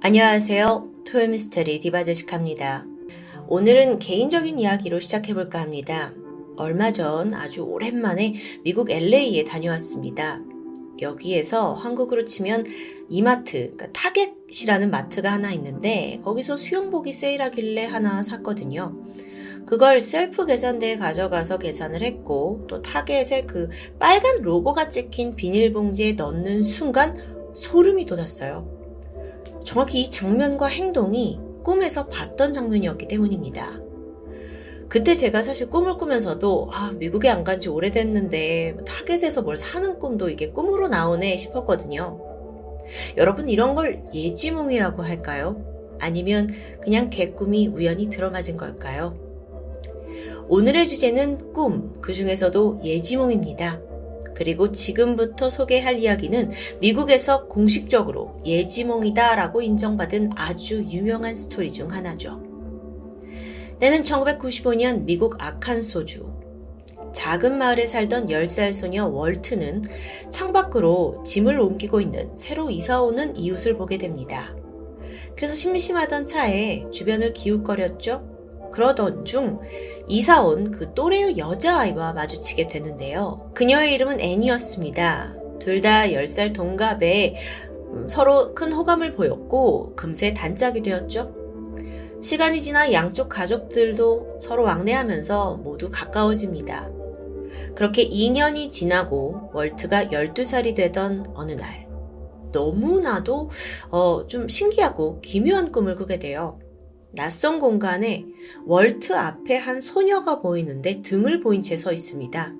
안녕하세요. 토요미스테리 디바제시카입니다. 오늘은 개인적인 이야기로 시작해볼까 합니다. 얼마 전 아주 오랜만에 미국 LA에 다녀왔습니다. 여기에서 한국으로 치면 이마트, 그러니까 Target이라는 마트가 하나 있는데 거기서 수영복이 세일하길래 하나 샀거든요. 그걸 셀프 계산대에 가져가서 계산을 했고 또 타겟에 그 빨간 로고가 찍힌 비닐봉지에 넣는 순간 소름이 돋았어요. 정확히 이 장면과 행동이 꿈에서 봤던 장면이었기 때문입니다. 그때 제가 사실 꿈을 꾸면서도 아, 미국에 안 간 지 오래됐는데 뭐 타겟에서 뭘 사는 꿈도 이게 꿈으로 나오네 싶었거든요. 여러분 이런 걸 예지몽이라고 할까요? 아니면 그냥 개꿈이 우연히 들어맞은 걸까요? 오늘의 주제는 꿈, 그 중에서도 예지몽입니다. 그리고 지금부터 소개할 이야기는 미국에서 공식적으로 예지몽이다라고 인정받은 아주 유명한 스토리 중 하나죠. 때는 1995년 미국 아칸소주. 작은 마을에 살던 10살 소녀 월트는 창밖으로 짐을 옮기고 있는 새로 이사 오는 이웃을 보게 됩니다. 그래서 심심하던 차에 주변을 기웃거렸죠. 그러던 중 이사 온 그 또래의 여자아이와 마주치게 되는데요. 그녀의 이름은 애니였습니다. 둘 다 10살 동갑에 음, 서로 큰 호감을 보였고 금세 단짝이 되었죠. 시간이 지나 양쪽 가족들도 서로 왕래하면서 모두 가까워집니다. 그렇게 2년이 지나고 월트가 12살이 되던 어느 날, 너무나도 어, 좀 신기하고 기묘한 꿈을 꾸게 돼요. 낯선 공간에 월트 앞에 한 소녀가 보이는데 등을 보인 채 서 있습니다.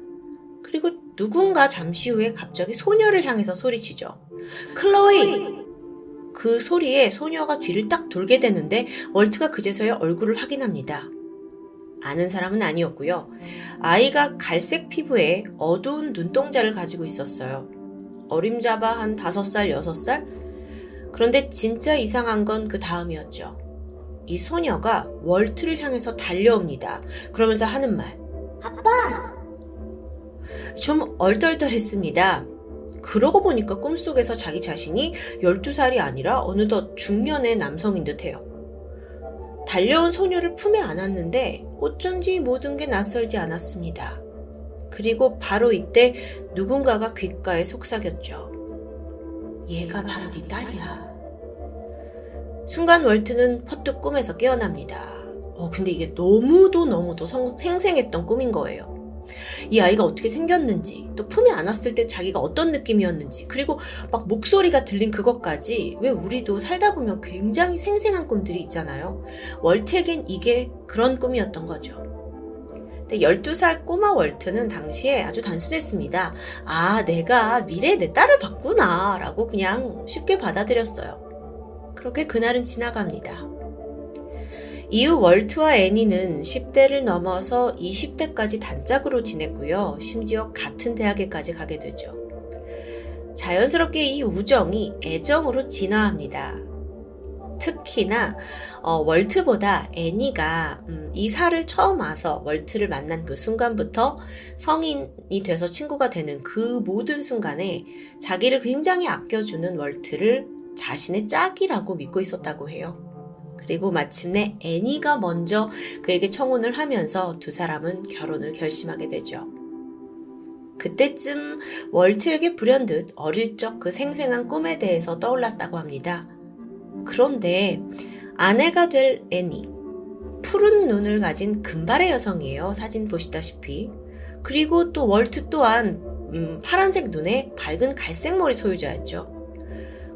그리고 누군가 잠시 후에 갑자기 소녀를 향해서 소리치죠. 클로이! 그 소리에 소녀가 뒤를 딱 돌게 되는데 월트가 그제서야 얼굴을 확인합니다. 아는 사람은 아니었고요. 아이가 갈색 피부에 어두운 눈동자를 가지고 있었어요. 어림잡아 한 5살, 6살? 그런데 진짜 이상한 건 그 다음이었죠. 이 소녀가 월트를 향해서 달려옵니다. 그러면서 하는 말. 아빠! 좀 얼떨떨했습니다. 그러고 보니까 꿈속에서 자기 자신이 12살이 아니라 어느덧 중년의 남성인 듯 해요. 달려온 소녀를 품에 안았는데 어쩐지 모든 게 낯설지 않았습니다. 그리고 바로 이때 누군가가 귓가에 속삭였죠. 얘가 바로 네 딸이야. 순간 월트는 퍼뜩 꿈에서 깨어납니다. 어, 근데 이게 너무도 너무도 성, 생생했던 꿈인 거예요. 이 아이가 어떻게 생겼는지, 또 품에 안았을 때 자기가 어떤 느낌이었는지, 그리고 막 목소리가 들린 그것까지 왜 우리도 살다 보면 굉장히 생생한 꿈들이 있잖아요. 월트에겐 이게 그런 꿈이었던 거죠. 근데 12살 꼬마 월트는 당시에 아주 단순했습니다. 아, 내가 미래에 내 딸을 봤구나. 라고 그냥 쉽게 받아들였어요. 그렇게 그날은 지나갑니다. 이후 월트와 애니는 10대를 넘어서 20대까지 단짝으로 지냈고요. 심지어 같은 대학에까지 가게 되죠. 자연스럽게 이 우정이 애정으로 진화합니다. 특히나 어, 월트보다 애니가 음, 이사를 처음 와서 월트를 만난 그 순간부터 성인이 돼서 친구가 되는 그 모든 순간에 자기를 굉장히 아껴주는 월트를 자신의 짝이라고 믿고 있었다고 해요. 그리고 마침내 애니가 먼저 그에게 청혼을 하면서 두 사람은 결혼을 결심하게 되죠. 그때쯤 월트에게 불현듯 어릴 적 그 생생한 꿈에 대해서 떠올랐다고 합니다. 그런데 아내가 될 애니, 푸른 눈을 가진 금발의 여성이에요. 사진 보시다시피. 그리고 또 월트 또한 음, 파란색 눈에 밝은 갈색 머리 소유자였죠.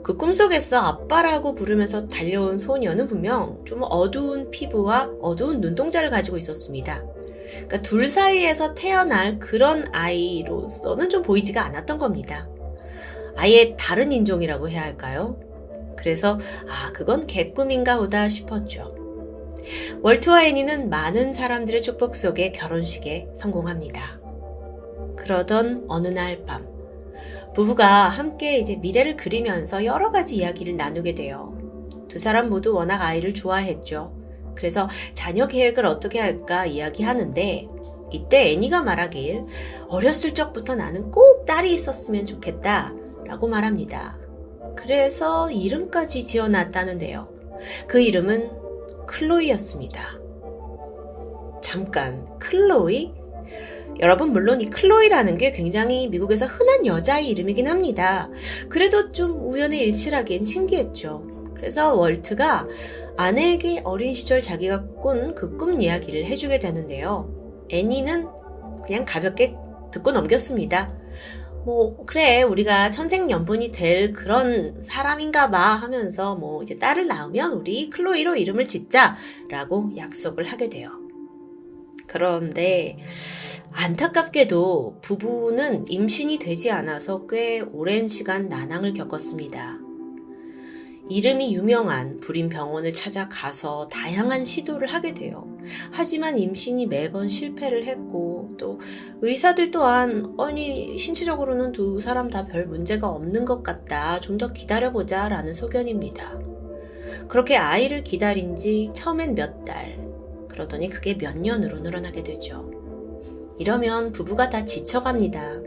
그 꿈속에서 아빠라고 부르면서 달려온 소녀는 분명 좀 어두운 피부와 어두운 눈동자를 가지고 있었습니다. 그러니까 둘 사이에서 태어날 그런 아이로서는 좀 보이지가 않았던 겁니다. 아예 다른 인종이라고 해야 할까요? 그래서 아 그건 개꿈인가 보다 싶었죠. 월트와 애니는 많은 사람들의 축복 속에 결혼식에 성공합니다. 그러던 어느 날 밤, 부부가 함께 이제 미래를 그리면서 여러 가지 이야기를 나누게 돼요. 두 사람 모두 워낙 아이를 좋아했죠. 그래서 자녀 계획을 어떻게 할까 이야기하는데 이때 애니가 말하길 어렸을 적부터 나는 꼭 딸이 있었으면 좋겠다 라고 말합니다. 그래서 이름까지 지어놨다는데요. 그 이름은 클로이였습니다. 잠깐, 클로이? 여러분, 물론 이 클로이라는 게 굉장히 미국에서 흔한 여자의 이름이긴 합니다. 그래도 좀 우연의 일치라기엔 신기했죠. 그래서 월트가 아내에게 어린 시절 자기가 꾼 그 꿈 이야기를 해주게 되는데요. 애니는 그냥 가볍게 듣고 넘겼습니다. 뭐, 그래, 우리가 천생연분이 될 그런 사람인가 봐 하면서 뭐, 이제 딸을 낳으면 우리 클로이로 이름을 짓자 라고 약속을 하게 돼요. 그런데, 안타깝게도 부부는 임신이 되지 않아서 꽤 오랜 시간 난항을 겪었습니다. 이름이 유명한 불임 병원을 찾아가서 다양한 시도를 하게 돼요. 하지만 임신이 매번 실패를 했고 또 의사들 또한 아니 신체적으로는 두 사람 다 별 문제가 없는 것 같다. 좀 더 기다려보자 라는 소견입니다. 그렇게 아이를 기다린 지 처음엔 몇 달, 그러더니 그게 몇 년으로 늘어나게 되죠. 이러면 부부가 다 지쳐갑니다.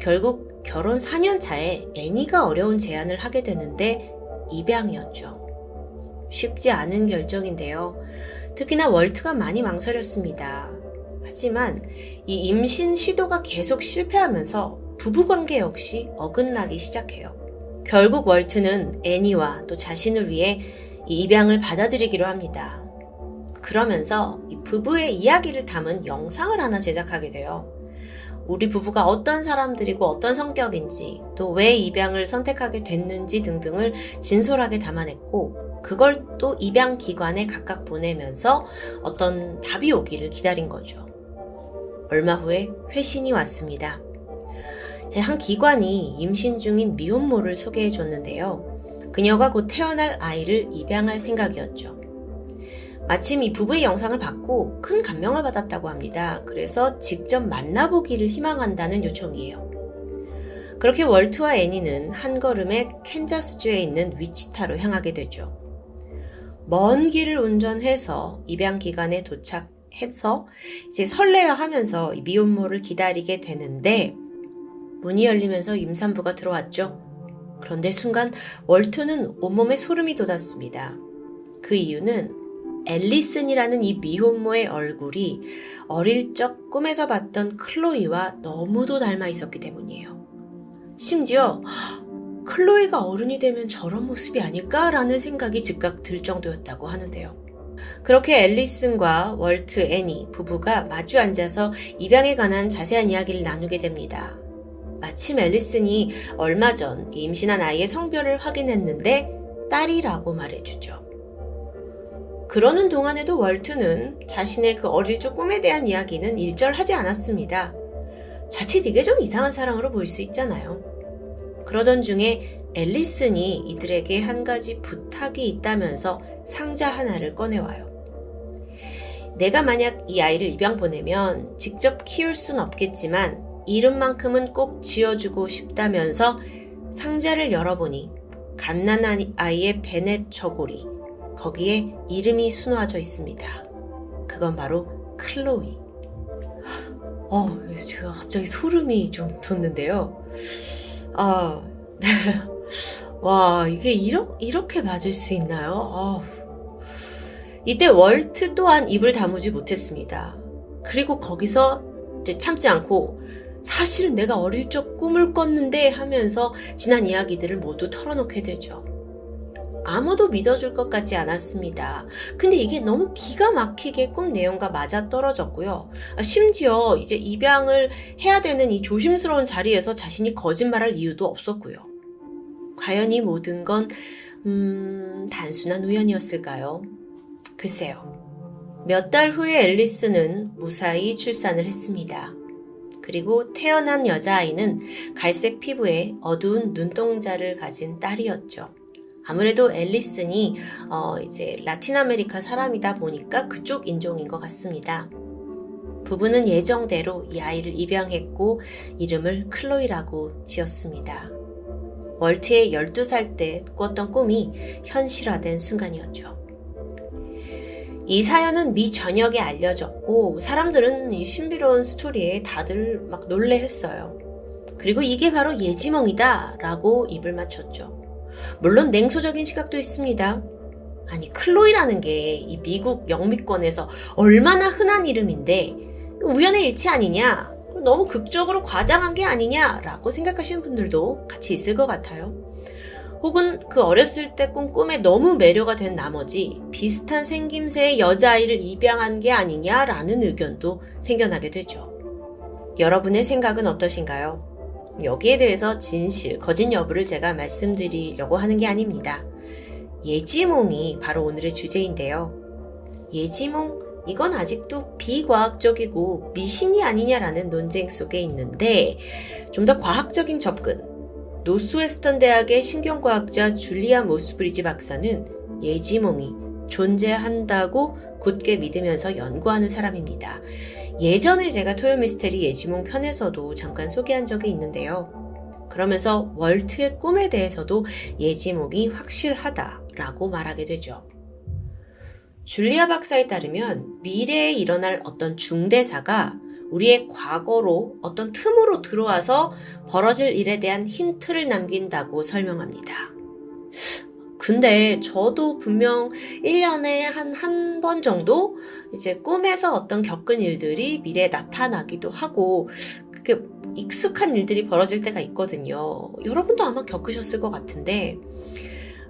결국 결혼 4년 차에 애니가 어려운 제안을 하게 되는데 입양이었죠. 쉽지 않은 결정인데요. 특히나 월트가 많이 망설였습니다. 하지만 이 임신 시도가 계속 실패하면서 부부관계 역시 어긋나기 시작해요. 결국 월트는 애니와 또 자신을 위해 이 입양을 받아들이기로 합니다. 그러면서 이 부부의 이야기를 담은 영상을 하나 제작하게 돼요. 우리 부부가 어떤 사람들이고 어떤 성격인지 또 왜 입양을 선택하게 됐는지 등등을 진솔하게 담아냈고 그걸 또 입양 기관에 각각 보내면서 어떤 답이 오기를 기다린 거죠. 얼마 후에 회신이 왔습니다. 한 기관이 임신 중인 미혼모를 소개해 줬는데요. 그녀가 곧 태어날 아이를 입양할 생각이었죠. 마침 이 부부의 영상을 받고 큰 감명을 받았다고 합니다. 그래서 직접 만나보기를 희망한다는 요청이에요. 그렇게 월트와 애니는 한 걸음에 캔자스주에 있는 위치타로 향하게 되죠. 먼 길을 운전해서 입양 기간에 도착해서 이제 설레어 하면서 미혼모를 기다리게 되는데 문이 열리면서 임산부가 들어왔죠. 그런데 순간 월트는 온몸에 소름이 돋았습니다. 그 이유는 앨리슨이라는 이 미혼모의 얼굴이 어릴 적 꿈에서 봤던 클로이와 너무도 닮아 있었기 때문이에요. 심지어 클로이가 어른이 되면 저런 모습이 아닐까라는 생각이 즉각 들 정도였다고 하는데요. 그렇게 앨리슨과 월트 애니 부부가 마주 앉아서 입양에 관한 자세한 이야기를 나누게 됩니다. 마침 앨리슨이 얼마 전 임신한 아이의 성별을 확인했는데 딸이라고 말해주죠. 그러는 동안에도 월트는 자신의 그 어릴 적 꿈에 대한 이야기는 일절하지 않았습니다. 자칫 이게 좀 이상한 사랑으로 보일 수 있잖아요. 그러던 중에 앨리슨이 이들에게 한 가지 부탁이 있다면서 상자 하나를 꺼내와요. 내가 만약 이 아이를 입양 보내면 직접 키울 순 없겠지만 이름만큼은 꼭 지어주고 싶다면서 상자를 열어보니 갓난 아이 아이의 베넷 저고리, 거기에 이름이 수놓아져 있습니다. 그건 바로 클로이. 어, 제가 갑자기 소름이 좀 돋는데요. 아, 와, 이게 이러, 이렇게 맞을 수 있나요? 아, 이때 월트 또한 입을 다무지 못했습니다. 그리고 거기서 이제 참지 않고 사실은 내가 어릴 적 꿈을 꿨는데 하면서 지난 이야기들을 모두 털어놓게 되죠. 아무도 믿어줄 것 같지 않았습니다. 근데 이게 너무 기가 막히게 꿈 내용과 맞아 떨어졌고요. 아, 심지어 이제 입양을 해야 되는 이 조심스러운 자리에서 자신이 거짓말할 이유도 없었고요. 과연 이 모든 건, 음, 단순한 우연이었을까요? 글쎄요. 몇 달 후에 앨리슨은 무사히 출산을 했습니다. 그리고 태어난 여자아이는 갈색 피부에 어두운 눈동자를 가진 딸이었죠. 아무래도 앨리슨이 어 이제 라틴 아메리카 사람이다 보니까 그쪽 인종인 것 같습니다. 부부는 예정대로 이 아이를 입양했고 이름을 클로이라고 지었습니다. 월트의 12살 때 꿨던 꿈이 현실화된 순간이었죠. 이 사연은 미 전역에 알려졌고 사람들은 이 신비로운 스토리에 다들 막 놀래했어요. 그리고 이게 바로 예지몽이다 라고 입을 맞췄죠. 물론 냉소적인 시각도 있습니다. 아니, 클로이라는 게 이 미국 영미권에서 얼마나 흔한 이름인데 우연의 일치 아니냐? 너무 극적으로 과장한 게 아니냐라고 생각하시는 분들도 같이 있을 것 같아요. 혹은 그 어렸을 때 꾼 꿈에 너무 매료가 된 나머지 비슷한 생김새의 여자아이를 입양한 게 아니냐라는 의견도 생겨나게 되죠. 여러분의 생각은 어떠신가요? 여기에 대해서 진실, 거짓 여부를 제가 말씀드리려고 하는 게 아닙니다. 예지몽이 바로 오늘의 주제인데요. 예지몽, 이건 아직도 비과학적이고 미신이 아니냐라는 논쟁 속에 있는데 좀 더 과학적인 접근, 노스웨스턴 대학의 신경과학자 줄리아 모스브리지 박사는 예지몽이 존재한다고 굳게 믿으면서 연구하는 사람입니다. 예전에 제가 토요미스테리 예지몽 편에서도 잠깐 소개한 적이 있는데요. 그러면서 월트의 꿈에 대해서도 예지몽이 확실하다라고 말하게 되죠. 줄리아 박사에 따르면 미래에 일어날 어떤 중대사가 우리의 과거로 어떤 틈으로 들어와서 벌어질 일에 대한 힌트를 남긴다고 설명합니다. 근데 저도 분명 1년에 한 한 번 정도 이제 꿈에서 어떤 겪은 일들이 미래에 나타나기도 하고 그게 익숙한 일들이 벌어질 때가 있거든요. 여러분도 아마 겪으셨을 것 같은데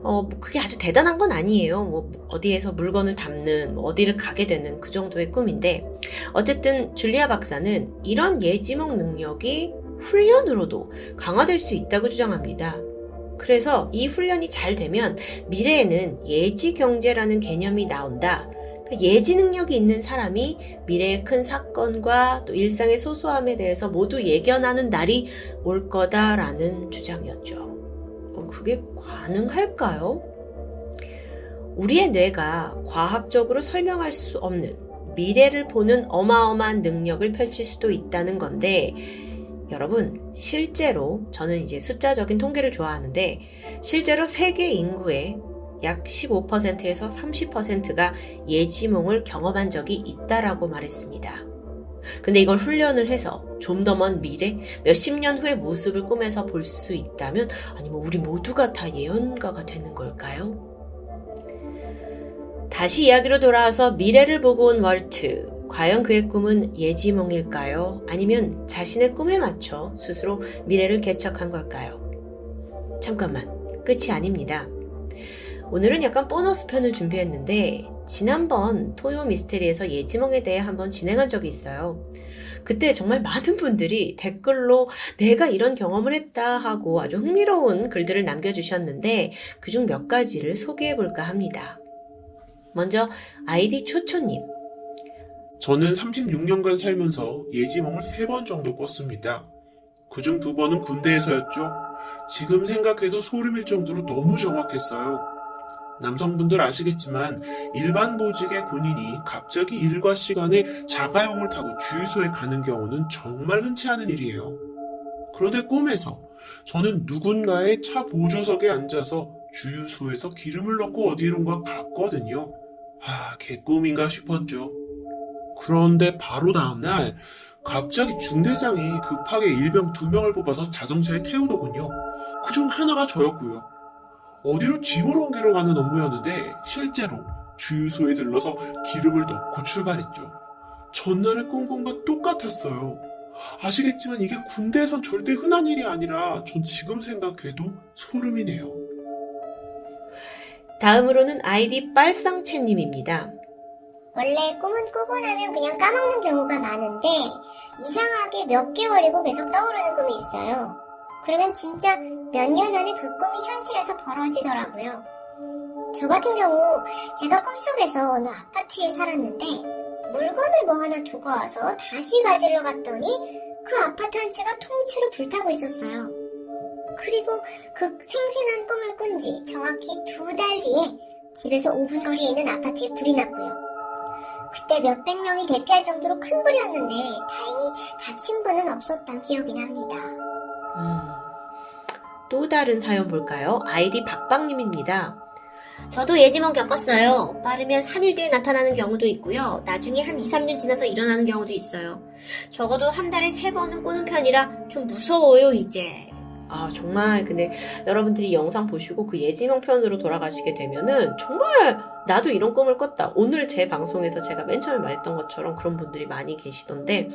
어, 뭐 그게 아주 대단한 건 아니에요. 뭐, 어디에서 물건을 담는, 뭐 어디를 가게 되는 그 정도의 꿈인데, 어쨌든 줄리아 박사는 이런 예지몽 능력이 훈련으로도 강화될 수 있다고 주장합니다. 그래서 이 훈련이 잘 되면 미래에는 예지 경제라는 개념이 나온다. 그러니까 예지 능력이 있는 사람이 미래의 큰 사건과 또 일상의 소소함에 대해서 모두 예견하는 날이 올 거다라는 주장이었죠. 그게 가능할까요? 우리의 뇌가 과학적으로 설명할 수 없는 미래를 보는 어마어마한 능력을 펼칠 수도 있다는 건데, 여러분, 실제로, 저는 이제 숫자적인 통계를 좋아하는데, 실제로 세계 인구의 약 15%에서 30%가 예지몽을 경험한 적이 있다라고 말했습니다. 근데 이걸 훈련을 해서 좀 더 먼 미래, 몇십 년 후의 모습을 꿈에서 볼 수 있다면, 아니 면 우리 모두가 다 예언가가 되는 걸까요? 다시 이야기로 돌아와서 미래를 보고 온 월트. 과연 그의 꿈은 예지몽일까요? 아니면 자신의 꿈에 맞춰 스스로 미래를 개척한 걸까요? 잠깐만, 끝이 아닙니다. 오늘은 약간 보너스 편을 준비했는데 지난번 토요 미스테리에서 예지몽에 대해 한번 진행한 적이 있어요. 그때 정말 많은 분들이 댓글로 내가 이런 경험을 했다 하고 아주 흥미로운 글들을 남겨주셨는데 그중 몇 가지를 소개해 볼까 합니다. 먼저 아이디 초초님. 저는 36년간 살면서 예지몽을 3번 정도 꿨습니다. 그중 두 번은 군대에서였죠. 지금 생각해도 소름일 정도로 너무 정확했어요. 남성분들 아시겠지만 일반 보직의 군인이 갑자기 일과 시간에 자가용을 타고 주유소에 가는 경우는 정말 흔치 않은 일이에요. 그런데 꿈에서 저는 누군가의 차 보조석에 앉아서 주유소에서 기름을 넣고 어디론가 갔거든요. 아, 개꿈인가 싶었죠. 그런데 바로 다음날 갑자기 중대장이 급하게 일병 두 명을 뽑아서 자동차에 태우더군요. 그 중 하나가 저였고요. 어디로 짐을 옮기러 가는 업무였는데 실제로 주유소에 들러서 기름을 넣고 출발했죠. 전날의 꿈꿈과 똑같았어요. 아시겠지만 이게 군대에선 절대 흔한 일이 아니라 전 지금 생각해도 소름이네요. 다음으로는 아이디 빨상채님입니다. 원래 꿈은 꾸고 나면 그냥 까먹는 경우가 많은데 이상하게 몇 개월이고 계속 떠오르는 꿈이 있어요. 그러면 진짜 몇 년 안에 그 꿈이 현실에서 벌어지더라고요. 저 같은 경우 제가 꿈속에서 어느 아파트에 살았는데 물건을 뭐 하나 두고 와서 다시 가지러 갔더니 그 아파트 한 채가 통째로 불타고 있었어요. 그리고 그 생생한 꿈을 꾼 지 정확히 두 달 뒤에 집에서 5분 거리에 있는 아파트에 불이 났고요. 그때 몇백 명이 대피할 정도로 큰 불이었는데 다행히 다친 분은 없었던 기억이 납니다. 음. 또 다른 사연 볼까요? 아이디 박박님입니다. 저도 예지몽 겪었어요. 빠르면 3일 뒤에 나타나는 경우도 있고요. 나중에 한 2, 3년 지나서 일어나는 경우도 있어요. 적어도 한 달에 3번은 꾸는 편이라 좀 무서워요, 이제. 아, 정말, 근데 여러분들이 영상 보시고 그 예지몽 편으로 돌아가시게 되면은 정말 나도 이런 꿈을 꿨다. 오늘 제 방송에서 제가 맨 처음에 말했던 것처럼 그런 분들이 많이 계시던데,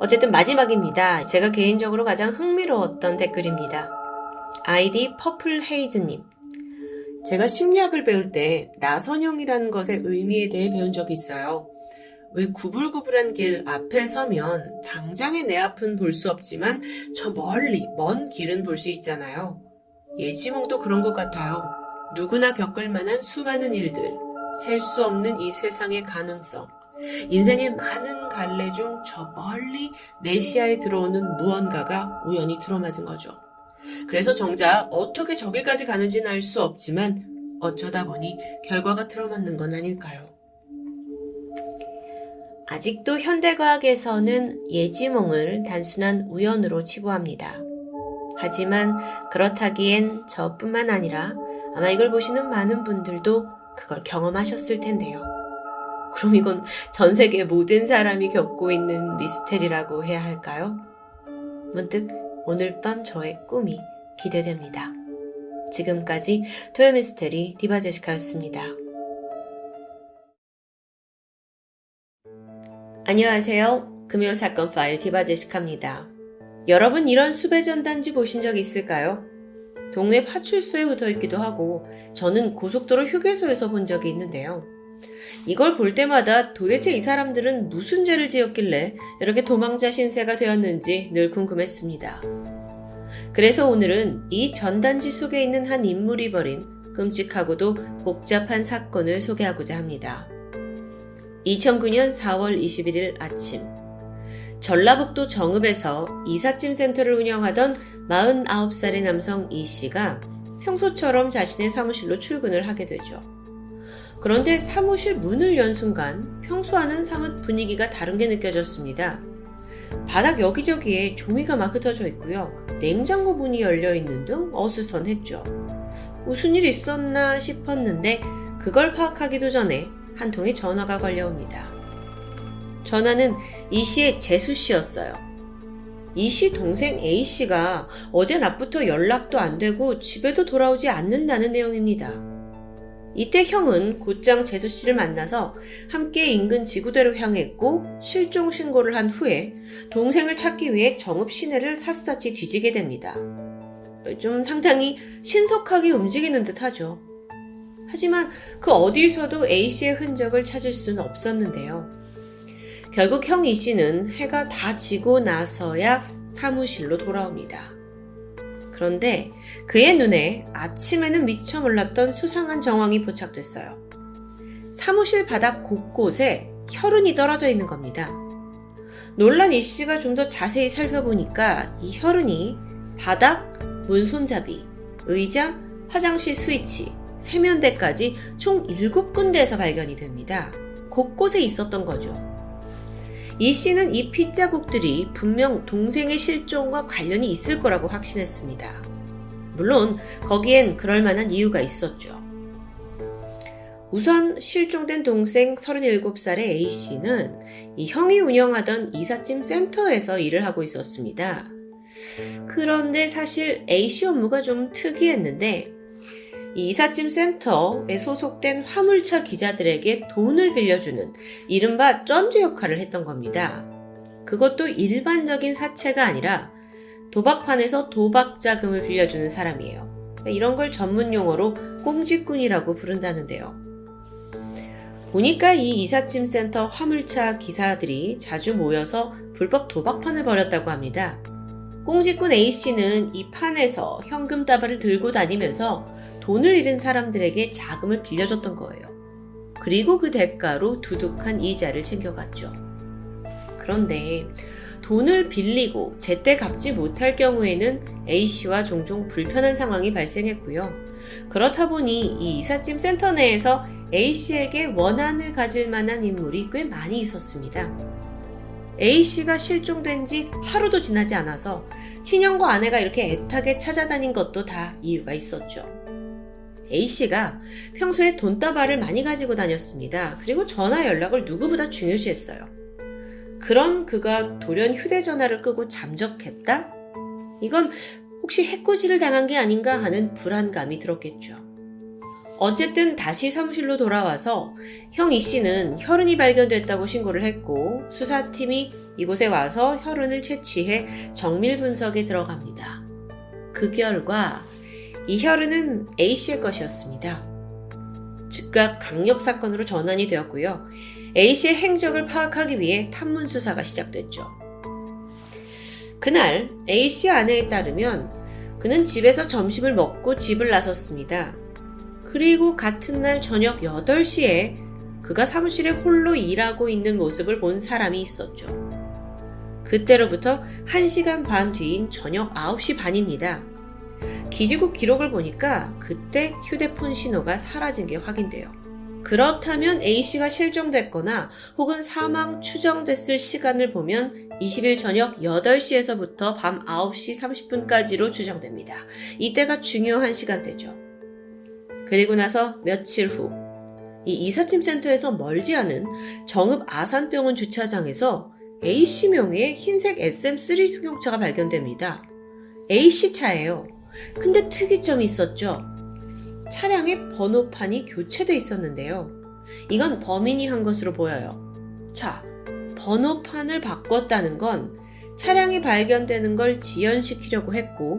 어쨌든 마지막입니다. 제가 개인적으로 가장 흥미로웠던 댓글입니다. 아이디 퍼플 헤이즈님. 제가 심리학을 배울 때 나선형이라는 것의 의미에 대해 배운 적이 있어요. 왜 구불구불한 길 앞에 서면 당장의 내 앞은 볼 수 없지만 저 멀리 먼 길은 볼 수 있잖아요. 예지몽도 그런 것 같아요. 누구나 겪을 만한 수많은 일들, 셀 수 없는 이 세상의 가능성, 인생의 많은 갈래 중 저 멀리 내 시야에 들어오는 무언가가 우연히 들어맞은 거죠. 그래서 정작 어떻게 저기까지 가는지는 알 수 없지만 어쩌다 보니 결과가 들어맞는 건 아닐까요? 아직도 현대과학에서는 예지몽을 단순한 우연으로 치부합니다. 하지만 그렇다기엔 저뿐만 아니라 아마 이걸 보시는 많은 분들도 그걸 경험하셨을 텐데요. 그럼 이건 전 세계 모든 사람이 겪고 있는 미스테리라고 해야 할까요? 문득 오늘 밤 저의 꿈이 기대됩니다. 지금까지 토요미스테리 디바제시카였습니다. 안녕하세요. 금요사건 파일 디바제시카입니다. 여러분 이런 수배전단지 보신 적 있을까요? 동네 파출소에 붙어 있기도 하고 저는 고속도로 휴게소에서 본 적이 있는데요. 이걸 볼 때마다 도대체 이 사람들은 무슨 죄를 지었길래 이렇게 도망자 신세가 되었는지 늘 궁금했습니다. 그래서 오늘은 이 전단지 속에 있는 한 인물이 벌인 끔찍하고도 복잡한 사건을 소개하고자 합니다. 2009년 4월 21일 아침 전라북도 정읍에서 이삿짐 센터를 운영하던 49살의 남성 이 씨가 평소처럼 자신의 사무실로 출근을 하게 되죠. 그런데 사무실 문을 연 순간 평소와는 사뭇 분위기가 다른 게 느껴졌습니다. 바닥 여기저기에 종이가 막 흩어져 있고요. 냉장고 문이 열려 있는 등 어수선했죠. 무슨 일 있었나 싶었는데 그걸 파악하기도 전에 한 통의 전화가 걸려옵니다. 전화는 이 씨의 재수 씨였어요. 이 씨 동생 A 씨가 어제 낮부터 연락도 안 되고 집에도 돌아오지 않는다는 내용입니다. 이때 형은 곧장 재수 씨를 만나서 함께 인근 지구대로 향했고 실종 신고를 한 후에 동생을 찾기 위해 정읍 시내를 샅샅이 뒤지게 됩니다. 좀 상당히 신속하게 움직이는 듯 하죠. 하지만 그 어디서도 A씨의 흔적을 찾을 수는 없었는데요. 결국 형 E씨는 해가 다 지고 나서야 사무실로 돌아옵니다. 그런데 그의 눈에 아침에는 미처 몰랐던 수상한 정황이 포착됐어요. 사무실 바닥 곳곳에 혈흔이 떨어져 있는 겁니다. 놀란 이 씨가 좀 더 자세히 살펴보니까 이 혈흔이 바닥, 문손잡이, 의자, 화장실 스위치, 세면대까지 총 7군데에서 발견이 됩니다. 곳곳에 있었던 거죠. 이 씨는 이 핏자국들이 분명 동생의 실종과 관련이 있을 거라고 확신했습니다. 물론 거기엔 그럴 만한 이유가 있었죠. 우선 실종된 동생 37살의 A씨는 이 형이 운영하던 이삿짐 센터에서 일을 하고 있었습니다. 그런데 사실 A씨 업무가 좀 특이했는데 이 이삿짐 센터에 소속된 화물차 기자들에게 돈을 빌려주는 이른바 쩐주 역할을 했던 겁니다. 그것도 일반적인 사채가 아니라 도박판에서 도박 자금을 빌려주는 사람이에요. 이런 걸 전문 용어로 꽁지꾼이라고 부른다는데요. 보니까 이 이삿짐 센터 화물차 기사들이 자주 모여서 불법 도박판을 벌였다고 합니다. 꽁지꾼 A씨는 이 판에서 현금 다발을 들고 다니면서 돈을 잃은 사람들에게 자금을 빌려줬던 거예요. 그리고 그 대가로 두둑한 이자를 챙겨갔죠. 그런데 돈을 빌리고 제때 갚지 못할 경우에는 A씨와 종종 불편한 상황이 발생했고요. 그렇다 보니 이 이삿짐 센터 내에서 A씨에게 원한을 가질 만한 인물이 꽤 많이 있었습니다. A씨가 실종된 지 하루도 지나지 않아서 친형과 아내가 이렇게 애타게 찾아다닌 것도 다 이유가 있었죠. A씨가 평소에 돈다발을 많이 가지고 다녔습니다. 그리고 전화 연락을 누구보다 중요시했어요. 그런 그가 돌연 휴대전화를 끄고 잠적했다? 이건 혹시 해코지를 당한 게 아닌가 하는 불안감이 들었겠죠. 어쨌든 다시 사무실로 돌아와서 형이 씨는 혈흔이 발견됐다고 신고를 했고 수사팀이 이곳에 와서 혈흔을 채취해 정밀 분석에 들어갑니다. 그 결과 이 혈흔은 A 씨의 것이었습니다. 즉각 강력 사건으로 전환이 되었고요. A 씨의 행적을 파악하기 위해 탐문 수사가 시작됐죠. 그날 A 씨 아내에 따르면 그는 집에서 점심을 먹고 집을 나섰습니다. 그리고 같은 날 저녁 8시에 그가 사무실에 홀로 일하고 있는 모습을 본 사람이 있었죠. 그때로부터 1시간 반 뒤인 저녁 9시 반입니다. 기지국 기록을 보니까 그때 휴대폰 신호가 사라진 게 확인돼요. 그렇다면 A씨가 실종됐거나 혹은 사망 추정됐을 시간을 보면 20일 저녁 8시에서부터 밤 9시 30분까지로 추정됩니다. 이때가 중요한 시간대죠. 그리고 나서 며칠 후, 이 이삿짐 센터에서 멀지 않은 정읍 아산병원 주차장에서 A씨 명의 흰색 SM3 승용차가 발견됩니다. A씨 차예요. 근데 특이점이 있었죠. 차량의 번호판이 교체돼 있었는데요. 이건 범인이 한 것으로 보여요. 자, 번호판을 바꿨다는 건 차량이 발견되는 걸 지연시키려고 했고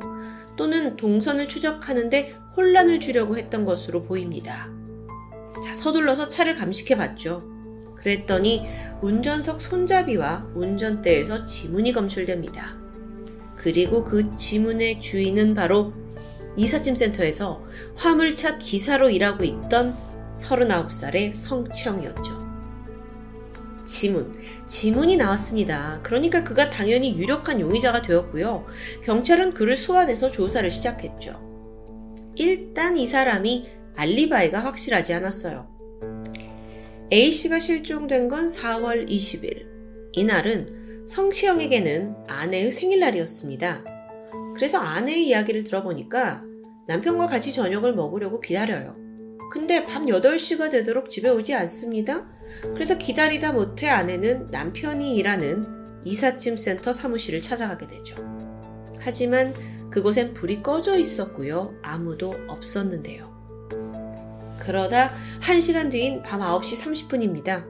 또는 동선을 추적하는데 혼란을 주려고 했던 것으로 보입니다. 자, 서둘러서 차를 감식해 봤죠. 그랬더니 운전석 손잡이와 운전대에서 지문이 검출됩니다. 그리고 그 지문의 주인은 바로 이삿짐 센터에서 화물차 기사로 일하고 있던 39살의 성치영이었죠. 지문, 지문이 나왔습니다. 그러니까 그가 당연히 유력한 용의자가 되었고요. 경찰은 그를 소환해서 조사를 시작했죠. 일단 이 사람이 알리바이가 확실하지 않았어요. A씨가 실종된 건 4월 20일. 이날은 성치영에게는 아내의 생일날이었습니다. 그래서 아내의 이야기를 들어보니까 남편과 같이 저녁을 먹으려고 기다려요. 근데 밤 8시가 되도록 집에 오지 않습니다. 그래서 기다리다 못해 아내는 남편이 일하는 이삿짐 센터 사무실을 찾아가게 되죠. 하지만 그곳엔 불이 꺼져 있었고요. 아무도 없었는데요. 그러다 1시간 뒤인 밤 9시 30분입니다.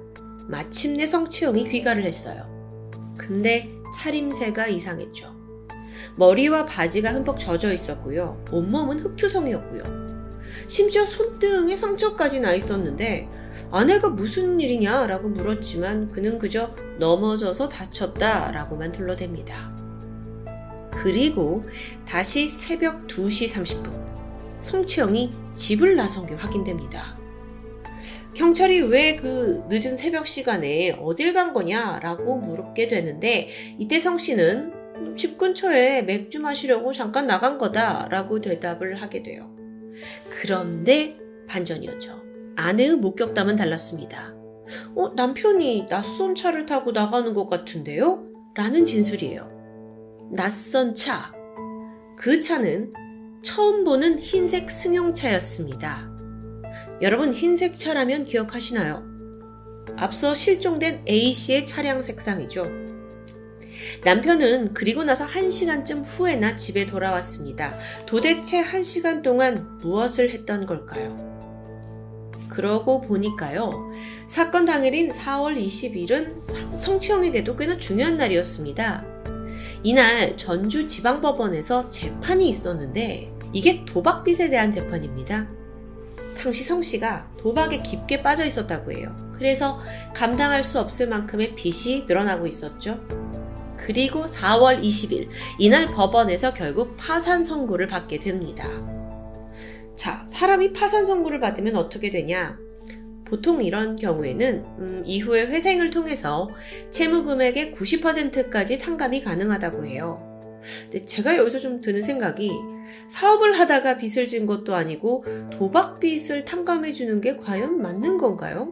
마침내 성치영이 귀가를 했어요. 근데 차림새가 이상했죠. 머리와 바지가 흠뻑 젖어 있었고요. 온몸은 흙투성이었고요. 심지어 손등에 상처까지 나 있었는데 아내가 무슨 일이냐라고 물었지만 그는 그저 넘어져서 다쳤다라고만 둘러댑니다. 그리고 다시 새벽 2시 30분 성치영이 집을 나선 게 확인됩니다. 경찰이 왜 그 늦은 새벽 시간에 어딜 간 거냐라고 물었게 되는데 이때 성 씨는 집 근처에 맥주 마시려고 잠깐 나간 거다라고 대답을 하게 돼요. 그런데 반전이었죠. 아내의 목격담은 달랐습니다. 어, 남편이 낯선 차를 타고 나가는 것 같은데요? 라는 진술이에요. 낯선 차. 그 차는 처음 보는 흰색 승용차였습니다. 여러분, 흰색 차라면 기억하시나요? 앞서 실종된 A씨의 차량 색상이죠. 남편은 그리고 나서 1시간쯤 후에나 집에 돌아왔습니다. 도대체 1시간 동안 무엇을 했던 걸까요? 그러고 보니까요. 사건 당일인 4월 20일은 성치영에게도 꽤나 중요한 날이었습니다. 이날 전주 지방법원에서 재판이 있었는데 이게 도박빚에 대한 재판입니다. 당시 성 씨가 도박에 깊게 빠져 있었다고 해요. 그래서 감당할 수 없을 만큼의 빚이 늘어나고 있었죠. 그리고 4월 20일, 이날 법원에서 결국 파산 선고를 받게 됩니다. 자, 사람이 파산 선고를 받으면 어떻게 되냐? 보통 이런 경우에는 음, 이후에 회생을 통해서 채무 금액의 90%까지 탕감이 가능하다고 해요. 근데 제가 여기서 좀 드는 생각이 사업을 하다가 빚을 진 것도 아니고 도박 빚을 탕감해 주는 게 과연 맞는 건가요?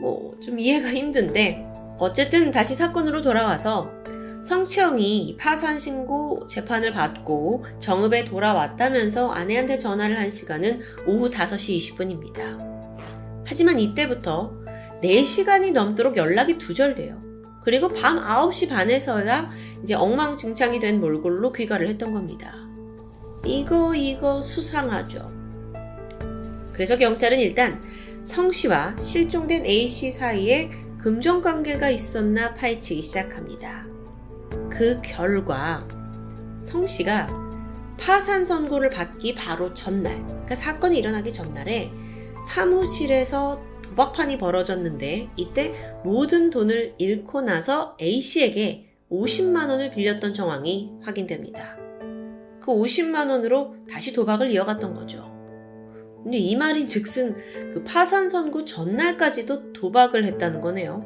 뭐 좀 이해가 힘든데 어쨌든 다시 사건으로 돌아와서 성치영이 파산 신고 재판을 받고 정읍에 돌아왔다면서 아내한테 전화를 한 시간은 오후 5시 20분입니다. 하지만 이때부터 4시간이 넘도록 연락이 두절돼요. 그리고 밤 9시 반에서야 이제 엉망진창이 된 몰골로 귀가를 했던 겁니다. 이거 이거 수상하죠. 그래서 경찰은 일단 성 씨와 실종된 A 씨 사이에 금전 관계가 있었나 파헤치기 시작합니다. 그 결과 성 씨가 파산 선고를 받기 바로 전날, 그러니까 사건이 일어나기 전날에 사무실에서 도박판이 벌어졌는데 이때 모든 돈을 잃고 나서 A 씨에게 50만 원을 빌렸던 정황이 확인됩니다. 그 50만 원으로 다시 도박을 이어갔던 거죠. 근데 이 말인 즉슨 그 파산 선고 전날까지도 도박을 했다는 거네요.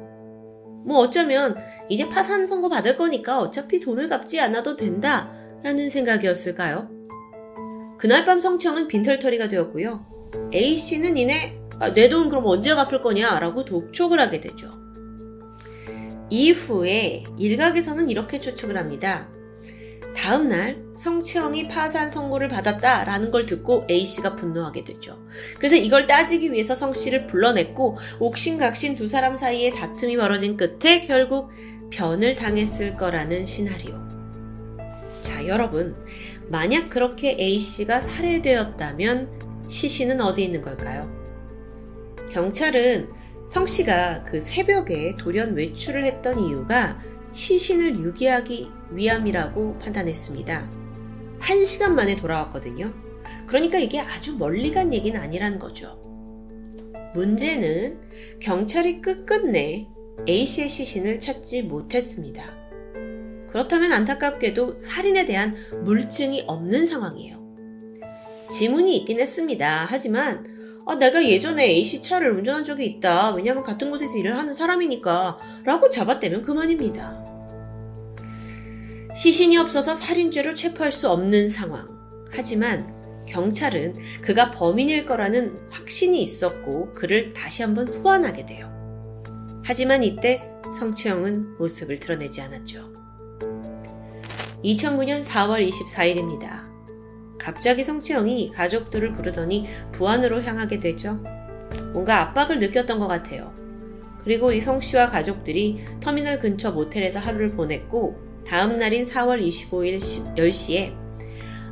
뭐 어쩌면 이제 파산 선고 받을 거니까 어차피 돈을 갚지 않아도 된다 라는 생각이었을까요? 그날 밤 성청은 빈털터리가 되었고요. A씨는 이내 아, 내돈 그럼 언제 갚을 거냐 라고 독촉을 하게 되죠. 이후에 일각에서는 이렇게 추측을 합니다. 다음 날 성채영이 파산 선고를 받았다라는 걸 듣고 A씨가 분노하게 되죠. 그래서 이걸 따지기 위해서 성씨를 불러냈고 옥신각신 두 사람 사이에 다툼이 벌어진 끝에 결국 변을 당했을 거라는 시나리오. 자, 여러분. 만약 그렇게 A씨가 살해되었다면 시신은 어디 있는 걸까요? 경찰은 성 씨가 그 새벽에 돌연 외출을 했던 이유가 시신을 유기하기 위함이라고 판단했습니다. 한 시간 만에 돌아왔거든요. 그러니까 이게 아주 멀리 간 얘기는 아니라는 거죠. 문제는 경찰이 끝끝내 A씨의 시신을 찾지 못했습니다. 그렇다면 안타깝게도 살인에 대한 물증이 없는 상황이에요. 지문이 있긴 했습니다. 하지만 아, 내가 예전에 A씨 차를 운전한 적이 있다. 왜냐면 같은 곳에서 일을 하는 사람이니까. 라고 잡아떼면 그만입니다. 시신이 없어서 살인죄로 체포할 수 없는 상황. 하지만 경찰은 그가 범인일 거라는 확신이 있었고 그를 다시 한번 소환하게 돼요. 하지만 이때 성채영은 모습을 드러내지 않았죠. 2009년 4월 24일입니다. 갑자기 성채영이 가족들을 부르더니 부안으로 향하게 되죠. 뭔가 압박을 느꼈던 것 같아요. 그리고 이 성씨와 가족들이 터미널 근처 모텔에서 하루를 보냈고 다음 날인 4월 25일 10시에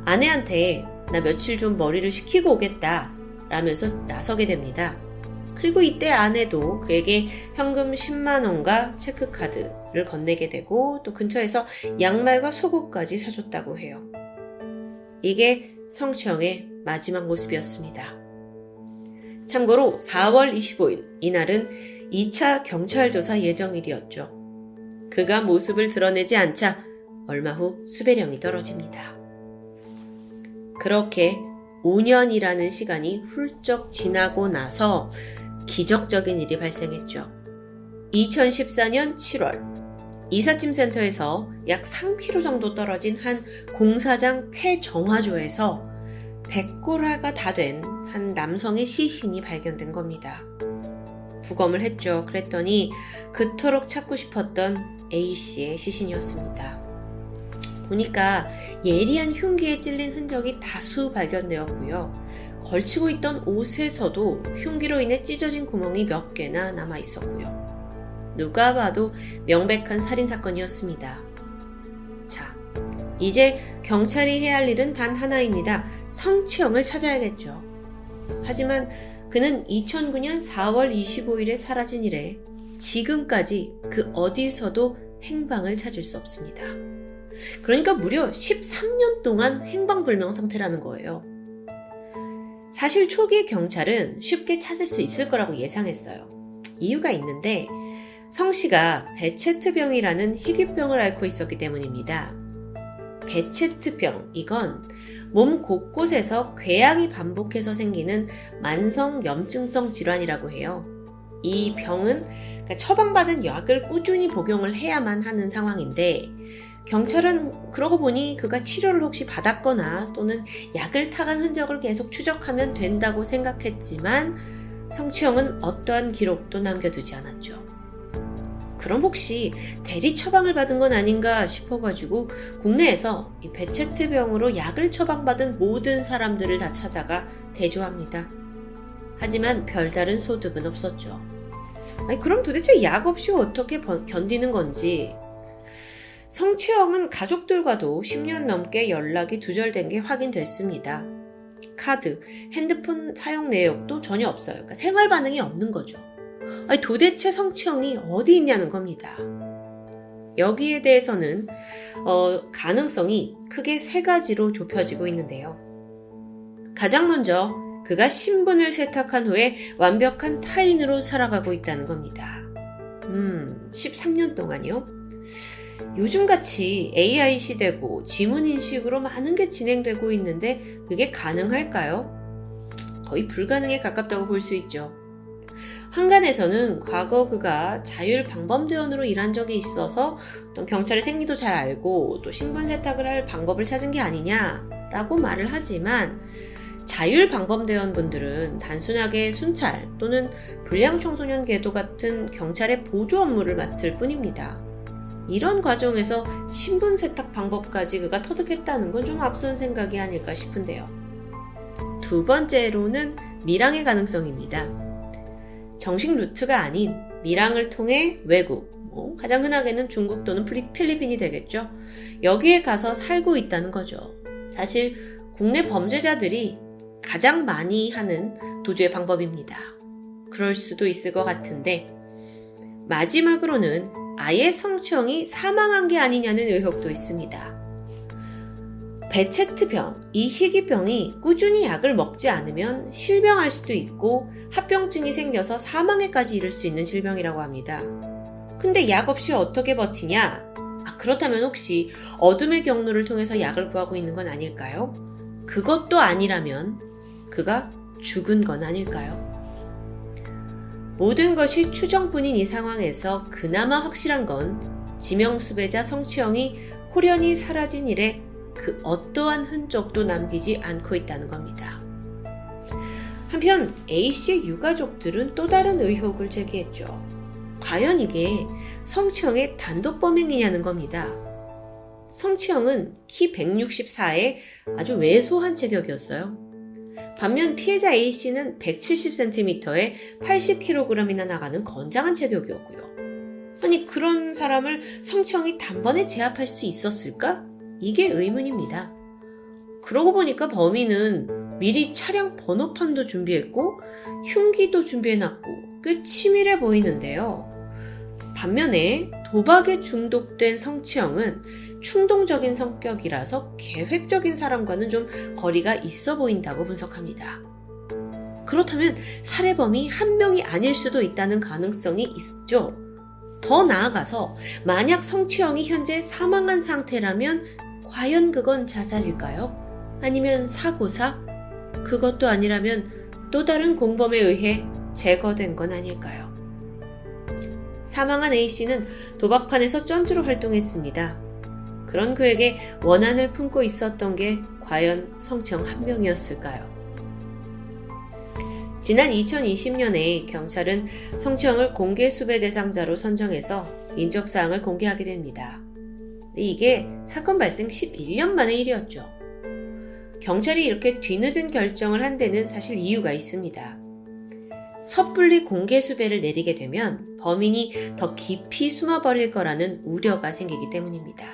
아내한테 나 며칠 좀 머리를 식히고 오겠다 라면서 나서게 됩니다. 그리고 이때 아내도 그에게 현금 10만원과 체크카드를 건네게 되고 또 근처에서 양말과 속옷까지 사줬다고 해요. 이게 성추영의 마지막 모습이었습니다. 참고로 4월 25일, 이날은 2차 경찰 조사 예정일이었죠. 그가 모습을 드러내지 않자 얼마 후 수배령이 떨어집니다. 그렇게 5년이라는 시간이 훌쩍 지나고 나서 기적적인 일이 발생했죠. 2014년 7월, 이삿짐 센터에서 약 3km 정도 떨어진 한 공사장 폐정화조에서 백골화가 다 된 한 남성의 시신이 발견된 겁니다. 부검을 했죠. 그랬더니 그토록 찾고 싶었던 A씨의 시신이었습니다. 보니까 예리한 흉기에 찔린 흔적이 다수 발견되었고요. 걸치고 있던 옷에서도 흉기로 인해 찢어진 구멍이 몇 개나 남아 있었고요. 누가 봐도 명백한 살인사건이었습니다. 자, 이제 경찰이 해야 할 일은 단 하나입니다. 성치형을 찾아야겠죠. 하지만 그는 2009년 4월 25일에 사라진 이래 지금까지 그 어디서도 행방을 찾을 수 없습니다. 그러니까 무려 13년 동안 행방불명 상태라는 거예요. 사실 초기 경찰은 쉽게 찾을 수 있을 거라고 예상했어요. 이유가 있는데 성 씨가 베체트병이라는 희귀병을 앓고 있었기 때문입니다. 베체트병, 이건 몸 곳곳에서 궤양이 반복해서 생기는 만성 염증성 질환이라고 해요. 이 병은 그러니까 처방받은 약을 꾸준히 복용을 해야만 하는 상황인데 경찰은 그러고 보니 그가 치료를 혹시 받았거나 또는 약을 타간 흔적을 계속 추적하면 된다고 생각했지만 성추형은 어떠한 기록도 남겨두지 않았죠. 그럼 혹시 대리 처방을 받은 건 아닌가 싶어가지고 국내에서 이 베체트병으로 약을 처방받은 모든 사람들을 다 찾아가 대조합니다. 하지만 별다른 소득은 없었죠. 아니, 그럼 도대체 약 없이 어떻게 견디는 건지 성치영은 가족들과도 10년 넘게 연락이 두절된 게 확인됐습니다. 카드, 핸드폰 사용 내역도 전혀 없어요. 그러니까 생활 반응이 없는 거죠. 아니, 도대체 성치영이 어디 있냐는 겁니다. 여기에 대해서는 어, 가능성이 크게 세 가지로 좁혀지고 있는데요. 가장 먼저 그가 신분을 세탁한 후에 완벽한 타인으로 살아가고 있다는 겁니다. 음, 13년 동안요? 요즘같이 AI 시대고 지문인식으로 많은 게 진행되고 있는데 그게 가능할까요? 거의 불가능에 가깝다고 볼 수 있죠. 한간에서는 과거 그가 자율 방범대원으로 일한 적이 있어서 어떤 경찰의 생리도 잘 알고 또 신분 세탁을 할 방법을 찾은 게 아니냐라고 말을 하지만 자율 방범대원 분들은 단순하게 순찰 또는 불량 청소년 계도 같은 경찰의 보조 업무를 맡을 뿐입니다. 이런 과정에서 신분 세탁 방법까지 그가 터득했다는 건 좀 앞선 생각이 아닐까 싶은데요. 두 번째로는 밀항의 가능성입니다. 정식 루트가 아닌 밀항을 통해 외국, 뭐 가장 흔하게는 중국 또는 필리핀이 되겠죠. 여기에 가서 살고 있다는 거죠. 사실 국내 범죄자들이 가장 많이 하는 도주의 방법입니다. 그럴 수도 있을 것 같은데 마지막으로는 아예 성추형이 사망한 게 아니냐는 의혹도 있습니다. 베체트병, 이 희귀병이 꾸준히 약을 먹지 않으면 실병할 수도 있고 합병증이 생겨서 사망에까지 이를 수 있는 질병이라고 합니다. 근데 약 없이 어떻게 버티냐? 아, 그렇다면 혹시 어둠의 경로를 통해서 약을 구하고 있는 건 아닐까요? 그것도 아니라면 그가 죽은 건 아닐까요? 모든 것이 추정뿐인 이 상황에서 그나마 확실한 건 지명수배자 성추형이 홀연히 사라진 일에 그 어떠한 흔적도 남기지 않고 있다는 겁니다. 한편 A씨의 유가족들은 또 다른 의혹을 제기했죠. 과연 이게 성추형의 단독 범행이냐는 겁니다. 성추형은 키 164에 아주 왜소한 체격이었어요. 반면 피해자 A씨는 170cm에 80kg이나 나가는 건장한 체격이었고요. 아니, 그런 사람을 성추형이 단번에 제압할 수 있었을까? 이게 의문입니다. 그러고 보니까 범인은 미리 차량 번호판도 준비했고 흉기도 준비해놨고 꽤 치밀해 보이는데요. 반면에 도박에 중독된 성치형은 충동적인 성격이라서 계획적인 사람과는 좀 거리가 있어 보인다고 분석합니다. 그렇다면 살해범이 한 명이 아닐 수도 있다는 가능성이 있죠. 더 나아가서 만약 성치형이 현재 사망한 상태라면 과연 그건 자살일까요? 아니면 사고사? 그것도 아니라면 또 다른 공범에 의해 제거된 건 아닐까요? 사망한 A씨는 도박판에서 쩐주로 활동했습니다. 그런 그에게 원한을 품고 있었던 게 과연 성청 한 명이었을까요? 지난 2020년에 경찰은 성추형을 공개 수배 대상자로 선정해서 인적사항을 공개하게 됩니다. 이게 사건 발생 11년 만의 일이었죠. 경찰이 이렇게 뒤늦은 결정을 한 데는 사실 이유가 있습니다. 섣불리 공개 수배를 내리게 되면 범인이 더 깊이 숨어버릴 거라는 우려가 생기기 때문입니다.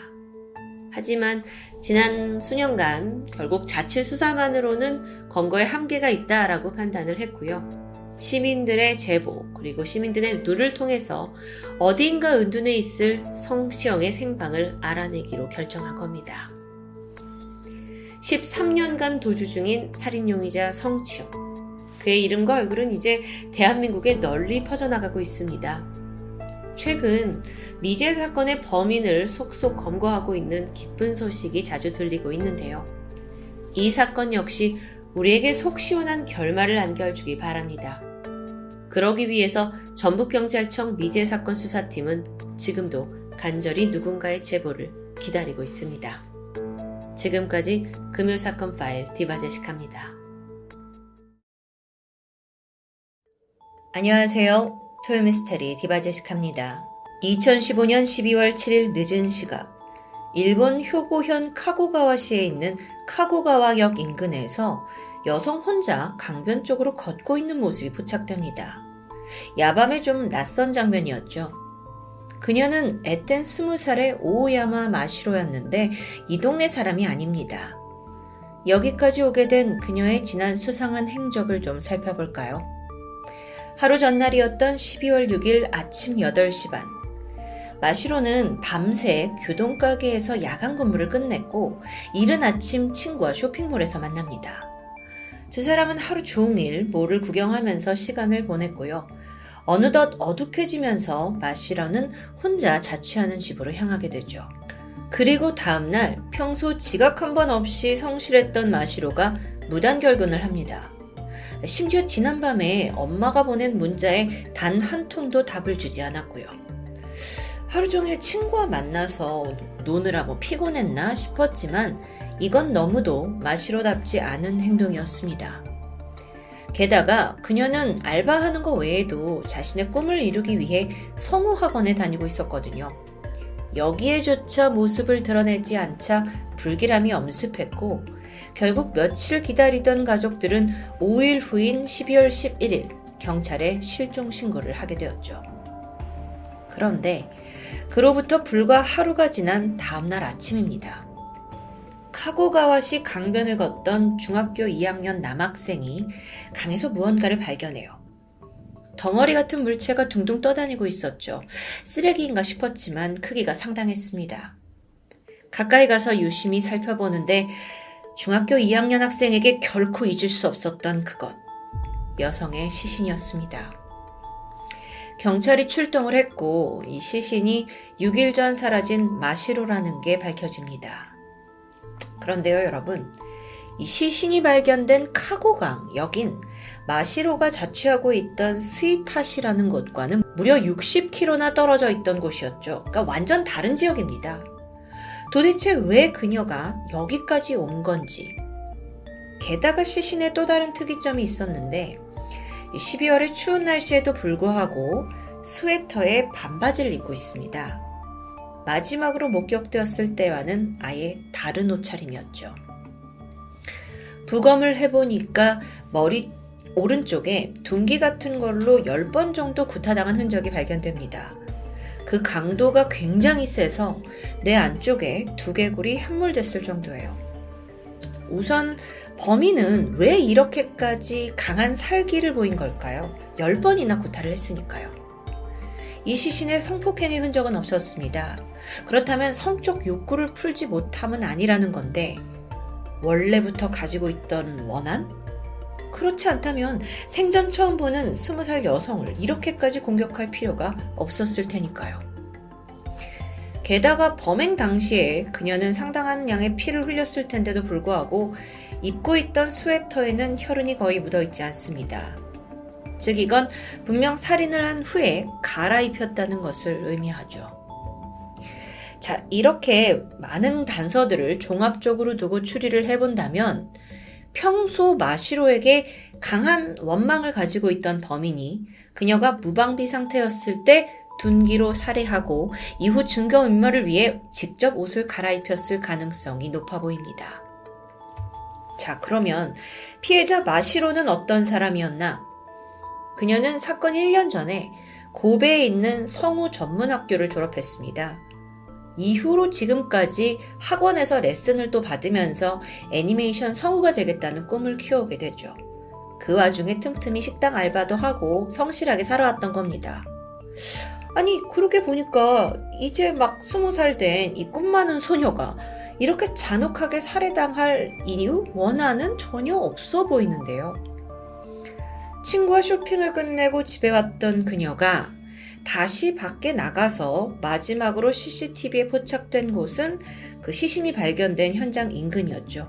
하지만 지난 수년간 결국 자체 수사만으로는 검거에 한계가 있다라고 판단을 했고요. 시민들의 제보 그리고 시민들의 눈을 통해서 어딘가 은둔해 있을 성시영의 생방을 알아내기로 결정한 겁니다. 13년간 도주 중인 살인용의자 성치영. 그의 이름과 얼굴은 이제 대한민국에 널리 퍼져나가고 있습니다. 최근 미제 사건의 범인을 속속 검거하고 있는 기쁜 소식이 자주 들리고 있는데요. 이 사건 역시 우리에게 속 시원한 결말을 안겨주기 바랍니다. 그러기 위해서 전북경찰청 미제 사건 수사팀은 지금도 간절히 누군가의 제보를 기다리고 있습니다. 지금까지 금요사건 파일 디바제식합니다. 안녕하세요. 토요미스테리 디바제식합니다. 2015년 12월 7일 늦은 시각 일본 효고현 카고가와시에 있는 카고가와역 인근에서 여성 혼자 강변 쪽으로 걷고 있는 모습이 포착됩니다. 야밤에 좀 낯선 장면이었죠. 그녀는 앳된 스무 살의 오야마 마시로였는데 이 동네 사람이 아닙니다. 여기까지 오게 된 그녀의 지난 수상한 행적을 좀 살펴볼까요? 하루 전날이었던 12월 6일 아침 8시 반. 마시로는 밤새 교동가게에서 야간 근무를 끝냈고 이른 아침 친구와 쇼핑몰에서 만납니다. 두 사람은 하루 종일 몰을 구경하면서 시간을 보냈고요. 어느덧 어둑해지면서 마시로는 혼자 자취하는 집으로 향하게 되죠. 그리고 다음날 평소 지각 한 번 없이 성실했던 마시로가 무단 결근을 합니다. 심지어 지난밤에 엄마가 보낸 문자에 단 한 통도 답을 주지 않았고요. 하루 종일 친구와 만나서 노느라 뭐 피곤했나 싶었지만 이건 너무도 마시로답지 않은 행동이었습니다. 게다가 그녀는 알바하는 것 외에도 자신의 꿈을 이루기 위해 성우학원에 다니고 있었거든요. 여기에조차 모습을 드러내지 않자 불길함이 엄습했고 결국 며칠 기다리던 가족들은 5일 후인 12월 11일 경찰에 실종 신고를 하게 되었죠. 그런데 그로부터 불과 하루가 지난 다음날 아침입니다. 카고가와시 강변을 걷던 중학교 2학년 남학생이 강에서 무언가를 발견해요. 덩어리 같은 물체가 둥둥 떠다니고 있었죠. 쓰레기인가 싶었지만 크기가 상당했습니다. 가까이 가서 유심히 살펴보는데 중학교 2학년 학생에게 결코 잊을 수 없었던 그것. 여성의 시신이었습니다. 경찰이 출동을 했고 이 시신이 6일 전 사라진 마시로라는 게 밝혀집니다. 그런데요, 여러분. 이 시신이 발견된 카고강, 여긴 마시로가 자취하고 있던 스이타시라는 곳과는 무려 60km나 떨어져 있던 곳이었죠. 그러니까 완전 다른 지역입니다. 도대체 왜 그녀가 여기까지 온 건지. 게다가 시신에 또 다른 특이점이 있었는데 12월의 추운 날씨에도 불구하고 스웨터에 반바지를 입고 있습니다. 마지막으로 목격되었을 때와는 아예 다른 옷차림이었죠. 부검을 해보니까 머리 오른쪽에 둔기 같은 걸로 10번 정도 구타당한 흔적이 발견됩니다. 그 강도가 굉장히 세서 내 안쪽에 두개골이 함몰됐을 정도예요. 우선 범인은 왜 이렇게까지 강한 살기를 보인 걸까요? 10번이나 구타를 했으니까요. 이 시신의 성폭행의 흔적은 없었습니다. 그렇다면 성적 욕구를 풀지 못함은 아니라는 건데, 원래부터 가지고 있던 원한? 그렇지 않다면 생전 처음 보는 20살 여성을 이렇게까지 공격할 필요가 없었을 테니까요. 게다가 범행 당시에 그녀는 상당한 양의 피를 흘렸을 텐데도 불구하고 입고 있던 스웨터에는 혈흔이 거의 묻어 있지 않습니다. 즉, 이건 분명 살인을 한 후에 갈아입혔다는 것을 의미하죠. 자, 이렇게 많은 단서들을 종합적으로 두고 추리를 해본다면 평소 마시로에게 강한 원망을 가지고 있던 범인이 그녀가 무방비 상태였을 때 둔기로 살해하고 이후 증거 인멸을 위해 직접 옷을 갈아입혔을 가능성이 높아 보입니다. 자, 그러면 피해자 마시로는 어떤 사람이었나? 그녀는 사건 1년 전에 고베에 있는 성우 전문학교를 졸업했습니다. 이후로 지금까지 학원에서 레슨을 또 받으면서 애니메이션 성우가 되겠다는 꿈을 키워오게 되죠. 그 와중에 틈틈이 식당 알바도 하고 성실하게 살아왔던 겁니다. 아니, 그렇게 보니까 이제 막 스무 살 된 이 꿈 많은 소녀가 이렇게 잔혹하게 살해당할 이유, 원한은 전혀 없어 보이는데요. 친구와 쇼핑을 끝내고 집에 왔던 그녀가 다시 밖에 나가서 마지막으로 CCTV에 포착된 곳은 그 시신이 발견된 현장 인근이었죠.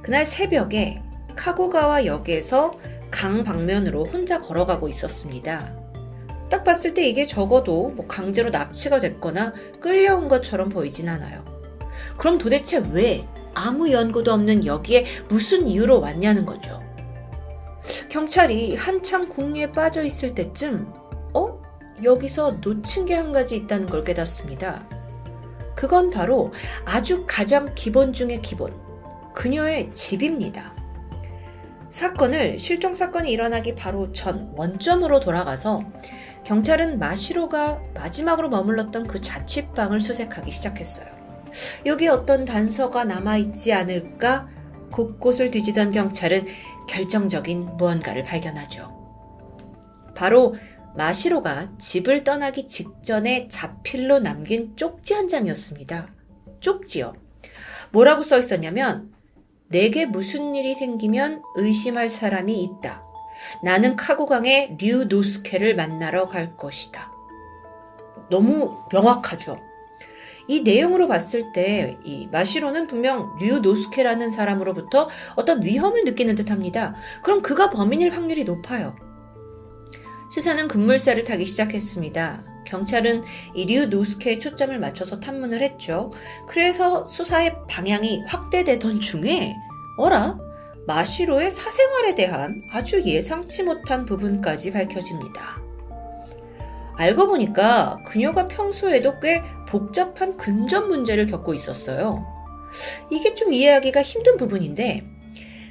그날 새벽에 카고가와 역에서 강 방면으로 혼자 걸어가고 있었습니다. 딱 봤을 때 이게 적어도 뭐 강제로 납치가 됐거나 끌려온 것처럼 보이진 않아요. 그럼 도대체 왜 아무 연고도 없는 여기에 무슨 이유로 왔냐는 거죠. 경찰이 한참 궁리에 빠져 있을 때쯤, 어? 여기서 놓친 게 한 가지 있다는 걸 깨닫습니다. 그건 바로 아주 가장 기본 중의 기본, 그녀의 집입니다. 사건을 실종 사건이 일어나기 바로 전 원점으로 돌아가서 경찰은 마시로가 마지막으로 머물렀던 그 자취방을 수색하기 시작했어요. 여기 어떤 단서가 남아있지 않을까 곳곳을 뒤지던 경찰은 결정적인 무언가를 발견하죠. 바로 마시로가 집을 떠나기 직전에 자필로 남긴 쪽지 한 장이었습니다. 쪽지요. 뭐라고 써 있었냐면, 내게 무슨 일이 생기면 의심할 사람이 있다. 나는 카고강의 류 노스케를 만나러 갈 것이다. 너무 명확하죠. 이 내용으로 봤을 때 이 마시로는 분명 류 노스케라는 사람으로부터 어떤 위험을 느끼는 듯합니다. 그럼 그가 범인일 확률이 높아요. 수사는 급물살을 타기 시작했습니다. 경찰은 이류 노스케에 초점을 맞춰서 탐문을 했죠. 그래서 수사의 방향이 확대되던 중에 어라? 마시로의 사생활에 대한 아주 예상치 못한 부분까지 밝혀집니다. 알고 보니까 그녀가 평소에도 꽤 복잡한 근접 문제를 겪고 있었어요. 이게 좀 이해하기가 힘든 부분인데,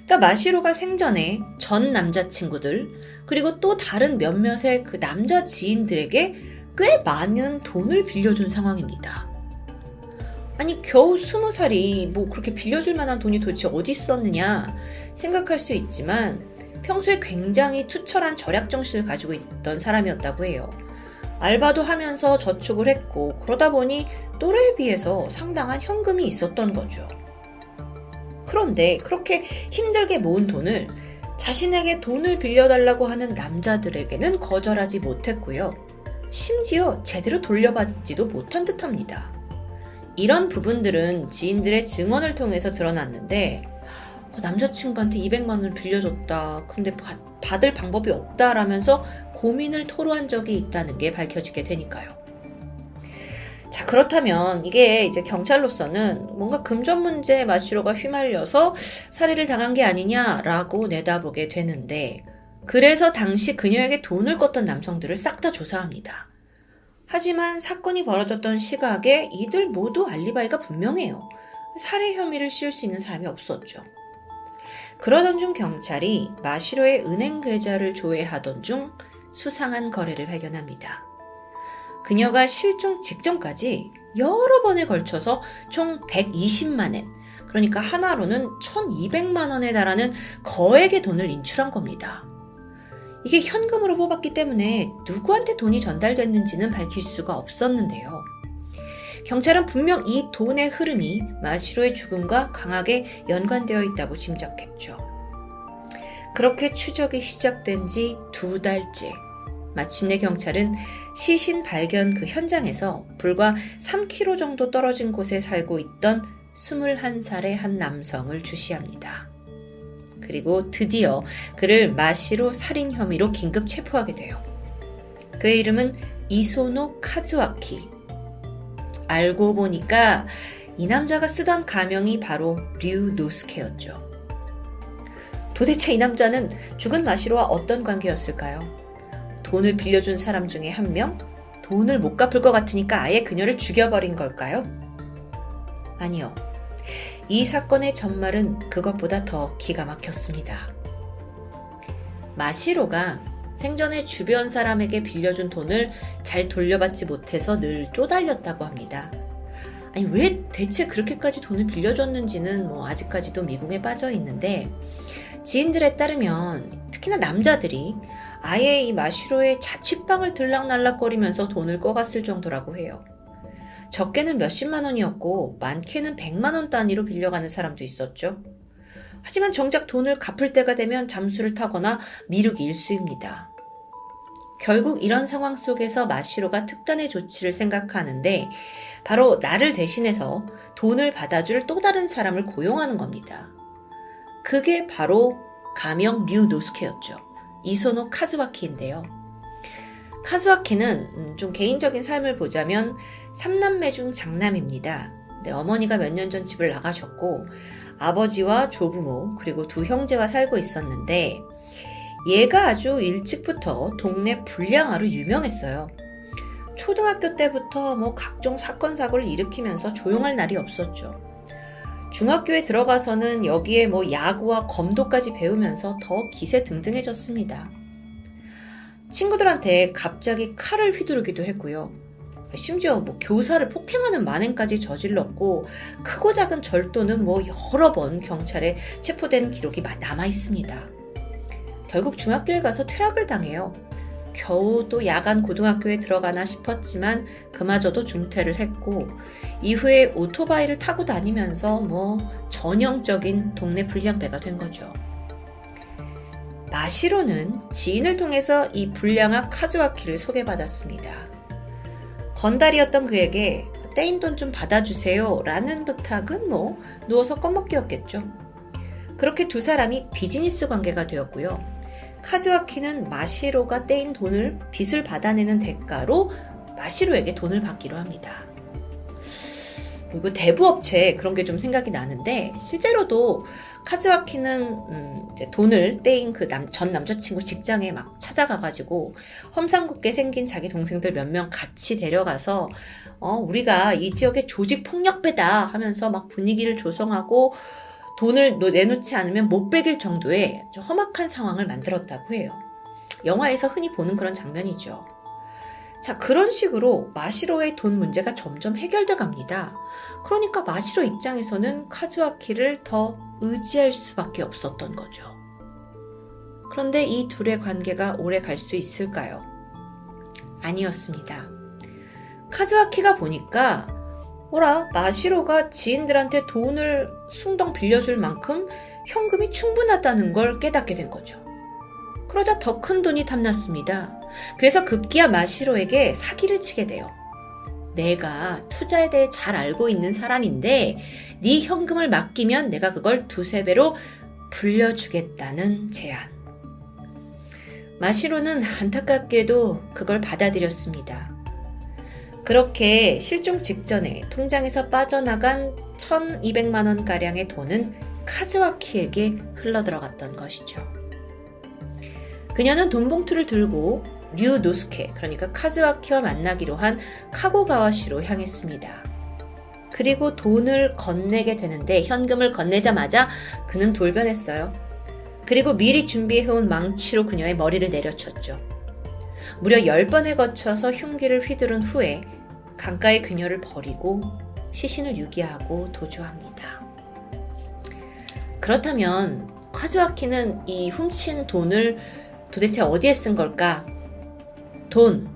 그러니까 마시로가 생전에 전 남자친구들, 그리고 또 다른 몇몇의 그 남자 지인들에게 꽤 많은 돈을 빌려준 상황입니다. 아니, 겨우 스무 살이 뭐 그렇게 빌려줄 만한 돈이 도대체 어디 있었느냐 생각할 수 있지만, 평소에 굉장히 투철한 절약 정신을 가지고 있던 사람이었다고 해요. 알바도 하면서 저축을 했고 그러다 보니 또래에 비해서 상당한 현금이 있었던 거죠. 그런데 그렇게 힘들게 모은 돈을 자신에게 돈을 빌려달라고 하는 남자들에게는 거절하지 못했고요. 심지어 제대로 돌려받지도 못한 듯 합니다. 이런 부분들은 지인들의 증언을 통해서 드러났는데, 남자친구한테 200만 원을 빌려줬다. 근데 받, 을 방법이 없다라면서 고민을 토로한 적이 있다는 게 밝혀지게 되니까요. 자, 그렇다면 이게 이제 경찰로서는 뭔가 금전 문제에 마시로가 휘말려서 살해를 당한 게 아니냐라고 내다보게 되는데, 그래서 당시 그녀에게 돈을 껐던 남성들을 싹 다 조사합니다. 하지만 사건이 벌어졌던 시각에 이들 모두 알리바이가 분명해요. 살해 혐의를 씌울 수 있는 사람이 없었죠. 그러던 중 경찰이 마시로의 은행 계좌를 조회하던 중 수상한 거래를 발견합니다. 그녀가 실종 직전까지 여러 번에 걸쳐서 총 120만엔, 그러니까 하나로는 1200만 원에 달하는 거액의 돈을 인출한 겁니다. 이게 현금으로 뽑았기 때문에 누구한테 돈이 전달됐는지는 밝힐 수가 없었는데요. 경찰은 분명 이 돈의 흐름이 마시로의 죽음과 강하게 연관되어 있다고 짐작했죠. 그렇게 추적이 시작된 지 두 달째. 마침내 경찰은 시신 발견 그 현장에서 불과 3km 정도 떨어진 곳에 살고 있던 21살의 한 남성을 주시합니다. 그리고 드디어 그를 마시로 살인 혐의로 긴급 체포하게 돼요. 그의 이름은 이소노 카즈와키. 알고 보니까 이 남자가 쓰던 가명이 바로 류 노스케였죠. 도대체 이 남자는 죽은 마시로와 어떤 관계였을까요? 돈을 빌려준 사람 중에 한 명? 돈을 못 갚을 것 같으니까 아예 그녀를 죽여버린 걸까요? 아니요. 이 사건의 전말은 그것보다 더 기가 막혔습니다. 마시로가 생전에 주변 사람에게 빌려준 돈을 잘 돌려받지 못해서 늘 쪼달렸다고 합니다. 아니, 왜 대체 그렇게까지 돈을 빌려줬는지는 뭐 아직까지도 미궁에 빠져 있는데, 지인들에 따르면 특히나 남자들이 아예 이 마시로의 자취방을 들락날락거리면서 돈을 꿔갔을 정도라고 해요. 적게는 몇십만 원이었고, 많게는 백만 원 단위로 빌려가는 사람도 있었죠. 하지만 정작 돈을 갚을 때가 되면 잠수를 타거나 미루기 일수입니다. 결국 이런 상황 속에서 마시로가 특단의 조치를 생각하는데 바로 나를 대신해서 돈을 받아줄 또 다른 사람을 고용하는 겁니다. 그게 바로 가명 류 노스케였죠. 이소노 카즈와키인데요. 카즈와키는 음, 좀 개인적인 삶을 보자면 3남매 중 장남입니다. 네, 어머니가 몇 년 전 집을 나가셨고 아버지와 조부모 그리고 두 형제와 살고 있었는데 얘가 아주 일찍부터 동네 불량아로 유명했어요. 초등학교 때부터 뭐 각종 사건 사고를 일으키면서 조용할 날이 없었죠. 중학교에 들어가서는 여기에 뭐 야구와 검도까지 배우면서 더 기세등등해졌습니다. 친구들한테 갑자기 칼을 휘두르기도 했고요. 심지어 뭐 교사를 폭행하는 만행까지 저질렀고 크고 작은 절도는 뭐 여러 번 경찰에 체포된 기록이 남아 있습니다. 결국 중학교에 가서 퇴학을 당해요. 겨우 또 야간 고등학교에 들어가나 싶었지만 그마저도 중퇴를 했고 이후에 오토바이를 타고 다니면서 뭐 전형적인 동네 불량배가 된 거죠. 마시로는 지인을 통해서 이 불량한 카즈와키를 소개받았습니다. 건달이었던 그에게 떼인 돈 좀 받아주세요 라는 부탁은 뭐 누워서 껌먹기였겠죠. 그렇게 두 사람이 비즈니스 관계가 되었고요. 카즈와키는 마시로가 떼인 돈을 빚을 받아내는 대가로 마시로에게 돈을 받기로 합니다. 그리고 대부업체 그런 게 좀 생각이 나는데 실제로도 카즈와키는 음 돈을 떼인 그 전 남자친구 직장에 막 찾아가가지고 험상궂게 생긴 자기 동생들 몇 명 같이 데려가서 어 우리가 이 지역의 조직 폭력배다 하면서 막 분위기를 조성하고 돈을 내놓지 않으면 못 베길 정도의 험악한 상황을 만들었다고 해요. 영화에서 흔히 보는 그런 장면이죠. 자, 그런 식으로 마시로의 돈 문제가 점점 해결돼 갑니다. 그러니까 마시로 입장에서는 카즈와키를 더 의지할 수밖에 없었던 거죠. 그런데 이 둘의 관계가 오래 갈 수 있을까요? 아니었습니다. 카즈와키가 보니까 뭐라 마시로가 지인들한테 돈을 숭덩 빌려줄 만큼 현금이 충분하다는 걸 깨닫게 된 거죠. 그러자 더 큰 돈이 탐났습니다. 그래서 급기야 마시로에게 사기를 치게 돼요. 내가 투자에 대해 잘 알고 있는 사람인데 네 현금을 맡기면 내가 그걸 두세 배로 불려주겠다는 제안. 마시로는 안타깝게도 그걸 받아들였습니다. 그렇게 실종 직전에 통장에서 빠져나간 1200만원 가량의 돈은 카즈와키에게 흘러들어갔던 것이죠. 그녀는 돈 봉투를 들고 류 노스케, 그러니까 카즈와키와 만나기로 한 카고가와시로 향했습니다. 그리고 돈을 건네게 되는데 현금을 건네자마자 그는 돌변했어요. 그리고 미리 준비해온 망치로 그녀의 머리를 내려쳤죠. 무려 10번에 거쳐서 흉기를 휘두른 후에 강가에 그녀를 버리고 시신을 유기하고 도주합니다. 그렇다면 카즈와키는 이 훔친 돈을 도대체 어디에 쓴 걸까? 돈,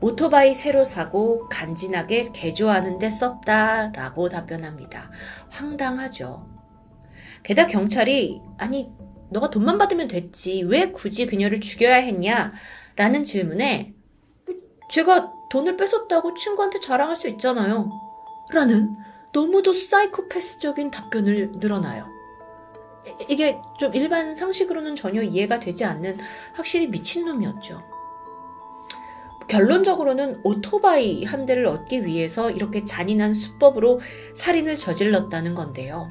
오토바이 새로 사고 간지나게 개조하는데 썼다 라고 답변합니다. 황당하죠. 게다가 경찰이 아니 너가 돈만 받으면 됐지 왜 굳이 그녀를 죽여야 했냐 라는 질문에 제가 돈을 뺏었다고 친구한테 자랑할 수 있잖아요. 라는 너무도 사이코패스적인 답변을 늘어나요. 이게 좀 일반 상식으로는 전혀 이해가 되지 않는 확실히 미친놈이었죠. 결론적으로는 오토바이 한 대를 얻기 위해서 이렇게 잔인한 수법으로 살인을 저질렀다는 건데요.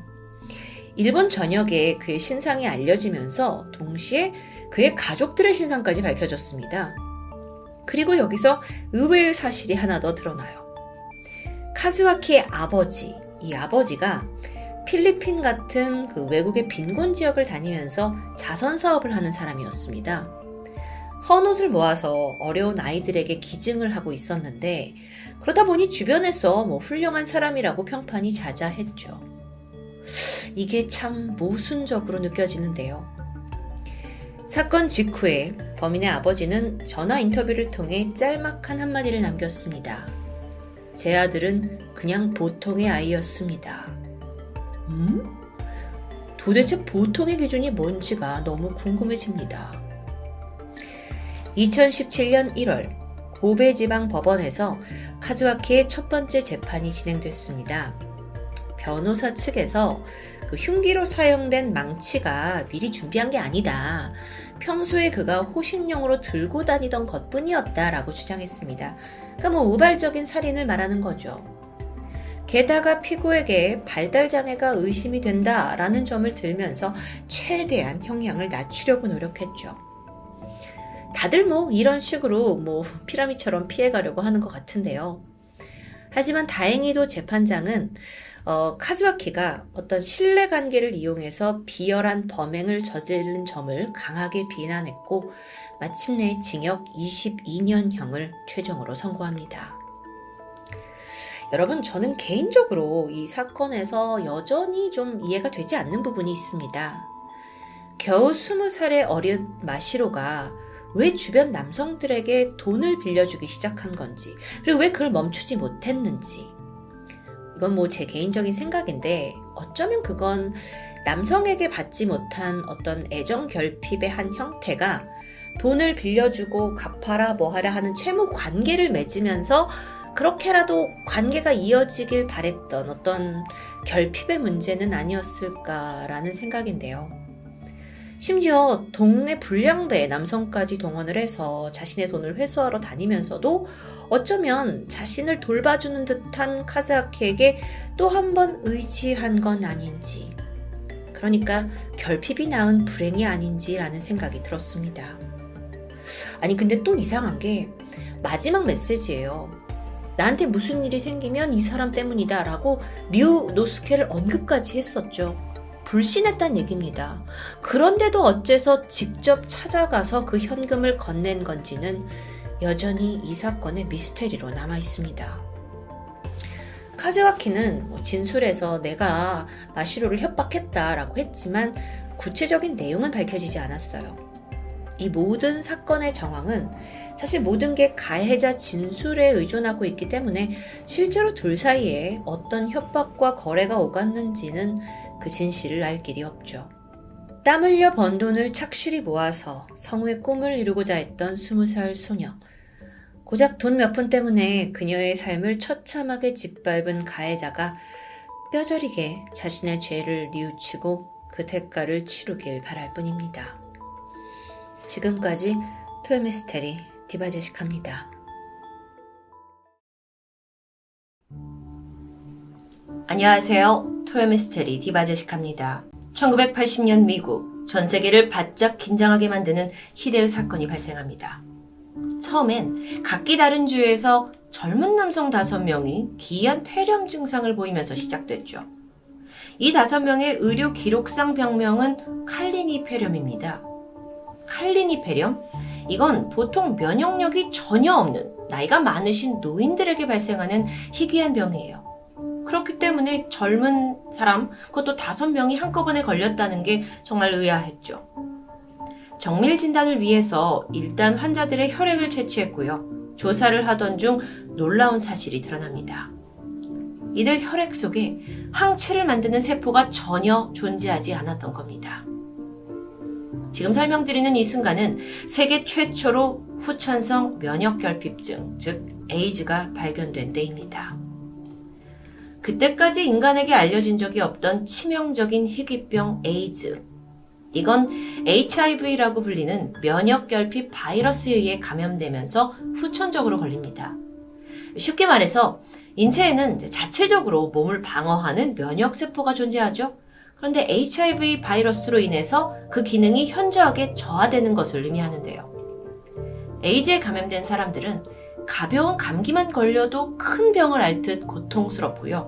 일본 전역에 그의 신상이 알려지면서 동시에 그의 가족들의 신상까지 밝혀졌습니다. 그리고 여기서 의외의 사실이 하나 더 드러나요. 카즈와키의 아버지, 이 아버지가 필리핀 같은 그 외국의 빈곤 지역을 다니면서 자선 사업을 하는 사람이었습니다. 헌옷을 모아서 어려운 아이들에게 기증을 하고 있었는데 그러다 보니 주변에서 뭐 훌륭한 사람이라고 평판이 자자했죠. 이게 참 모순적으로 느껴지는데요. 사건 직후에 범인의 아버지는 전화 인터뷰를 통해 짤막한 한마디를 남겼습니다. 제 아들은 그냥 보통의 아이였습니다. 음? 도대체 보통의 기준이 뭔지가 너무 궁금해집니다. 2017년 1월 고베 지방 법원에서 카즈와키의 첫 번째 재판이 진행됐습니다. 변호사 측에서 그 흉기로 사용된 망치가 미리 준비한 게 아니다. 평소에 그가 호신용으로 들고 다니던 것 뿐이었다라고 주장했습니다. 그러니까 뭐 우발적인 살인을 말하는 거죠. 게다가 피고에게 발달장애가 의심이 된다라는 점을 들면서 최대한 형량을 낮추려고 노력했죠. 다들 뭐 이런 식으로 뭐 피라미처럼 피해가려고 하는 것 같은데요. 하지만 다행히도 재판장은 어, 카즈와키가 어떤 신뢰 관계를 이용해서 비열한 범행을 저지른 점을 강하게 비난했고 마침내 징역 22년형을 최종으로 선고합니다. 여러분, 저는 개인적으로 이 사건에서 여전히 좀 이해가 되지 않는 부분이 있습니다. 겨우 20살의 어린 마시로가 왜 주변 남성들에게 돈을 빌려주기 시작한 건지, 그리고 왜 그걸 멈추지 못했는지. 이건 뭐 제 개인적인 생각인데, 어쩌면 그건 남성에게 받지 못한 어떤 애정 결핍의 한 형태가 돈을 빌려주고 갚아라 뭐하라 하는 채무 관계를 맺으면서 그렇게라도 관계가 이어지길 바랬던 어떤 결핍의 문제는 아니었을까라는 생각인데요. 심지어 동네 불량배 남성까지 동원을 해서 자신의 돈을 회수하러 다니면서도 어쩌면 자신을 돌봐주는 듯한 카즈아키에게 또 한 번 의지한 건 아닌지. 그러니까 결핍이 낳은 불행이 아닌지라는 생각이 들었습니다. 아니, 근데 또 이상한 게 마지막 메시지예요. 나한테 무슨 일이 생기면 이 사람 때문이다 라고 류 노스케를 언급까지 했었죠. 불신했단 얘기입니다. 그런데도 어째서 직접 찾아가서 그 현금을 건넨 건지는 여전히 이 사건의 미스테리로 남아 있습니다. 카즈와키는 뭐 진술에서 내가 마시로를 협박했다라고 했지만 구체적인 내용은 밝혀지지 않았어요. 이 모든 사건의 정황은 사실 모든 게 가해자 진술에 의존하고 있기 때문에 실제로 둘 사이에 어떤 협박과 거래가 오갔는지는 그 진실을 알 길이 없죠. 땀 흘려 번 돈을 착실히 모아서 성우의 꿈을 이루고자 했던 스무 살 소녀. 고작 돈 몇 푼 때문에 그녀의 삶을 처참하게 짓밟은 가해자가 뼈저리게 자신의 죄를 뉘우치고 그 대가를 치르길 바랄 뿐입니다. 지금까지 토요미스테리 디바제식합니다. 안녕하세요. 토요미스테리 디바제식합니다. 1980년 미국 전 세계를 바짝 긴장하게 만드는 희대의 사건이 발생합니다. 처음엔 각기 다른 주에서 젊은 남성 5명이 기이한 폐렴 증상을 보이면서 시작됐죠. 이 5명의 의료 기록상 병명은 칼리니 폐렴입니다. 칼리니 폐렴? 이건 보통 면역력이 전혀 없는 나이가 많으신 노인들에게 발생하는 희귀한 병이에요. 그렇기 때문에 젊은 사람, 그것도 다섯 명이 한꺼번에 걸렸다는 게 정말 의아했죠. 정밀 진단을 위해서 일단 환자들의 혈액을 채취했고요. 조사를 하던 중 놀라운 사실이 드러납니다. 이들 혈액 속에 항체를 만드는 세포가 전혀 존재하지 않았던 겁니다. 지금 설명드리는 이 순간은 세계 최초로 후천성 면역결핍증, 즉 에이즈가 발견된 때입니다. 그때까지 인간에게 알려진 적이 없던 치명적인 희귀병 에이즈. 이건 HIV라고 불리는 면역결핍 바이러스에 의해 감염되면서 후천적으로 걸립니다. 쉽게 말해서 인체에는 자체적으로 몸을 방어하는 면역세포가 존재하죠. 그런데 HIV 바이러스로 인해서 그 기능이 현저하게 저하되는 것을 의미하는데요. 에이즈에 감염된 사람들은 가벼운 감기만 걸려도 큰 병을 앓듯 고통스럽고요.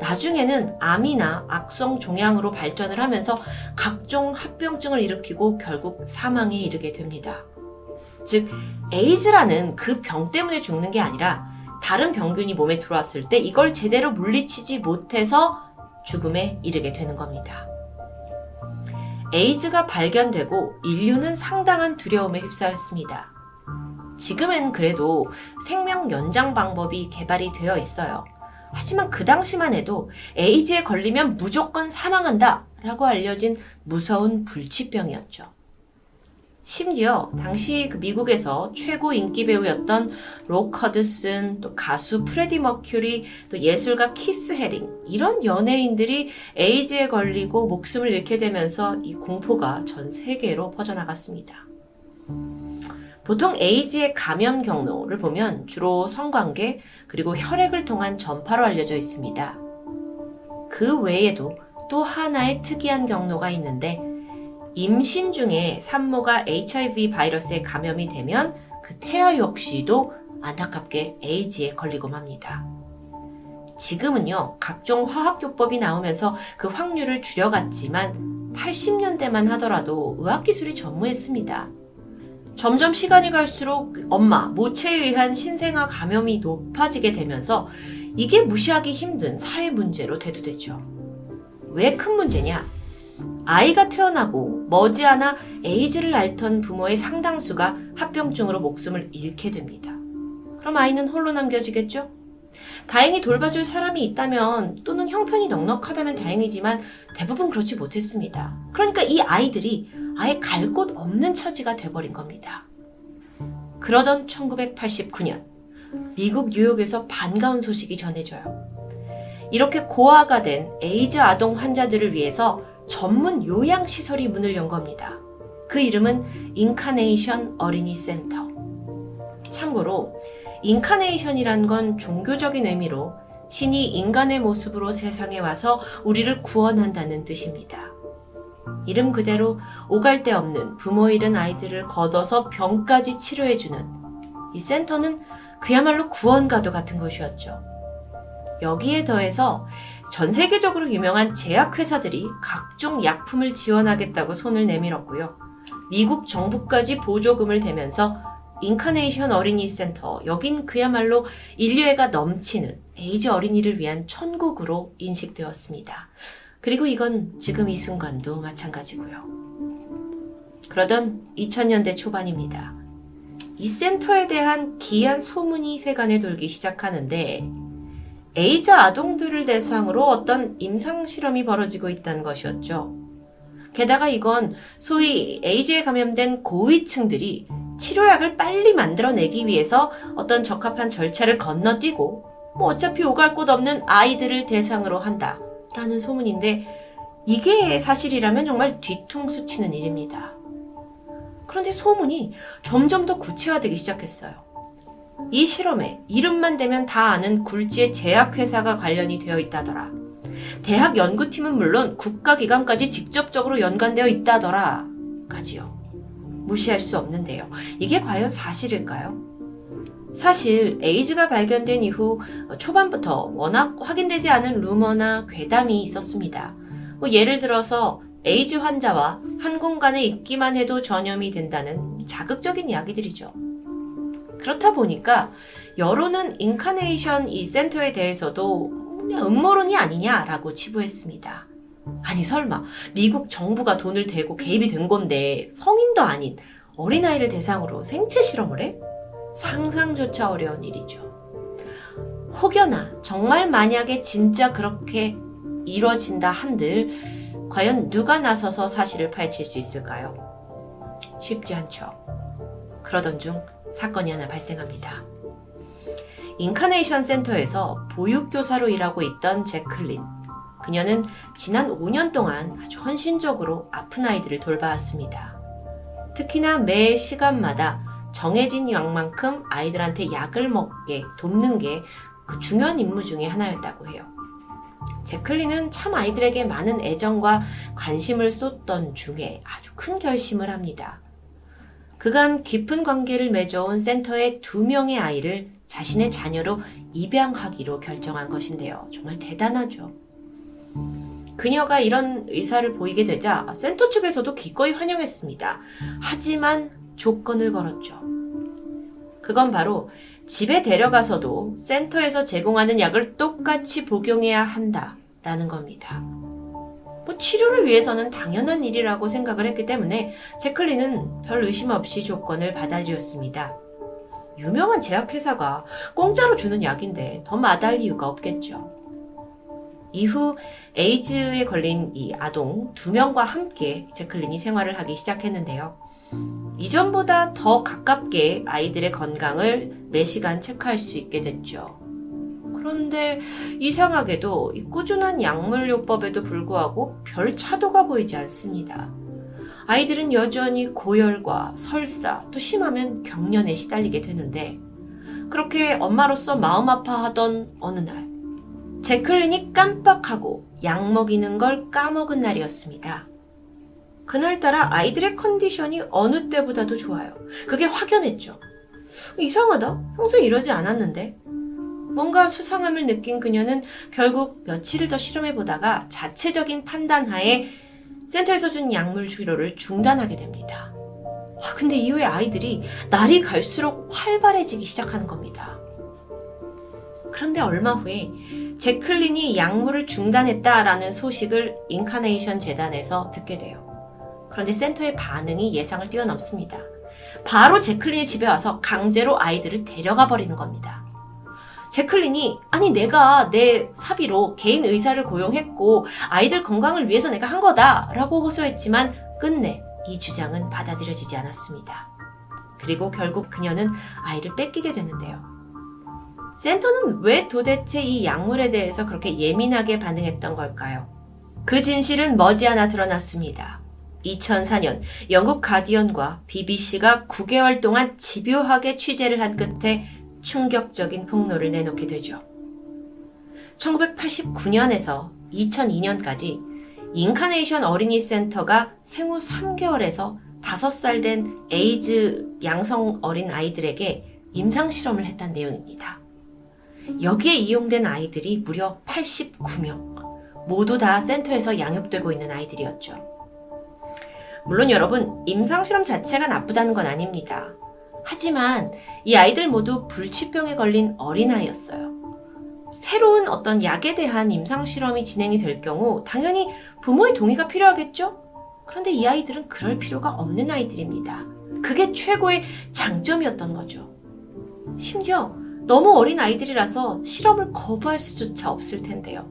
나중에는 암이나 악성 종양으로 발전을 하면서 각종 합병증을 일으키고 결국 사망에 이르게 됩니다. 즉, 에이즈라는 그 병 때문에 죽는 게 아니라 다른 병균이 몸에 들어왔을 때 이걸 제대로 물리치지 못해서 죽음에 이르게 되는 겁니다. 에이즈가 발견되고 인류는 상당한 두려움에 휩싸였습니다. 지금은 그래도 생명 연장 방법이 개발이 되어 있어요. 하지만 그 당시만 해도 에이즈에 걸리면 무조건 사망한다 라고 알려진 무서운 불치병이었죠. 심지어 당시 그 미국에서 최고 인기 배우였던 록 허드슨, 또 가수 프레디 머큐리, 또 예술가 키스 해링 이런 연예인들이 에이즈에 걸리고 목숨을 잃게 되면서 이 공포가 전 세계로 퍼져나갔습니다. 보통 에이즈의 감염 경로를 보면 주로 성관계 그리고 혈액을 통한 전파로 알려져 있습니다. 그 외에도 또 하나의 특이한 경로가 있는데 임신 중에 산모가 HIV 바이러스에 감염이 되면 그 태아 역시도 안타깝게 에이즈에 걸리고 맙니다. 지금은요, 각종 화학요법이 나오면서 그 확률을 줄여갔지만 80년대만 하더라도 의학기술이 전무했습니다. 점점 시간이 갈수록 엄마, 모체에 의한 신생아 감염이 높아지게 되면서 이게 무시하기 힘든 사회 문제로 대두되죠. 왜 큰 문제냐? 아이가 태어나고 머지않아 에이즈를 앓던 부모의 상당수가 합병증으로 목숨을 잃게 됩니다. 그럼 아이는 홀로 남겨지겠죠? 다행히 돌봐줄 사람이 있다면 또는 형편이 넉넉하다면 다행이지만 대부분 그렇지 못했습니다. 그러니까 이 아이들이 아예 갈 곳 없는 처지가 돼버린 겁니다. 그러던 1989년 미국 뉴욕에서 반가운 소식이 전해져요. 이렇게 고아가 된 에이즈 아동 환자들을 위해서 전문 요양시설이 문을 연 겁니다. 그 이름은 인카네이션 어린이 센터. 참고로 incarnation이란 건 종교적인 의미로 신이 인간의 모습으로 세상에 와서 우리를 구원한다는 뜻입니다. 이름 그대로 오갈 데 없는 부모 잃은 아이들을 거둬서 병까지 치료해주는 이 센터는 그야말로 구원과도 같은 것이었죠. 여기에 더해서 전 세계적으로 유명한 제약회사들이 각종 약품을 지원하겠다고 손을 내밀었고요. 미국 정부까지 보조금을 대면서 인카네이션 어린이 센터, 여긴 그야말로 인류애가 넘치는 에이즈 어린이를 위한 천국으로 인식되었습니다. 그리고 이건 지금 이 순간도 마찬가지고요. 그러던 2000년대 초반입니다. 이 센터에 대한 기이한 소문이 세간에 돌기 시작하는데 에이즈 아동들을 대상으로 어떤 임상 실험이 벌어지고 있다는 것이었죠. 게다가 이건 소위 에이즈에 감염된 고위층들이 치료약을 빨리 만들어내기 위해서 어떤 적합한 절차를 건너뛰고 뭐 어차피 오갈 곳 없는 아이들을 대상으로 한다라는 소문인데 이게 사실이라면 정말 뒤통수 치는 일입니다. 그런데 소문이 점점 더 구체화되기 시작했어요. 이 실험에 이름만 대면 다 아는 굴지의 제약회사가 관련이 되어 있다더라. 대학 연구팀은 물론 국가기관까지 직접적으로 연관되어 있다더라. 까지요. 무시할 수 없는데요. 이게 과연 사실일까요? 사실 에이즈가 발견된 이후 초반부터 워낙 확인되지 않은 루머나 괴담이 있었습니다. 뭐 예를 들어서 에이즈 환자와 한 공간에 있기만 해도 전염이 된다는 자극적인 이야기들이죠. 그렇다 보니까 여론은 인카네이션 이 센터에 대해서도 그냥 음모론이 아니냐라고 치부했습니다. 아니 설마 미국 정부가 돈을 대고 개입이 된 건데 성인도 아닌 어린아이를 대상으로 생체 실험을 해? 상상조차 어려운 일이죠. 혹여나 정말 만약에 진짜 그렇게 이뤄진다 한들 과연 누가 나서서 사실을 파헤칠 수 있을까요? 쉽지 않죠. 그러던 중 사건이 하나 발생합니다. 인카네이션 센터에서 보육교사로 일하고 있던 제클린. 그녀는 지난 5년 동안 아주 헌신적으로 아픈 아이들을 돌봐왔습니다. 특히나 매 시간마다 정해진 양만큼 아이들한테 약을 먹게 돕는 게 그 중요한 임무 중의 하나였다고 해요. 제클린은 참 아이들에게 많은 애정과 관심을 쏟던 중에 아주 큰 결심을 합니다. 그간 깊은 관계를 맺어온 센터의 두 명의 아이를 자신의 자녀로 입양하기로 결정한 것인데요. 정말 대단하죠. 그녀가 이런 의사를 보이게 되자 센터 측에서도 기꺼이 환영했습니다. 하지만 조건을 걸었죠. 그건 바로 집에 데려가서도 센터에서 제공하는 약을 똑같이 복용해야 한다라는 겁니다. 뭐 치료를 위해서는 당연한 일이라고 생각을 했기 때문에 제클린은 별 의심 없이 조건을 받아들였습니다. 유명한 제약회사가 공짜로 주는 약인데 더 마다할 이유가 없겠죠. 이후 에이즈에 걸린 이 아동 두 명과 함께 제클린이 생활을 하기 시작했는데요. 이전보다 더 가깝게 아이들의 건강을 매시간 체크할 수 있게 됐죠. 그런데 이상하게도 이 꾸준한 약물요법에도 불구하고 별 차도가 보이지 않습니다. 아이들은 여전히 고열과 설사, 또 심하면 경련에 시달리게 되는데, 그렇게 엄마로서 마음 아파하던 어느 날, 제클린이 깜빡하고 약 먹이는 걸 까먹은 날이었습니다. 그날따라 아이들의 컨디션이 어느 때보다도 좋아요. 그게 확연했죠. 이상하다. 평소에 이러지 않았는데. 뭔가 수상함을 느낀 그녀는 결국 며칠을 더 실험해보다가 자체적인 판단하에 센터에서 준 약물 치료를 중단하게 됩니다. 아, 근데 이후에 아이들이 날이 갈수록 활발해지기 시작하는 겁니다. 그런데 얼마 후에 제클린이 약물을 중단했다라는 소식을 인카네이션 재단에서 듣게 돼요. 그런데 센터의 반응이 예상을 뛰어넘습니다. 바로 제클린의 집에 와서 강제로 아이들을 데려가 버리는 겁니다. 제클린이 아니 내가 내 사비로 개인 의사를 고용했고 아이들 건강을 위해서 내가 한 거다라고 호소했지만 끝내 이 주장은 받아들여지지 않았습니다. 그리고 결국 그녀는 아이를 뺏기게 되는데요. 센터는 왜 도대체 이 약물에 대해서 그렇게 예민하게 반응했던 걸까요? 그 진실은 머지않아 드러났습니다. 2004년 영국 가디언과 BBC가 9개월 동안 집요하게 취재를 한 끝에 충격적인 폭로를 내놓게 되죠. 1989년에서 2002년까지 인카네이션 어린이 센터가 생후 3개월에서 5살 된 에이즈 양성 어린 아이들에게 임상 실험을 했다는 내용입니다. 여기에 이용된 아이들이 무려 89명. 모두 다 센터에서 양육되고 있는 아이들이었죠. 물론 여러분, 임상실험 자체가 나쁘다는 건 아닙니다. 하지만 이 아이들 모두 불치병에 걸린 어린아이였어요. 새로운 어떤 약에 대한 임상실험이 진행이 될 경우 당연히 부모의 동의가 필요하겠죠? 그런데 이 아이들은 그럴 필요가 없는 아이들입니다. 그게 최고의 장점이었던 거죠. 심지어 너무 어린 아이들이라서 실험을 거부할 수조차 없을 텐데요.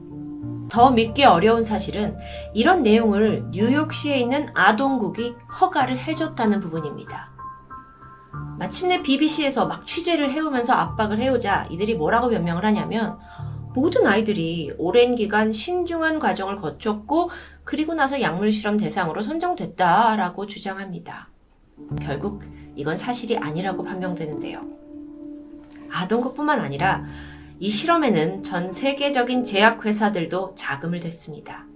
더 믿기 어려운 사실은 이런 내용을 뉴욕시에 있는 아동국이 허가를 해줬다는 부분입니다. 마침내 BBC에서 막 취재를 해오면서 압박을 해오자 이들이 뭐라고 변명을 하냐면 모든 아이들이 오랜 기간 신중한 과정을 거쳤고 그리고 나서 약물 실험 대상으로 선정됐다라고 주장합니다. 결국 이건 사실이 아니라고 판명되는데요. 아동국뿐만 아니라 이 실험에는 전 세계적인 제약회사들도 자금을 댔습니다.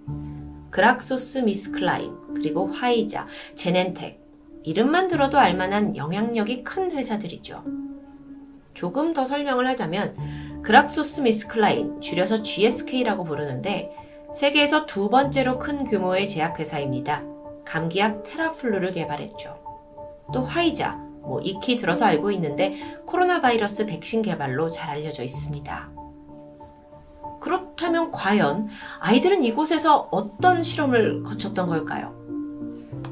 그락소스 미스클라인, 그리고 화이자, 제넨텍, 이름만 들어도 알만한 영향력이 큰 회사들이죠. 조금 더 설명을 하자면 그락소스 미스클라인, 줄여서 GSK라고 부르는데 세계에서 두 번째로 큰 규모의 제약회사입니다. 감기약 테라플루를 개발했죠. 또 화이자, 뭐 익히 들어서 알고 있는데 코로나 바이러스 백신 개발로 잘 알려져 있습니다. 그렇다면 과연 아이들은 이곳에서 어떤 실험을 거쳤던 걸까요?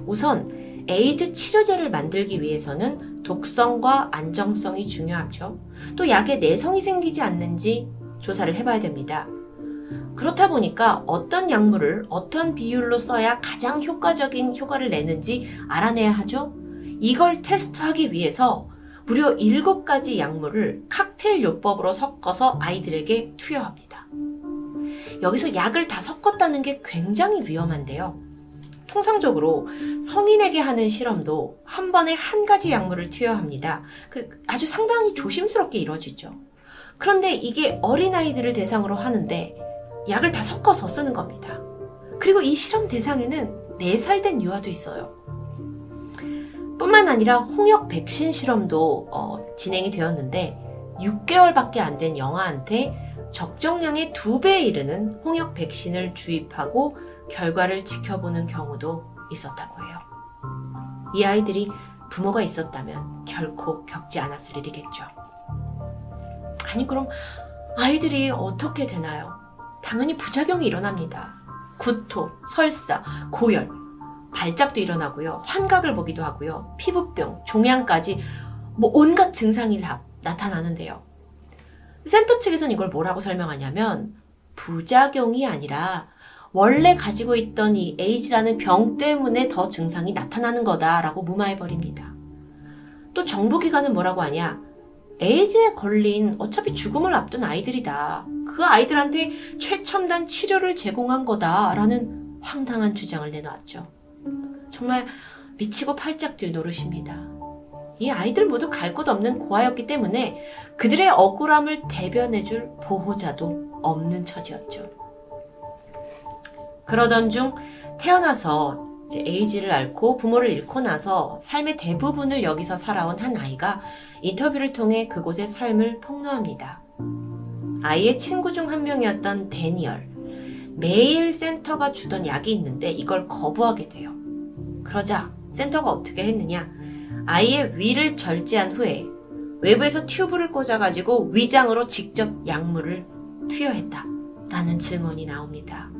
우선 에이즈 치료제를 만들기 위해서는 독성과 안정성이 중요하죠. 또 약에 내성이 생기지 않는지 조사를 해봐야 됩니다. 그렇다 보니까 어떤 약물을 어떤 비율로 써야 가장 효과적인 효과를 내는지 알아내야 하죠. 이걸 테스트하기 위해서 무려 7가지 약물을 칵테일 요법으로 섞어서 아이들에게 투여합니다. 여기서 약을 다 섞었다는 게 굉장히 위험한데요. 통상적으로 성인에게 하는 실험도 한 번에 한 가지 약물을 투여합니다. 그 아주 상당히 조심스럽게 이루어지죠. 그런데 이게 어린아이들을 대상으로 하는데 약을 다 섞어서 쓰는 겁니다. 그리고 이 실험 대상에는 4살 된 유아도 있어요. 뿐만 아니라 홍역 백신 실험도 어, 진행이 되었는데 6개월밖에 안 된 영아한테 적정량의 2배에 이르는 홍역 백신을 주입하고 결과를 지켜보는 경우도 있었다고 해요. 이 아이들이 부모가 있었다면 결코 겪지 않았을 일이겠죠. 아니, 그럼 아이들이 어떻게 되나요? 당연히 부작용이 일어납니다. 구토, 설사, 고열, 발작도 일어나고요. 환각을 보기도 하고요. 피부병, 종양까지 뭐 온갖 증상이 다 나타나는데요. 센터 측에서는 이걸 뭐라고 설명하냐면 부작용이 아니라 원래 가지고 있던 이 에이즈라는 병 때문에 더 증상이 나타나는 거다라고 무마해버립니다. 또 정부기관은 뭐라고 하냐? 에이즈에 걸린 어차피 죽음을 앞둔 아이들이다. 그 아이들한테 최첨단 치료를 제공한 거다라는 황당한 주장을 내놓았죠. 정말 미치고 팔짝 뛸 노릇입니다. 이 아이들 모두 갈 곳 없는 고아였기 때문에 그들의 억울함을 대변해줄 보호자도 없는 처지였죠. 그러던 중 태어나서 이제 에이지를 앓고 부모를 잃고 나서 삶의 대부분을 여기서 살아온 한 아이가 인터뷰를 통해 그곳의 삶을 폭로합니다. 아이의 친구 중 한 명이었던 데니얼. 매일 센터가 주던 약이 있는데 이걸 거부하게 돼요. 그러자 센터가 어떻게 했느냐? 아이의 위를 절제한 후에 외부에서 튜브를 꽂아가지고 위장으로 직접 약물을 투여했다. 라는 증언이 나옵니다.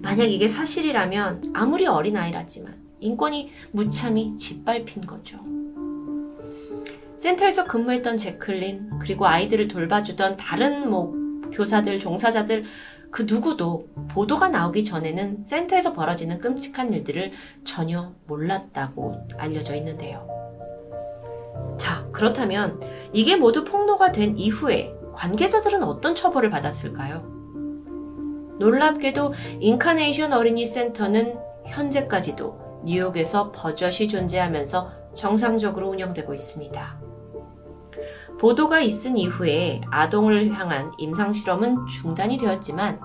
만약 이게 사실이라면 아무리 어린아이라지만 인권이 무참히 짓밟힌 거죠. 센터에서 근무했던 제클린, 그리고 아이들을 돌봐주던 다른 뭐 교사들, 종사자들, 그 누구도 보도가 나오기 전에는 센터에서 벌어지는 끔찍한 일들을 전혀 몰랐다고 알려져 있는데요. 자, 그렇다면 이게 모두 폭로가 된 이후에 관계자들은 어떤 처벌을 받았을까요? 놀랍게도 인카네이션 어린이 센터는 현재까지도 뉴욕에서 버젓이 존재하면서 정상적으로 운영되고 있습니다. 보도가 있은 이후에 아동을 향한 임상실험은 중단이 되었지만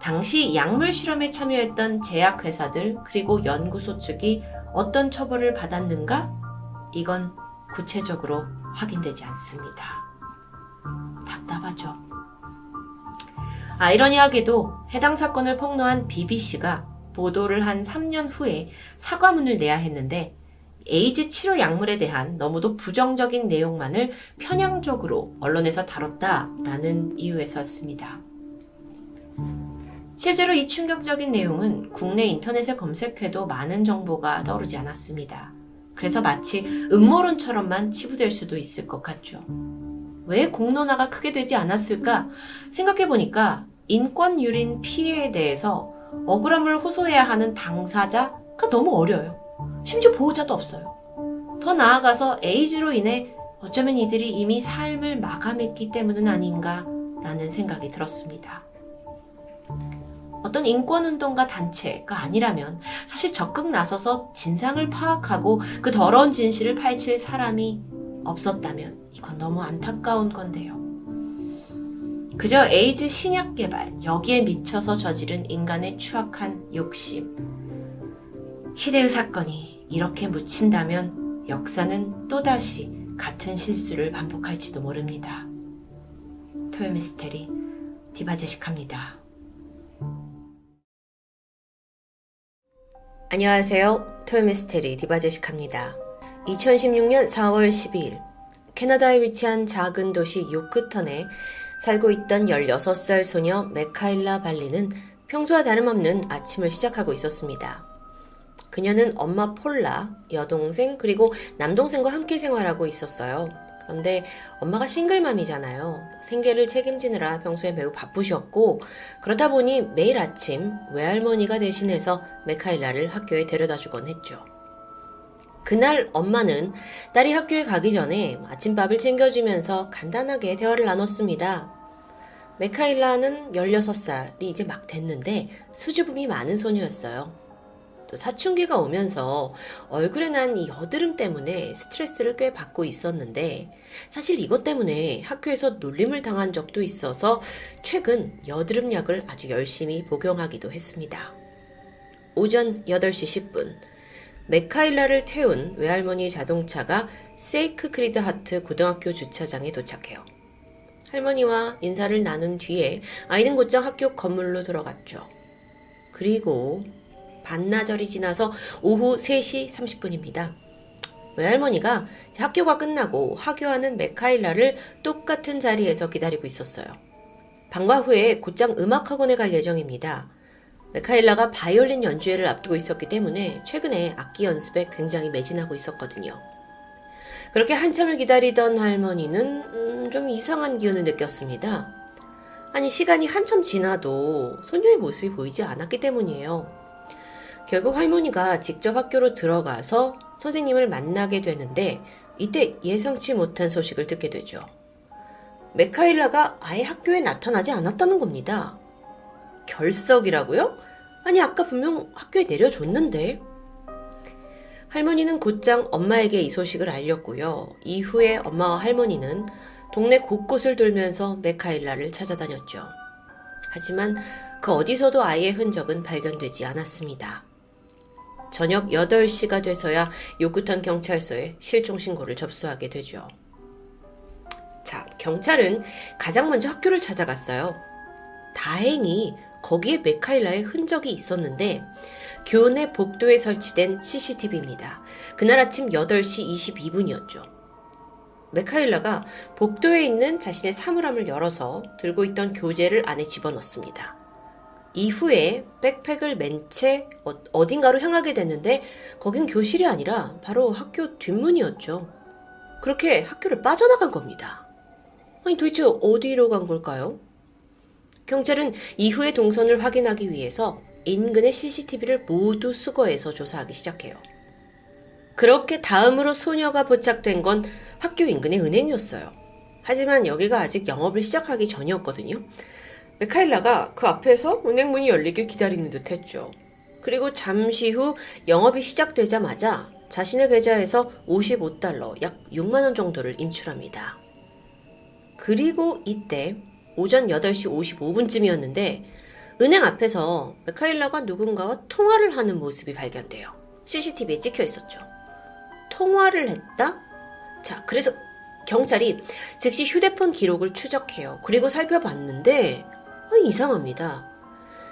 당시 약물 실험에 참여했던 제약회사들 그리고 연구소 측이 어떤 처벌을 받았는가? 이건 구체적으로 확인되지 않습니다. 답답하죠. 아이러니하게도 해당 사건을 폭로한 BBC가 보도를 한 3년 후에 사과문을 내야 했는데 에이즈 치료 약물에 대한 너무도 부정적인 내용만을 편향적으로 언론에서 다뤘다라는 이유에서였습니다. 실제로 이 충격적인 내용은 국내 인터넷에 검색해도 많은 정보가 떠오르지 않았습니다. 그래서 마치 음모론처럼만 치부될 수도 있을 것 같죠. 왜 공론화가 크게 되지 않았을까 생각해보니까 인권유린 피해에 대해서 억울함을 호소해야 하는 당사자가 너무 어려요. 심지어 보호자도 없어요. 더 나아가서 에이즈로 인해 어쩌면 이들이 이미 삶을 마감했기 때문은 아닌가라는 생각이 들었습니다. 어떤 인권운동가 단체가 아니라면 사실 적극 나서서 진상을 파악하고 그 더러운 진실을 파헤칠 사람이 없었다면 이건 너무 안타까운 건데요. 그저 에이즈 신약 개발, 여기에 미쳐서 저지른 인간의 추악한 욕심. 히데의 사건이 이렇게 묻힌다면 역사는 또다시 같은 실수를 반복할지도 모릅니다. 토요미스테리 디바제식합니다. 안녕하세요. 토요미스테리 디바제식합니다. 2016년 4월 12일 캐나다에 위치한 작은 도시 요크턴에 살고 있던 16살 소녀 메카일라 발리는 평소와 다름없는 아침을 시작하고 있었습니다. 그녀는 엄마 폴라, 여동생, 그리고 남동생과 함께 생활하고 있었어요. 그런데 엄마가 싱글맘이잖아요. 생계를 책임지느라 평소에 매우 바쁘셨고, 그러다 보니 매일 아침 외할머니가 대신해서 메카일라를 학교에 데려다 주곤 했죠. 그날 엄마는 딸이 학교에 가기 전에 아침밥을 챙겨주면서 간단하게 대화를 나눴습니다. 메카일라는 16살이 이제 막 됐는데 수줍음이 많은 소녀였어요. 또 사춘기가 오면서 얼굴에 난 이 여드름 때문에 스트레스를 꽤 받고 있었는데 사실 이것 때문에 학교에서 놀림을 당한 적도 있어서 최근 여드름 약을 아주 열심히 복용하기도 했습니다. 오전 8시 10분 메카일라를 태운 외할머니 자동차가 세이크 크리드 하트 고등학교 주차장에 도착해요. 할머니와 인사를 나눈 뒤에 아이는 곧장 학교 건물로 들어갔죠. 그리고 반나절이 지나서 오후 3시 30분입니다. 외할머니가 학교가 끝나고 하교하는 메카일라를 똑같은 자리에서 기다리고 있었어요. 방과 후에 곧장 음악학원에 갈 예정입니다. 메카일라가 바이올린 연주회를 앞두고 있었기 때문에 최근에 악기 연습에 굉장히 매진하고 있었거든요. 그렇게 한참을 기다리던 할머니는 음, 좀 이상한 기운을 느꼈습니다. 아니 시간이 한참 지나도 소녀의 모습이 보이지 않았기 때문이에요. 결국 할머니가 직접 학교로 들어가서 선생님을 만나게 되는데 이때 예상치 못한 소식을 듣게 되죠. 메카일라가 아예 학교에 나타나지 않았다는 겁니다. 결석이라고요? 아니, 아까 분명 학교에 내려줬는데. 할머니는 곧장 엄마에게 이 소식을 알렸고요. 이후에 엄마와 할머니는 동네 곳곳을 돌면서 메카일라를 찾아다녔죠. 하지만 그 어디서도 아이의 흔적은 발견되지 않았습니다. 저녁 8시가 돼서야 요구턴 경찰서에 실종신고를 접수하게 되죠. 자, 경찰은 가장 먼저 학교를 찾아갔어요. 다행히 거기에 메카일라의 흔적이 있었는데 교내 복도에 설치된 CCTV입니다. 그날 아침 8시 22분이었죠. 메카일라가 복도에 있는 자신의 사물함을 열어서 들고 있던 교재를 안에 집어넣습니다. 이후에 백팩을 맨 채 어, 어딘가로 향하게 됐는데 거긴 교실이 아니라 바로 학교 뒷문이었죠. 그렇게 학교를 빠져나간 겁니다. 아니 도대체 어디로 간 걸까요? 경찰은 이후의 동선을 확인하기 위해서 인근의 CCTV를 모두 수거해서 조사하기 시작해요. 그렇게 다음으로 소녀가 포착된 건 학교 인근의 은행이었어요. 하지만 여기가 아직 영업을 시작하기 전이었거든요. 메카일라가 그 앞에서 은행 문이 열리길 기다리는 듯 했죠. 그리고 잠시 후 영업이 시작되자마자 자신의 계좌에서 55달러, 약 6만원 정도를 인출합니다. 그리고 이때 오전 8시 55분쯤이었는데 은행 앞에서 메카일라가 누군가와 통화를 하는 모습이 발견돼요. CCTV에 찍혀 있었죠. 통화를 했다? 자, 그래서 경찰이 즉시 휴대폰 기록을 추적해요. 그리고 살펴봤는데 아, 이상합니다.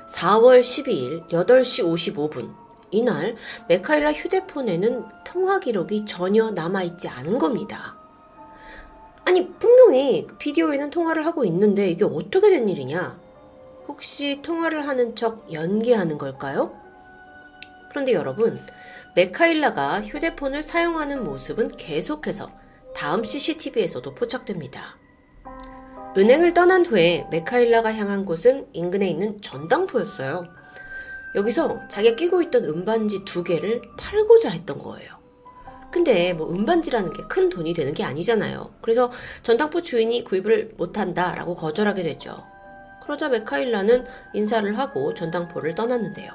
4월 12일 8시 55분 이날 메카일라 휴대폰에는 통화 기록이 전혀 남아있지 않은 겁니다. 아니 분명히 비디오에는 통화를 하고 있는데 이게 어떻게 된 일이냐? 혹시 통화를 하는 척 연기하는 걸까요? 그런데 여러분, 메카일라가 휴대폰을 사용하는 모습은 계속해서 다음 CCTV에서도 포착됩니다. 은행을 떠난 후에 메카일라가 향한 곳은 인근에 있는 전당포였어요. 여기서 자기가 끼고 있던 은반지 두 개를 팔고자 했던 거예요. 근데 뭐 은반지라는 게 큰 돈이 되는 게 아니잖아요. 그래서 전당포 주인이 구입을 못한다라고 거절하게 되죠. 그러자 메카일라는 인사를 하고 전당포를 떠났는데요.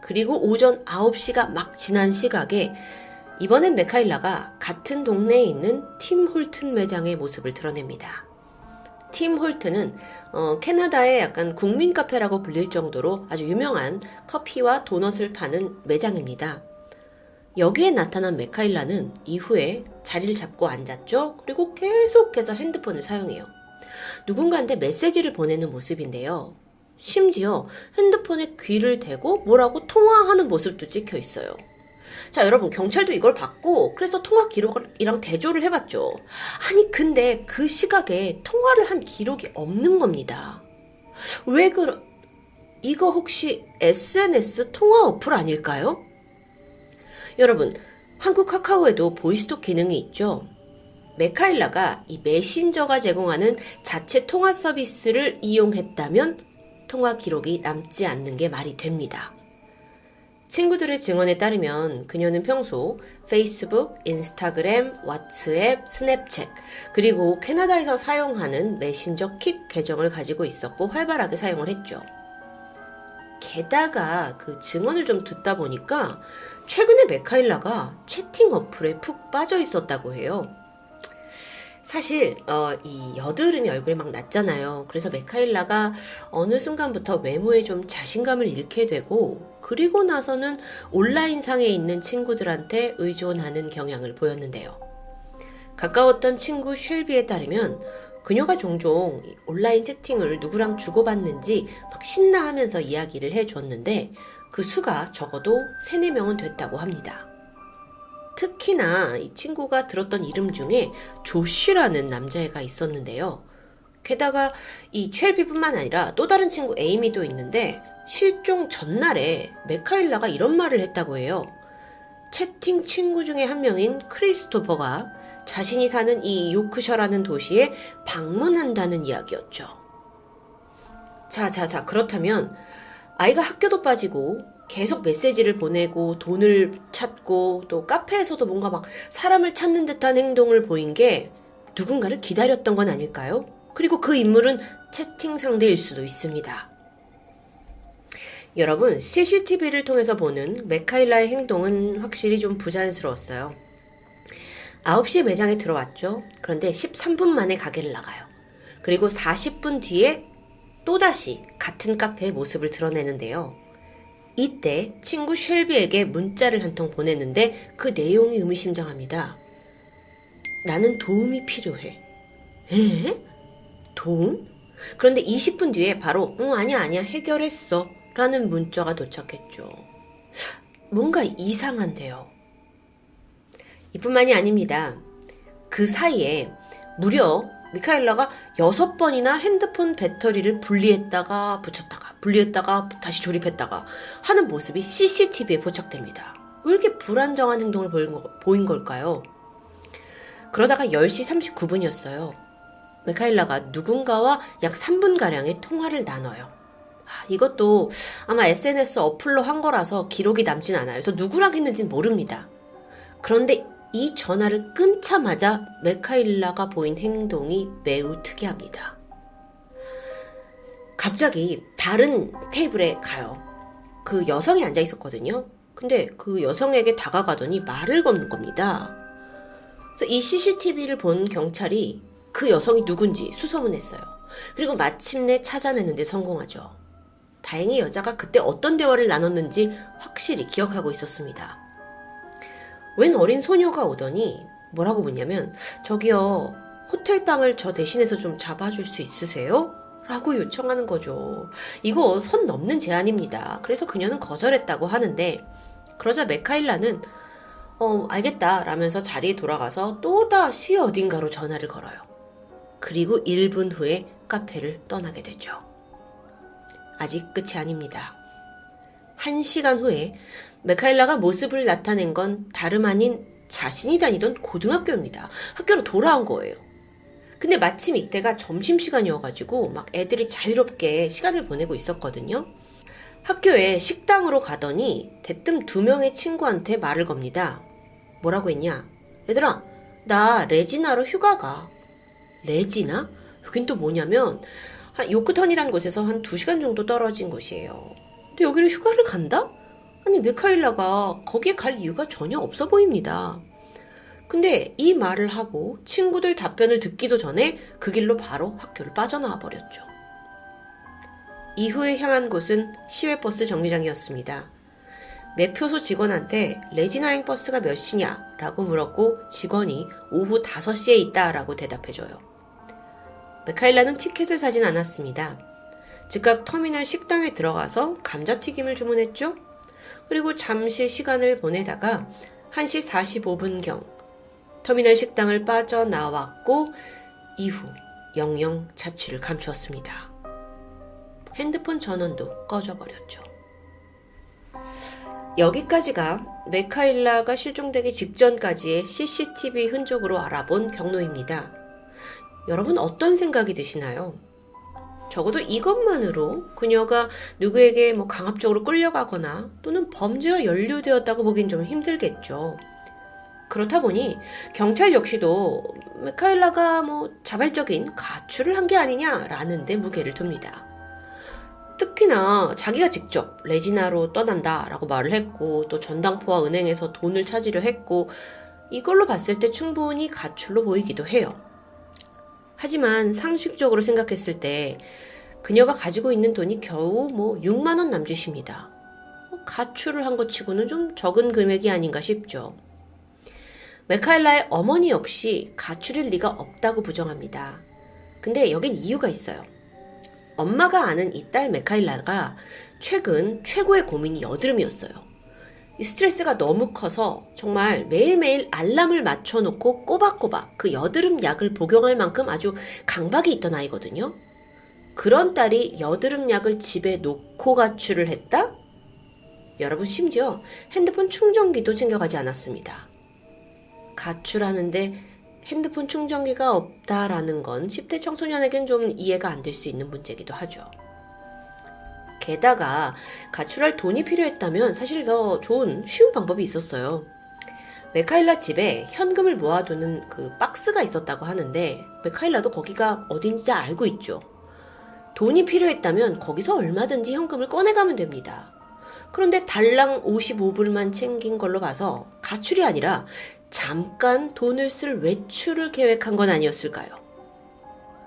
그리고 오전 9시가 막 지난 시각에 이번엔 메카일라가 같은 동네에 있는 팀 홀튼 매장의 모습을 드러냅니다. 팀 홀튼은 어, 캐나다의 약간 국민 카페라고 불릴 정도로 아주 유명한 커피와 도넛을 파는 매장입니다. 여기에 나타난 메카일라는 이후에 자리를 잡고 앉았죠. 그리고 계속해서 핸드폰을 사용해요. 누군가한테 메시지를 보내는 모습인데요. 심지어 핸드폰에 귀를 대고 뭐라고 통화하는 모습도 찍혀 있어요. 자, 여러분, 경찰도 이걸 봤고, 그래서 통화 기록이랑 대조를 해봤죠. 아니, 근데 그 시각에 통화를 한 기록이 없는 겁니다. 왜 그러, 이거 혹시 SNS 통화 어플 아닐까요? 여러분, 한국 카카오에도 보이스톡 기능이 있죠. 메카일라가 이 메신저가 제공하는 자체 통화 서비스를 이용했다면 통화 기록이 남지 않는 게 말이 됩니다. 친구들의 증언에 따르면 그녀는 평소 페이스북, 인스타그램, 왓츠앱, 스냅챗, 그리고 캐나다에서 사용하는 메신저 킥 계정을 가지고 있었고 활발하게 사용을 했죠. 게다가 그 증언을 좀 듣다 보니까 최근에 메카일라가 채팅 어플에 푹 빠져 있었다고 해요. 사실 어, 이 여드름이 얼굴에 막 났잖아요. 그래서 메카일라가 어느 순간부터 외모에 좀 자신감을 잃게 되고 그리고 나서는 온라인 상에 있는 친구들한테 의존하는 경향을 보였는데요. 가까웠던 친구 쉘비에 따르면 그녀가 종종 온라인 채팅을 누구랑 주고받는지 막 신나하면서 이야기를 해줬는데 그 수가 적어도 3, 4명은 됐다고 합니다. 특히나 이 친구가 들었던 이름 중에 조쉬라는 남자애가 있었는데요. 게다가 이 첼비뿐만 아니라 또 다른 친구 에이미도 있는데 실종 전날에 메카일라가 이런 말을 했다고 해요. 채팅 친구 중에 한 명인 크리스토퍼가 자신이 사는 이 요크셔라는 도시에 방문한다는 이야기였죠. 자, 자, 자, 그렇다면 아이가 학교도 빠지고 계속 메시지를 보내고 돈을 찾고 또 카페에서도 뭔가 막 사람을 찾는 듯한 행동을 보인 게 누군가를 기다렸던 건 아닐까요? 그리고 그 인물은 채팅 상대일 수도 있습니다. 여러분, CCTV를 통해서 보는 메카일라의 행동은 확실히 좀 부자연스러웠어요. 9시에 매장에 들어왔죠. 그런데 13분 만에 가게를 나가요. 그리고 40분 뒤에 또다시 같은 카페의 모습을 드러내는데요. 이때 친구 쉘비에게 문자를 한 통 보냈는데 그 내용이 의미심장합니다. 나는 도움이 필요해. 에? 돈? 그런데 20분 뒤에 바로 응 아니야 아니야 해결했어 라는 문자가 도착했죠. 뭔가 이상한데요. 이뿐만이 아닙니다. 그 사이에 무려 미카엘라가 여섯 번이나 핸드폰 배터리를 분리했다가 붙였다가 분리했다가 다시 조립했다가 하는 모습이 CCTV에 포착됩니다. 왜 이렇게 불안정한 행동을 보인, 거, 보인 걸까요? 그러다가 10시 39분이었어요. 메카일라가 누군가와 약 3분가량의 통화를 나눠요. 아, 이것도 아마 SNS 어플로 한 거라서 기록이 남진 않아요. 그래서 누구랑 했는지는 모릅니다. 그런데 이 전화를 끊자마자 메카일라가 보인 행동이 매우 특이합니다. 갑자기 다른 테이블에 가요. 그 여성이 앉아 있었거든요. 근데 그 여성에게 다가가더니 말을 거는 겁니다. 그래서 이 CCTV를 본 경찰이 그 여성이 누군지 수소문했어요. 그리고 마침내 찾아내는데 성공하죠. 다행히 여자가 그때 어떤 대화를 나눴는지 확실히 기억하고 있었습니다. 웬 어린 소녀가 오더니 뭐라고 묻냐면 저기요 호텔방을 저 대신해서 좀 잡아줄 수 있으세요? 라고 요청하는 거죠. 이거 선 넘는 제안입니다. 그래서 그녀는 거절했다고 하는데 그러자 메카일라는 어 알겠다 라면서 자리에 돌아가서 또다시 어딘가로 전화를 걸어요. 그리고 1분 후에 카페를 떠나게 되죠. 아직 끝이 아닙니다. 1시간 후에 메카일라가 모습을 나타낸 건 다름 아닌 자신이 다니던 고등학교입니다. 학교로 돌아온 거예요. 근데 마침 이때가 점심시간이어가지고 막 애들이 자유롭게 시간을 보내고 있었거든요. 학교에 식당으로 가더니 대뜸 두 명의 친구한테 말을 겁니다. 뭐라고 했냐? 얘들아, 나 레지나로 휴가 가. 레지나? 여긴 또 뭐냐면 한 요크턴이라는 곳에서 한 2시간 정도 떨어진 곳이에요. 근데 여기를 휴가를 간다? 아니 메카일라가 거기에 갈 이유가 전혀 없어 보입니다. 근데 이 말을 하고 친구들 답변을 듣기도 전에 그 길로 바로 학교를 빠져나와 버렸죠. 이후에 향한 곳은 시외버스 정류장이었습니다. 매표소 직원한테 레지나행 버스가 몇 시냐? 라고 물었고 직원이 오후 5시에 있다 라고 대답해줘요. 메카일라는 티켓을 사진 않았습니다. 즉각 터미널 식당에 들어가서 감자튀김을 주문했죠? 그리고 잠시 시간을 보내다가 1시 45분경 터미널 식당을 빠져나왔고 이후 영영 자취를 감추었습니다. 핸드폰 전원도 꺼져버렸죠. 여기까지가 메카일라가 실종되기 직전까지의 CCTV 흔적으로 알아본 경로입니다. 여러분 어떤 생각이 드시나요? 적어도 이것만으로 그녀가 누구에게 뭐 강압적으로 끌려가거나 또는 범죄와 연루되었다고 보긴 좀 힘들겠죠. 그렇다 보니 경찰 역시도 메카일라가 뭐 자발적인 가출을 한 게 아니냐라는 데 무게를 둡니다. 특히나 자기가 직접 레지나로 떠난다라고 말을 했고 또 전당포와 은행에서 돈을 찾으려 했고 이걸로 봤을 때 충분히 가출로 보이기도 해요. 하지만 상식적으로 생각했을 때 그녀가 가지고 있는 돈이 겨우 뭐 6만 원 남짓입니다. 뭐 가출을 한 것 치고는 좀 적은 금액이 아닌가 싶죠. 메카일라의 어머니 역시 가출일 리가 없다고 부정합니다. 근데 여긴 이유가 있어요. 엄마가 아는 이 딸 메카일라가 최근 최고의 고민이 여드름이었어요. 이 스트레스가 너무 커서 정말 매일매일 알람을 맞춰놓고 꼬박꼬박 그 여드름 약을 복용할 만큼 아주 강박이 있던 아이거든요. 그런 딸이 여드름 약을 집에 놓고 가출을 했다? 여러분 심지어 핸드폰 충전기도 챙겨가지 않았습니다. 가출하는데 핸드폰 충전기가 없다라는 건 10대 청소년에겐 좀 이해가 안 될 수 있는 문제기도 하죠. 게다가 가출할 돈이 필요했다면 사실 더 좋은 쉬운 방법이 있었어요. 메카일라 집에 현금을 모아두는 그 박스가 있었다고 하는데 메카일라도 거기가 어딘지 잘 알고 있죠. 돈이 필요했다면 거기서 얼마든지 현금을 꺼내가면 됩니다. 그런데 달랑 55불만 챙긴 걸로 봐서 가출이 아니라 잠깐 돈을 쓸 외출을 계획한 건 아니었을까요?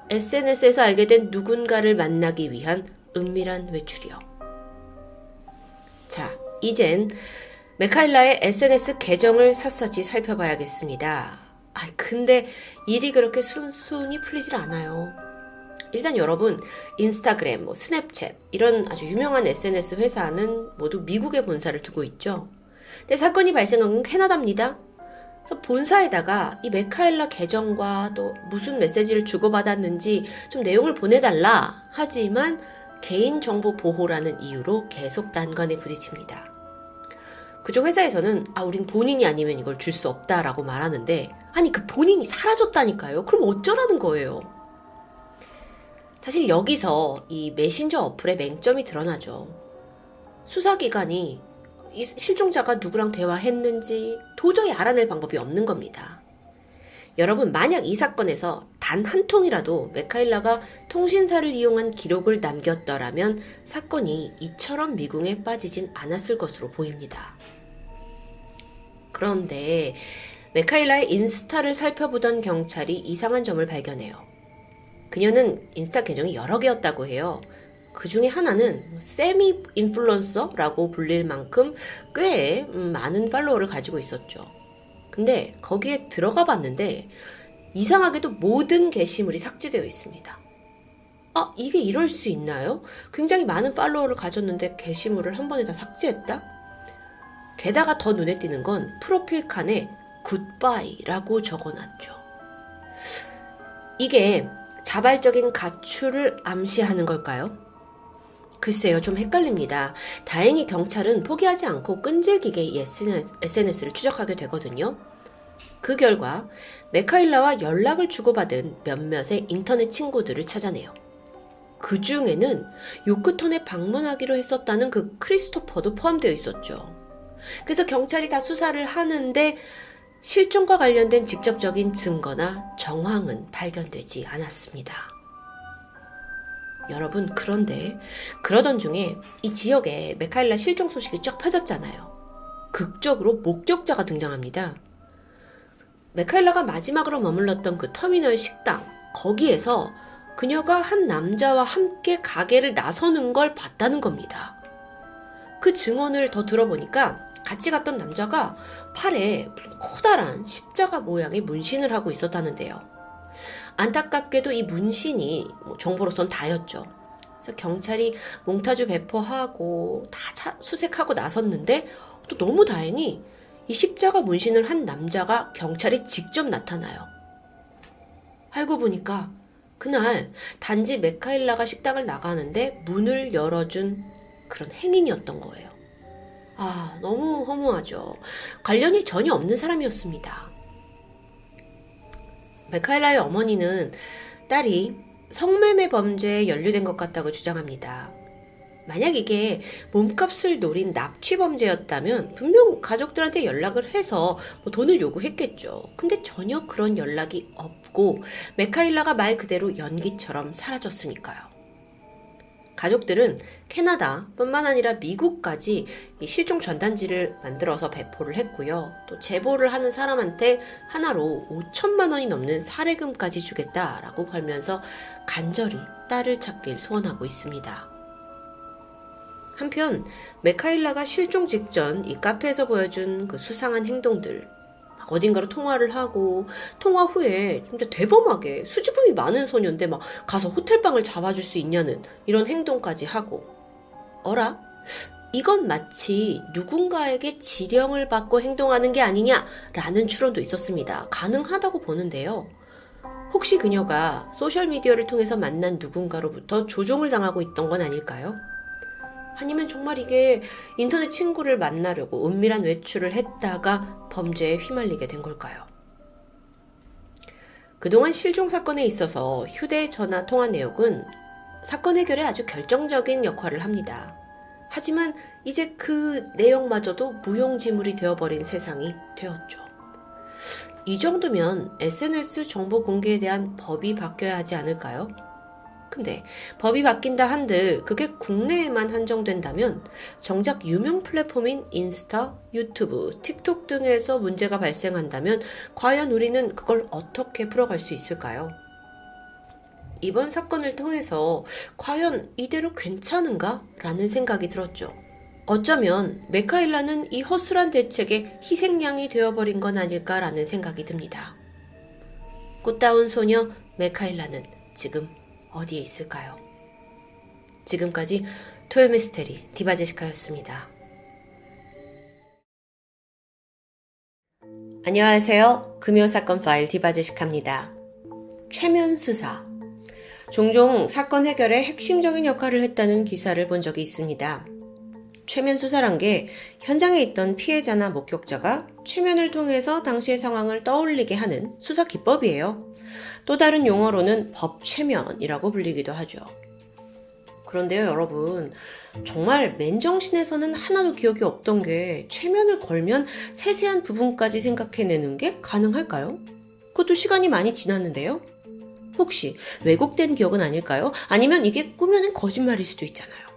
SNS에서 알게 된 누군가를 만나기 위한 은밀한 외출이요. 자, 이젠 메카일라의 SNS 계정을 샅샅이 살펴봐야겠습니다. 아, 근데 일이 그렇게 순순히 풀리질 않아요. 일단 여러분, 인스타그램, 뭐 스냅챗 이런 아주 유명한 SNS 회사는 모두 미국에 본사를 두고 있죠. 근데 사건이 발생한 건 캐나다입니다. 그래서 본사에다가 이 메카엘라 계정과 또 무슨 메시지를 주고받았는지 좀 내용을 보내달라 하지만 개인정보 보호라는 이유로 계속 난관에 부딪힙니다. 그쪽 회사에서는 아 우린 본인이 아니면 이걸 줄 수 없다라고 말하는데 아니 그 본인이 사라졌다니까요. 그럼 어쩌라는 거예요. 사실 여기서 이 메신저 어플의 맹점이 드러나죠. 수사기관이 이 실종자가 누구랑 대화했는지 도저히 알아낼 방법이 없는 겁니다. 여러분, 만약 이 사건에서 단 한 통이라도 메카일라가 통신사를 이용한 기록을 남겼더라면 사건이 이처럼 미궁에 빠지진 않았을 것으로 보입니다. 그런데 메카일라의 인스타를 살펴보던 경찰이 이상한 점을 발견해요. 그녀는 인스타 계정이 여러 개였다고 해요. 그 중에 하나는 세미 인플루언서라고 불릴 만큼 꽤 많은 팔로워를 가지고 있었죠. 근데 거기에 들어가 봤는데 이상하게도 모든 게시물이 삭제되어 있습니다. 아, 이게 이럴 수 있나요? 굉장히 많은 팔로워를 가졌는데 게시물을 한 번에 다 삭제했다? 게다가 더 눈에 띄는 건 프로필 칸에 굿바이라고 적어 놨죠. 이게 자발적인 가출을 암시하는 걸까요? 글쎄요, 좀 헷갈립니다. 다행히 경찰은 포기하지 않고 끈질기게 이 SNS를 추적하게 되거든요. 그 결과 메카일라와 연락을 주고받은 몇몇의 인터넷 친구들을 찾아내요. 그 중에는 요크톤에 방문하기로 했었다는 그 크리스토퍼도 포함되어 있었죠. 그래서 경찰이 다 수사를 하는데 실종과 관련된 직접적인 증거나 정황은 발견되지 않았습니다. 여러분, 그런데 그러던 중에 이 지역에 메카일라 실종 소식이 쫙 펴졌잖아요. 극적으로 목격자가 등장합니다. 메카일라가 마지막으로 머물렀던 그 터미널 식당, 거기에서 그녀가 한 남자와 함께 가게를 나서는 걸 봤다는 겁니다. 그 증언을 더 들어보니까 같이 갔던 남자가 팔에 커다란 십자가 모양의 문신을 하고 있었다는데요. 안타깝게도 이 문신이 뭐 정보로선 다였죠. 그래서 경찰이 몽타주 배포하고 다 수색하고 나섰는데 또 너무 다행히 이 십자가 문신을 한 남자가 경찰에 직접 나타나요. 알고 보니까 그날 단지 메카일라가 식당을 나가는데 문을 열어준 그런 행인이었던 거예요. 아, 너무 허무하죠. 관련이 전혀 없는 사람이었습니다. 메카일라의 어머니는 딸이 성매매 범죄에 연루된 것 같다고 주장합니다. 만약 이게 몸값을 노린 납치 범죄였다면 분명 가족들한테 연락을 해서 뭐 돈을 요구했겠죠. 근데 전혀 그런 연락이 없고 메카일라가 말 그대로 연기처럼 사라졌으니까요. 가족들은 캐나다뿐만 아니라 미국까지 실종 전단지를 만들어서 배포를 했고요. 또 제보를 하는 사람한테 하나로 5천만 원이 넘는 사례금까지 주겠다라고 걸면서 간절히 딸을 찾길 소원하고 있습니다. 한편 메카일라가 실종 직전 이 카페에서 보여준 그 수상한 행동들 어딘가로 통화를 하고 통화 후에 진짜 대범하게 수줍음이 많은 소녀인데 막 가서 호텔방을 잡아줄 수 있냐는 이런 행동까지 하고 어라? 이건 마치 누군가에게 지령을 받고 행동하는 게 아니냐라는 추론도 있었습니다. 가능하다고 보는데요. 혹시 그녀가 소셜미디어를 통해서 만난 누군가로부터 조종을 당하고 있던 건 아닐까요? 아니면 정말 이게 인터넷 친구를 만나려고 은밀한 외출을 했다가 범죄에 휘말리게 된 걸까요? 그동안 실종 사건에 있어서 휴대전화 통화 내역은 사건 해결에 아주 결정적인 역할을 합니다. 하지만 이제 그 내용마저도 무용지물이 되어버린 세상이 되었죠. 이 정도면 SNS 정보 공개에 대한 법이 바뀌어야 하지 않을까요? 근데 법이 바뀐다 한들 그게 국내에만 한정된다면 정작 유명 플랫폼인 인스타, 유튜브, 틱톡 등에서 문제가 발생한다면 과연 우리는 그걸 어떻게 풀어갈 수 있을까요? 이번 사건을 통해서 과연 이대로 괜찮은가? 라는 생각이 들었죠. 어쩌면 메카일라는 이 허술한 대책의 희생양이 되어버린 건 아닐까라는 생각이 듭니다. 꽃다운 소녀 메카일라는 지금 어디에 있을까요? 지금까지 토요미스테리 디바제시카였습니다. 안녕하세요. 금요사건 파일 디바제시카입니다. 최면 수사. 종종 사건 해결에 핵심적인 역할을 했다는 기사를 본 적이 있습니다. 최면 수사란 게 현장에 있던 피해자나 목격자가 최면을 통해서 당시의 상황을 떠올리게 하는 수사 기법이에요. 또 다른 용어로는 법 최면이라고 불리기도 하죠. 그런데요, 여러분. 정말 맨정신에서는 하나도 기억이 없던 게 최면을 걸면 세세한 부분까지 생각해내는 게 가능할까요? 그것도 시간이 많이 지났는데요? 혹시 왜곡된 기억은 아닐까요? 아니면 이게 꾸며낸 거짓말일 수도 있잖아요.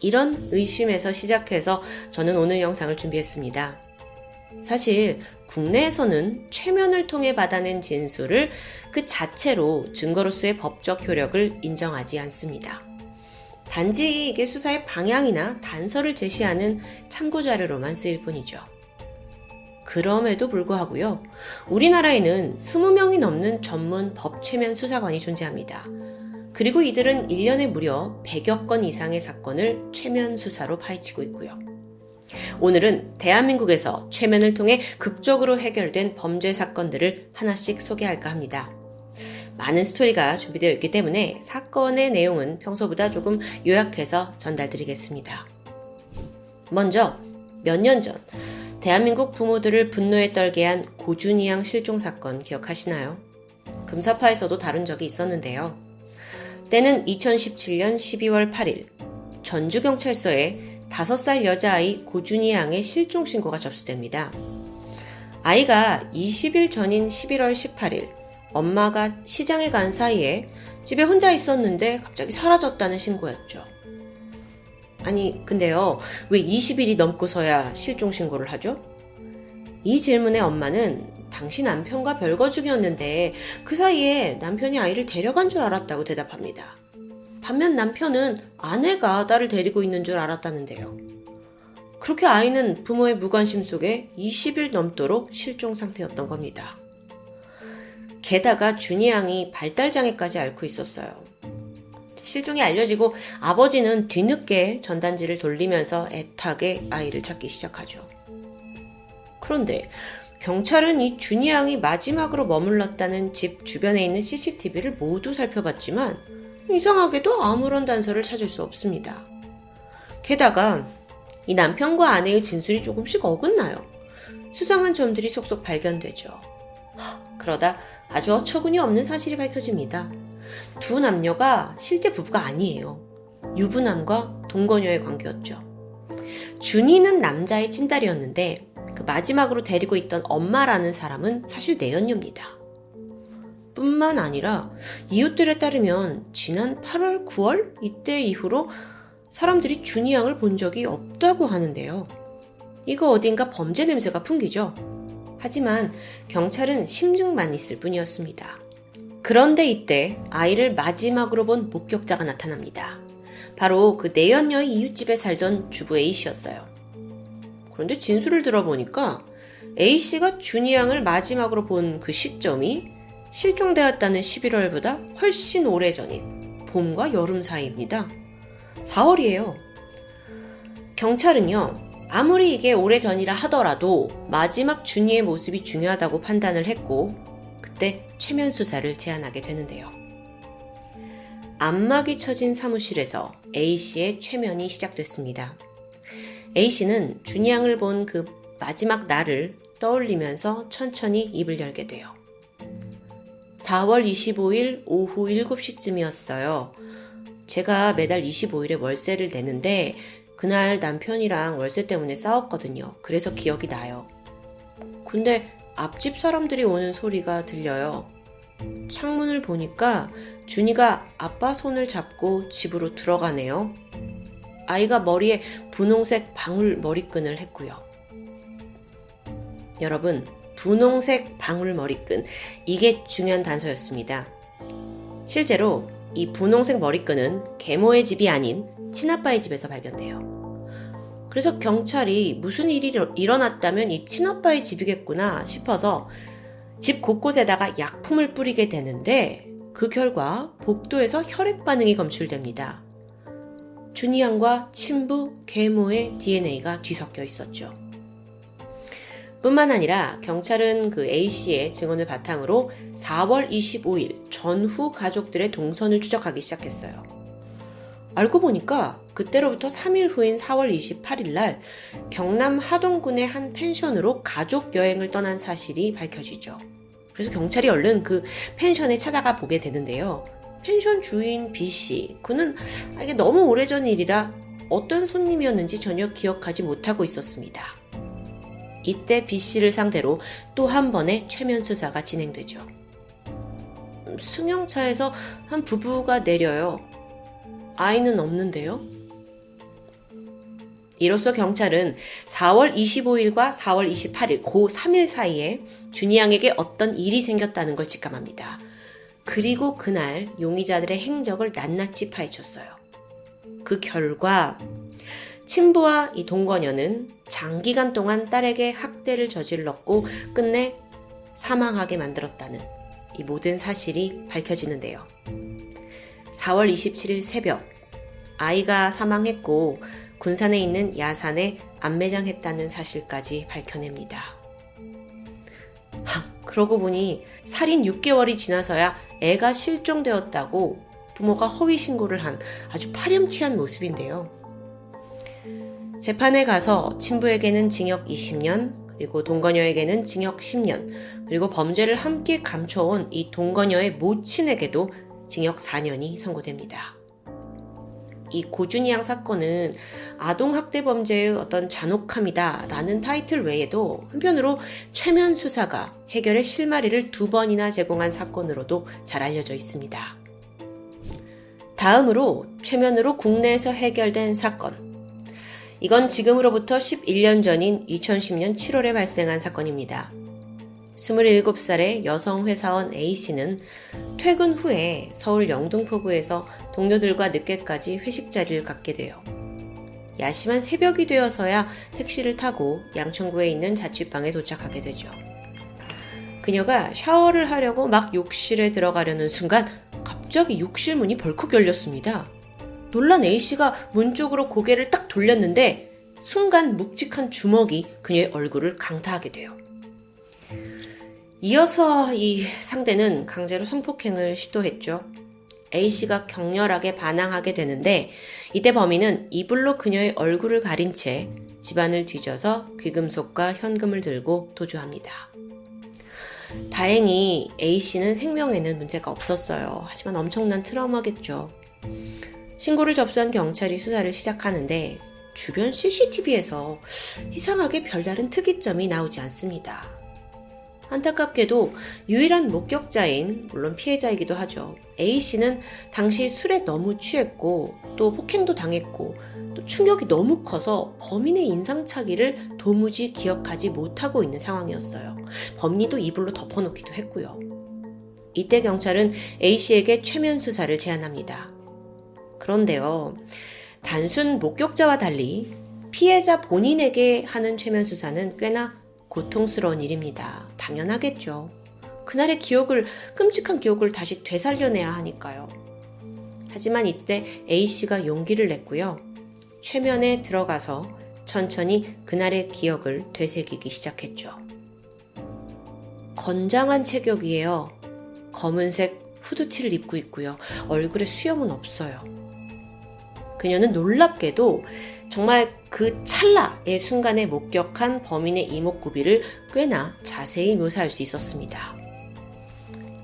이런 의심에서 시작해서 저는 오늘 영상을 준비했습니다. 사실 국내에서는 최면을 통해 받아낸 진술을 그 자체로 증거로서의 법적 효력을 인정하지 않습니다. 단지 이게 수사의 방향이나 단서를 제시하는 참고 자료로만 쓰일 뿐이죠. 그럼에도 불구하고요, 우리나라에는 20명이 넘는 전문 법최면 수사관이 존재합니다. 그리고 이들은 1년에 무려 100여 건 이상의 사건을 최면 수사로 파헤치고 있고요. 오늘은 대한민국에서 최면을 통해 극적으로 해결된 범죄 사건들을 하나씩 소개할까 합니다. 많은 스토리가 준비되어 있기 때문에 사건의 내용은 평소보다 조금 요약해서 전달드리겠습니다. 먼저 몇 년 전 대한민국 부모들을 분노에 떨게 한 고준희 양 실종 사건 기억하시나요? 금사파에서도 다룬 적이 있었는데요. 때는 2017년 12월 8일 전주경찰서에 5살 여자아이 고준희 양의 실종 신고가 접수됩니다. 아이가 20일 전인 11월 18일 엄마가 시장에 간 사이에 집에 혼자 있었는데 갑자기 사라졌다는 신고였죠. 아니, 근데요, 왜 20일이 넘고서야 실종 신고를 하죠? 이 질문에 엄마는 당시 남편과 별거 중이었는데 그 사이에 남편이 아이를 데려간 줄 알았다고 대답합니다. 반면 남편은 아내가 딸을 데리고 있는 줄 알았다는데요. 그렇게 아이는 부모의 무관심 속에 20일 넘도록 실종 상태였던 겁니다. 게다가 준이 양이 발달장애까지 앓고 있었어요. 실종이 알려지고 아버지는 뒤늦게 전단지를 돌리면서 애타게 아이를 찾기 시작하죠. 그런데 경찰은 이 준이 양이 마지막으로 머물렀다는 집 주변에 있는 CCTV를 모두 살펴봤지만 이상하게도 아무런 단서를 찾을 수 없습니다. 게다가 이 남편과 아내의 진술이 조금씩 어긋나요. 수상한 점들이 속속 발견되죠. 그러다 아주 어처구니 없는 사실이 밝혀집니다. 두 남녀가 실제 부부가 아니에요. 유부남과 동거녀의 관계였죠. 준이는 남자의 친딸이었는데 그 마지막으로 데리고 있던 엄마라는 사람은 사실 내연녀입니다. 뿐만 아니라 이웃들에 따르면 지난 8월, 9월 이때 이후로 사람들이 준이 양을 본 적이 없다고 하는데요. 이거 어딘가 범죄 냄새가 풍기죠? 하지만 경찰은 심증만 있을 뿐이었습니다. 그런데 이때 아이를 마지막으로 본 목격자가 나타납니다. 바로 그 내연녀의 이웃집에 살던 주부 A씨였어요. 그런데 진술을 들어보니까 A씨가 준이 양을 마지막으로 본 그 시점이 실종되었다는 11월보다 훨씬 오래 전인 봄과 여름 사이입니다. 4월이에요. 경찰은요, 아무리 이게 오래 전이라 하더라도 마지막 준이의 모습이 중요하다고 판단을 했고, 그때 최면 수사를 제안하게 되는데요. 안막이 쳐진 사무실에서 A씨의 최면이 시작됐습니다. A씨는 준이 양을 본 그 마지막 날을 떠올리면서 천천히 입을 열게 돼요. 4월 25일 오후 7시쯤이었어요. 제가 매달 25일에 월세를 내는데 그날 남편이랑 월세 때문에 싸웠거든요. 그래서 기억이 나요. 근데 앞집 사람들이 오는 소리가 들려요. 창문을 보니까 준이가 아빠 손을 잡고 집으로 들어가네요. 아이가 머리에 분홍색 방울 머리끈을 했고요. 여러분, 분홍색 방울 머리끈. 이게 중요한 단서였습니다. 실제로 이 분홍색 머리끈은 계모의 집이 아닌 친아빠의 집에서 발견돼요. 그래서 경찰이 무슨 일이 일어났다면 이 친아빠의 집이겠구나 싶어서 집 곳곳에다가 약품을 뿌리게 되는데 그 결과 복도에서 혈액 반응이 검출됩니다. 준이양과 친부 계모의 DNA가 뒤섞여 있었죠. 뿐만 아니라 경찰은 그 A씨의 증언을 바탕으로 4월 25일 전후 가족들의 동선을 추적하기 시작했어요. 알고 보니까 그때로부터 3일 후인 4월 28일 날 경남 하동군의 한 펜션으로 가족 여행을 떠난 사실이 밝혀지죠. 그래서 경찰이 얼른 그 펜션에 찾아가 보게 되는데요. 펜션 주인 B씨, 그는 이게 너무 오래전 일이라 어떤 손님이었는지 전혀 기억하지 못하고 있었습니다. 이때 B씨를 상대로 또 한 번의 최면 수사가 진행되죠. 승용차에서 한 부부가 내려요. 아이는 없는데요? 이로써 경찰은 4월 25일과 4월 28일 고 3일 사이에 준이 양에게 어떤 일이 생겼다는 걸 직감합니다. 그리고 그날 용의자들의 행적을 낱낱이 파헤쳤어요. 그 결과 친부와 이 동거녀는 장기간 동안 딸에게 학대를 저질렀고 끝내 사망하게 만들었다는 이 모든 사실이 밝혀지는데요. 4월 27일 새벽 아이가 사망했고 군산에 있는 야산에 안매장했다는 사실까지 밝혀냅니다. 하, 그러고 보니 살인 6개월이 지나서야 애가 실종되었다고 부모가 허위 신고를 한 아주 파렴치한 모습인데요. 재판에 가서 친부에게는 징역 20년, 그리고 동거녀에게는 징역 10년, 그리고 범죄를 함께 감춰온 이 동거녀의 모친에게도 징역 4년이 선고됩니다. 이 고준희 양 사건은 아동학대 범죄의 어떤 잔혹함이다 라는 타이틀 외에도 한편으로 최면 수사가 해결의 실마리를 두 번이나 제공한 사건으로도 잘 알려져 있습니다. 다음으로 최면으로 국내에서 해결된 사건. 이건 지금으로부터 11년 전인 2010년 7월에 발생한 사건입니다. 27살의 여성 회사원 A씨는 퇴근 후에 서울 영등포구에서 동료들과 늦게까지 회식 자리를 갖게 돼요. 야심한 새벽이 되어서야 택시를 타고 양천구에 있는 자취방에 도착하게 되죠. 그녀가 샤워를 하려고 막 욕실에 들어가려는 순간 갑자기 욕실 문이 벌컥 열렸습니다. 놀란 A씨가 문 쪽으로 고개를 딱 돌렸는데 순간 묵직한 주먹이 그녀의 얼굴을 강타하게 돼요. 이어서 이 상대는 강제로 성폭행을 시도했죠. A씨가 격렬하게 반항하게 되는데 이때 범인은 이불로 그녀의 얼굴을 가린 채 집안을 뒤져서 귀금속과 현금을 들고 도주합니다. 다행히 A씨는 생명에는 문제가 없었어요. 하지만 엄청난 트라우마겠죠. 신고를 접수한 경찰이 수사를 시작하는데 주변 CCTV에서 이상하게 별다른 특이점이 나오지 않습니다. 안타깝게도 유일한 목격자인, 물론 피해자이기도 하죠. A씨는 당시 술에 너무 취했고, 또 폭행도 당했고, 또 충격이 너무 커서 범인의 인상착의를 도무지 기억하지 못하고 있는 상황이었어요. 범인도 이불로 덮어놓기도 했고요. 이때 경찰은 A씨에게 최면 수사를 제안합니다. 그런데요, 단순 목격자와 달리 피해자 본인에게 하는 최면 수사는 꽤나 고통스러운 일입니다. 당연하겠죠. 그날의 기억을, 끔찍한 기억을 다시 되살려내야 하니까요. 하지만 이때 A씨가 용기를 냈고요. 최면에 들어가서 천천히 그날의 기억을 되새기기 시작했죠. 건장한 체격이에요. 검은색 후드티를 입고 있고요. 얼굴에 수염은 없어요. 그녀는 놀랍게도 정말 그 찰나의 순간에 목격한 범인의 이목구비를 꽤나 자세히 묘사할 수 있었습니다.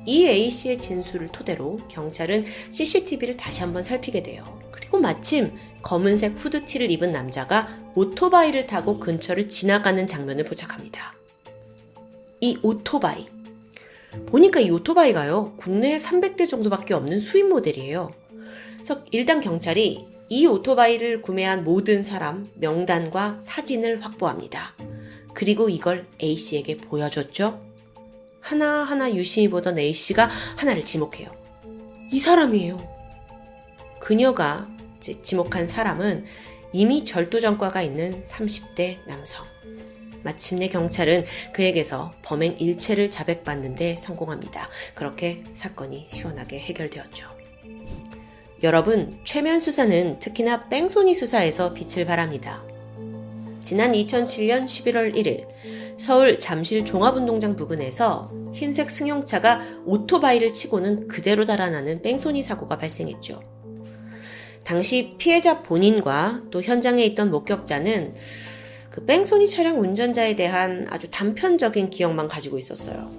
이 A씨의 진술을 토대로 경찰은 CCTV를 다시 한번 살피게 돼요. 그리고 마침 검은색 후드티를 입은 남자가 오토바이를 타고 근처를 지나가는 장면을 포착합니다. 이 오토바이. 보니까 이 오토바이가요, 국내에 300대 정도밖에 없는 수입 모델이에요. 그래서 일단 경찰이 이 오토바이를 구매한 모든 사람 명단과 사진을 확보합니다. 그리고 이걸 A씨에게 보여줬죠. 하나하나 유심히 보던 A씨가 하나를 지목해요. 이 사람이에요. 그녀가 지목한 사람은 이미 절도 전과가 있는 30대 남성. 마침내 경찰은 그에게서 범행 일체를 자백받는데 성공합니다. 그렇게 사건이 시원하게 해결되었죠. 여러분, 최면 수사는 특히나 뺑소니 수사에서 빛을 발합니다. 지난 2007년 11월 1일 서울 잠실 종합운동장 부근에서 흰색 승용차가 오토바이를 치고는 그대로 달아나는 뺑소니 사고가 발생했죠. 당시 피해자 본인과 또 현장에 있던 목격자는 그 뺑소니 차량 운전자에 대한 아주 단편적인 기억만 가지고 있었어요.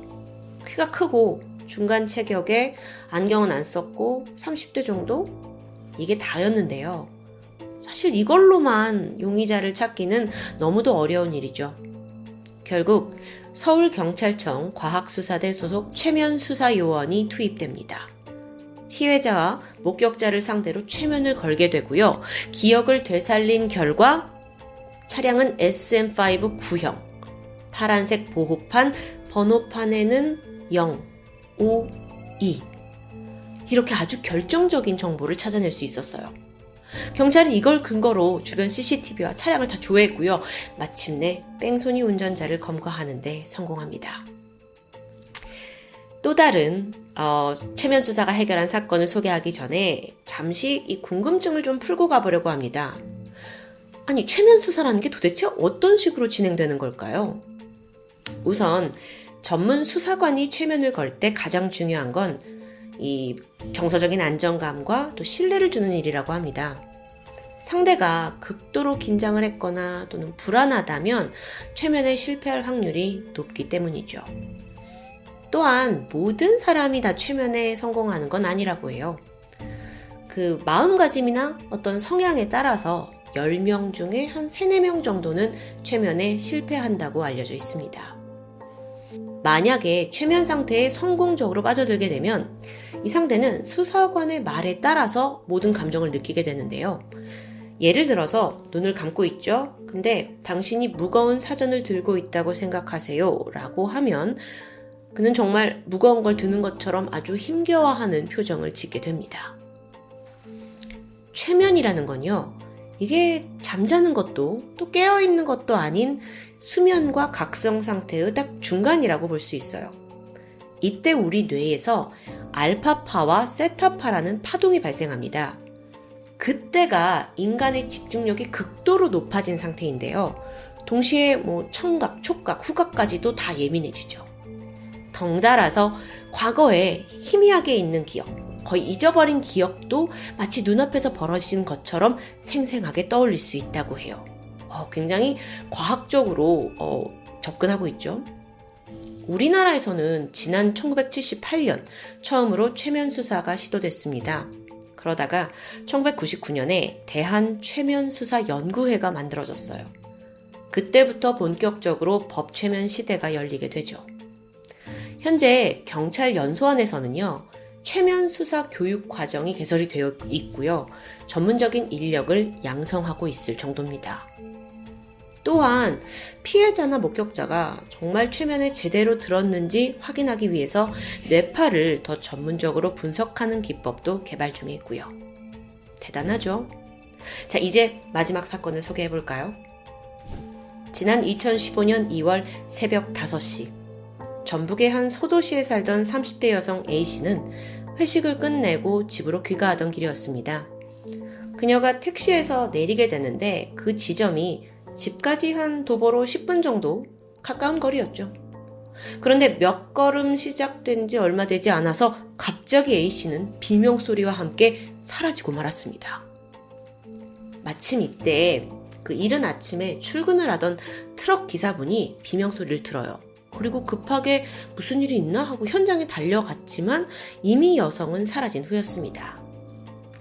키가 크고 중간 체격에 안경은 안 썼고 30대 정도? 이게 다였는데요. 사실 이걸로만 용의자를 찾기는 너무도 어려운 일이죠. 결국 서울경찰청 과학수사대 소속 최면 수사요원이 투입됩니다. 피해자와 목격자를 상대로 최면을 걸게 되고요. 기억을 되살린 결과 차량은 SM5 구형, 파란색 보호판, 번호판에는 0, 5, 2. 이렇게 아주 결정적인 정보를 찾아낼 수 있었어요. 경찰이 이걸 근거로 주변 CCTV와 차량을 다 조회했고요. 마침내 뺑소니 운전자를 검거하는데 성공합니다. 또 다른 어, 최면 수사가 해결한 사건을 소개하기 전에 잠시 이 궁금증을 좀 풀고 가보려고 합니다. 아니 최면 수사라는 게 도대체 어떤 식으로 진행되는 걸까요? 우선 전문 수사관이 최면을 걸 때 가장 중요한 건 이 정서적인 안정감과 또 신뢰를 주는 일이라고 합니다. 상대가 극도로 긴장을 했거나 또는 불안하다면 최면에 실패할 확률이 높기 때문이죠. 또한 모든 사람이 다 최면에 성공하는 건 아니라고 해요. 그 마음가짐이나 어떤 성향에 따라서 10명 중에 한 3, 4명 정도는 최면에 실패한다고 알려져 있습니다. 만약에 최면 상태에 성공적으로 빠져들게 되면 이 상대는 수사관의 말에 따라서 모든 감정을 느끼게 되는데요. 예를 들어서 눈을 감고 있죠? 근데 당신이 무거운 사전을 들고 있다고 생각하세요. 라고 하면 그는 정말 무거운 걸 드는 것처럼 아주 힘겨워하는 표정을 짓게 됩니다. 최면이라는 건요, 이게 잠자는 것도 또 깨어있는 것도 아닌 수면과 각성 상태의 딱 중간이라고 볼 수 있어요. 이때 우리 뇌에서 알파파와 세타파라는 파동이 발생합니다. 그때가 인간의 집중력이 극도로 높아진 상태인데요. 동시에 뭐 청각, 촉각, 후각까지도 다 예민해지죠. 덩달아서 과거에 희미하게 있는 기억, 거의 잊어버린 기억도 마치 눈앞에서 벌어진 것처럼 생생하게 떠올릴 수 있다고 해요. 어, 굉장히 과학적으로 어, 접근하고 있죠. 우리나라에서는 지난 1978년 처음으로 최면 수사가 시도됐습니다. 그러다가 1999년에 대한 최면 수사 연구회가 만들어졌어요. 그때부터 본격적으로 법 최면 시대가 열리게 되죠. 현재 경찰 연수원에서는요, 최면 수사 교육 과정이 개설이 되어 있고요. 전문적인 인력을 양성하고 있을 정도입니다. 또한 피해자나 목격자가 정말 최면에 제대로 들었는지 확인하기 위해서 뇌파를 더 전문적으로 분석하는 기법도 개발 중에 있고요. 대단하죠? 자, 이제 마지막 사건을 소개해 볼까요? 지난 2015년 2월 새벽 5시, 전북의 한 소도시에 살던 30대 여성 A씨는 회식을 끝내고 집으로 귀가하던 길이었습니다. 그녀가 택시에서 내리게 되는데 그 지점이 집까지 한 도보로 10분 정도 가까운 거리였죠. 그런데 몇 걸음 시작된 지 얼마 되지 않아서 갑자기 A씨는 비명소리와 함께 사라지고 말았습니다. 마침 이때 그 이른 아침에 출근을 하던 트럭 기사분이 비명소리를 들어요. 그리고 급하게 무슨 일이 있나 하고 현장에 달려갔지만 이미 여성은 사라진 후였습니다.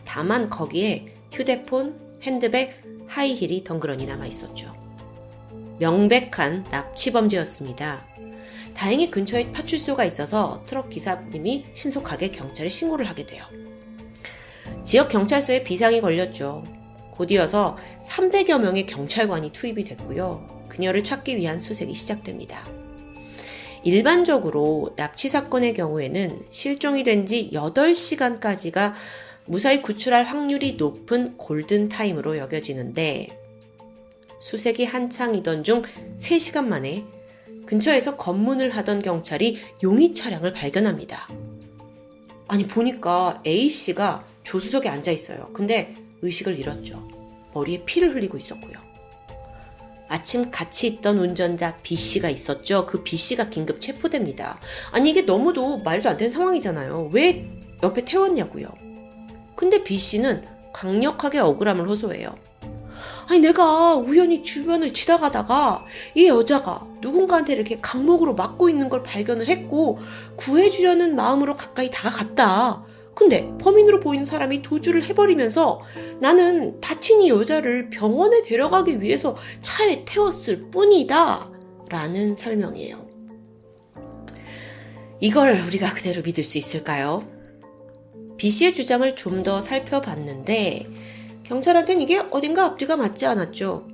다만 거기에 휴대폰, 핸드백, 하이힐이 덩그러니 남아 있었죠. 명백한 납치범죄였습니다. 다행히 근처에 파출소가 있어서 트럭 기사님이 신속하게 경찰에 신고를 하게 돼요. 지역 경찰서에 비상이 걸렸죠. 곧이어서 300여 명의 경찰관이 투입이 됐고요. 그녀를 찾기 위한 수색이 시작됩니다. 일반적으로 납치 사건의 경우에는 실종이 된 지 8시간까지가 무사히 구출할 확률이 높은 골든타임으로 여겨지는데 수색이 한창이던 중 3시간 만에 근처에서 검문을 하던 경찰이 용의 차량을 발견합니다. 아니, 보니까 A씨가 조수석에 앉아 있어요. 근데 의식을 잃었죠. 머리에 피를 흘리고 있었고요. 아침 같이 있던 운전자 B씨가 있었죠. 그 B씨가 긴급 체포됩니다. 아니, 이게 너무도 말도 안 되는 상황이잖아요. 왜 옆에 태웠냐고요. 근데 B씨는 강력하게 억울함을 호소해요. 아니, 내가 우연히 주변을 지나가다가 이 여자가 누군가한테 이렇게 강목으로 맞고 있는 걸 발견을 했고 구해주려는 마음으로 가까이 다가갔다. 근데 범인으로 보이는 사람이 도주를 해버리면서 나는 다친 이 여자를 병원에 데려가기 위해서 차에 태웠을 뿐이다. 라는 설명이에요. 이걸 우리가 그대로 믿을 수 있을까요? B 씨의 주장을 좀 더 살펴봤는데 경찰한테는 이게 어딘가 앞뒤가 맞지 않았죠.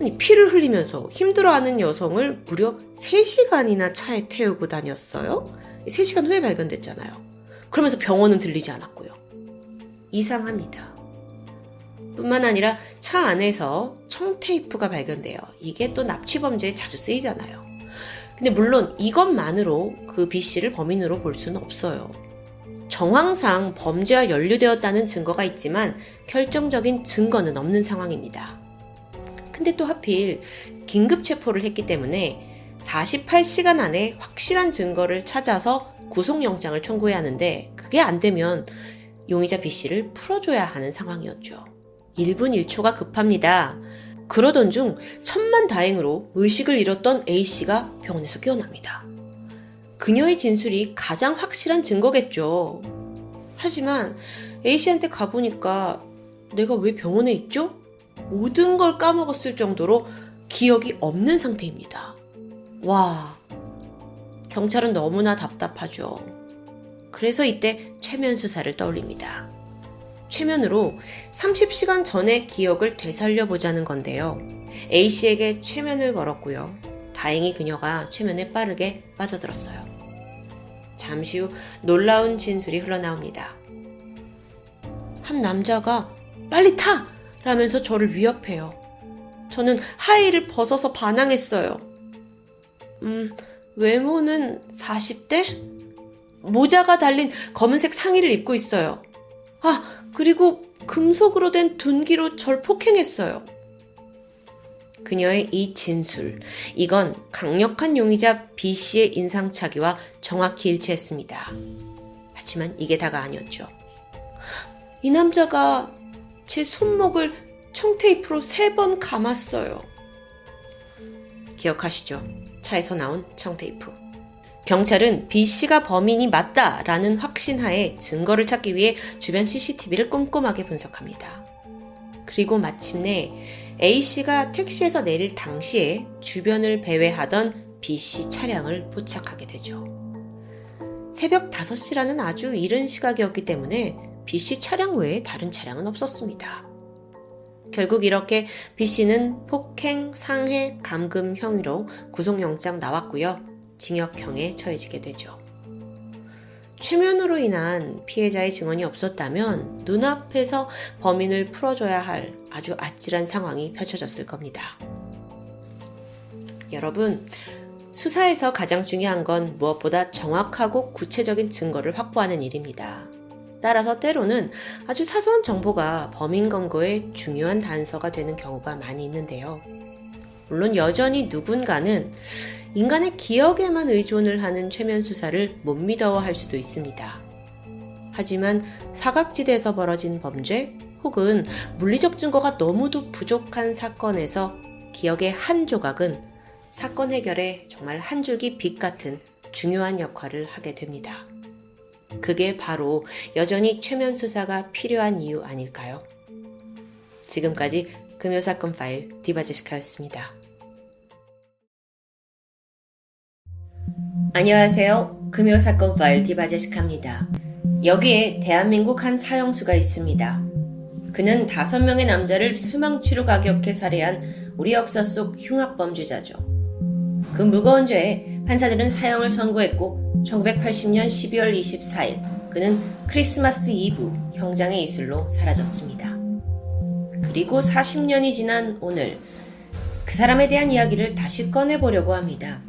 아니, 피를 흘리면서 힘들어하는 여성을 무려 3시간이나 차에 태우고 다녔어요. 3시간 후에 발견됐잖아요. 그러면서 병원은 들리지 않았고요. 이상합니다. 뿐만 아니라 차 안에서 청테이프가 발견돼요. 이게 또 납치범죄에 자주 쓰이잖아요. 근데 물론 이것만으로 그 B 씨를 범인으로 볼 수는 없어요. 정황상 범죄와 연루되었다는 증거가 있지만 결정적인 증거는 없는 상황입니다. 근데 또 하필 긴급 체포를 했기 때문에 48시간 안에 확실한 증거를 찾아서 구속영장을 청구해야 하는데 그게 안 되면 용의자 B씨를 풀어줘야 하는 상황이었죠. 1분 1초가 급합니다. 그러던 중 천만 다행으로 의식을 잃었던 A씨가 병원에서 깨어납니다. 그녀의 진술이 가장 확실한 증거겠죠. 하지만 A씨한테 가보니까 내가 왜 병원에 있죠? 모든 걸 까먹었을 정도로 기억이 없는 상태입니다. 와, 경찰은 너무나 답답하죠. 그래서 이때 최면 수사를 떠올립니다. 최면으로 30시간 전의 기억을 되살려 보자는 건데요. A씨에게 최면을 걸었고요. 다행히 그녀가 최면에 빠르게 빠져들었어요. 잠시 후 놀라운 진술이 흘러나옵니다. 한 남자가 빨리 타! 라면서 저를 위협해요. 저는 하의를 벗어서 반항했어요. 음, 외모는 40대? 모자가 달린 검은색 상의를 입고 있어요. 아, 그리고 금속으로 된 둔기로 절 폭행했어요. 그녀의 이 진술, 이건 강력한 용의자 B 씨의 인상착의와 정확히 일치했습니다. 하지만 이게 다가 아니었죠. 이 남자가 제 손목을 청테이프로 세 번 감았어요. 기억하시죠? 차에서 나온 청테이프. 경찰은 B 씨가 범인이 맞다라는 확신하에 증거를 찾기 위해 주변 CCTV를 꼼꼼하게 분석합니다. 그리고 마침내 A 씨가 택시에서 내릴 당시에 주변을 배회하던 B 씨 차량을 포착하게 되죠. 새벽 5시라는 아주 이른 시각이었기 때문에 B 씨 차량 외에 다른 차량은 없었습니다. 결국 이렇게 B 씨는 폭행, 상해, 감금 형의로 구속영장 나왔고요. 징역형에 처해지게 되죠. 최면으로 인한 피해자의 증언이 없었다면 눈앞에서 범인을 풀어줘야 할 아주 아찔한 상황이 펼쳐졌을 겁니다. 여러분, 수사에서 가장 중요한 건 무엇보다 정확하고 구체적인 증거를 확보하는 일입니다. 따라서 때로는 아주 사소한 정보가 범인 검거에 중요한 단서가 되는 경우가 많이 있는데요. 물론 여전히 누군가는 인간의 기억에만 의존을 하는 최면 수사를 못 믿어할 수도 있습니다. 하지만 사각지대에서 벌어진 범죄 혹은 물리적 증거가 너무도 부족한 사건에서 기억의 한 조각은 사건 해결에 정말 한 줄기 빛 같은 중요한 역할을 하게 됩니다. 그게 바로 여전히 최면 수사가 필요한 이유 아닐까요? 지금까지 금요사건 파일 디바제시카였습니다. 안녕하세요. 금요사건 파일 디바제시카입니다. 여기에 대한민국 한 사형수가 있습니다. 그는 다섯 명의 남자를 수망치로 가격해 살해한 우리 역사 속 흉악범죄자죠. 그 무거운 죄에 판사들은 사형을 선고했고 1980년 12월 24일 그는 크리스마스 이브 형장의 이슬로 사라졌습니다. 그리고 40년이 지난 오늘 그 사람에 대한 이야기를 다시 꺼내보려고 합니다.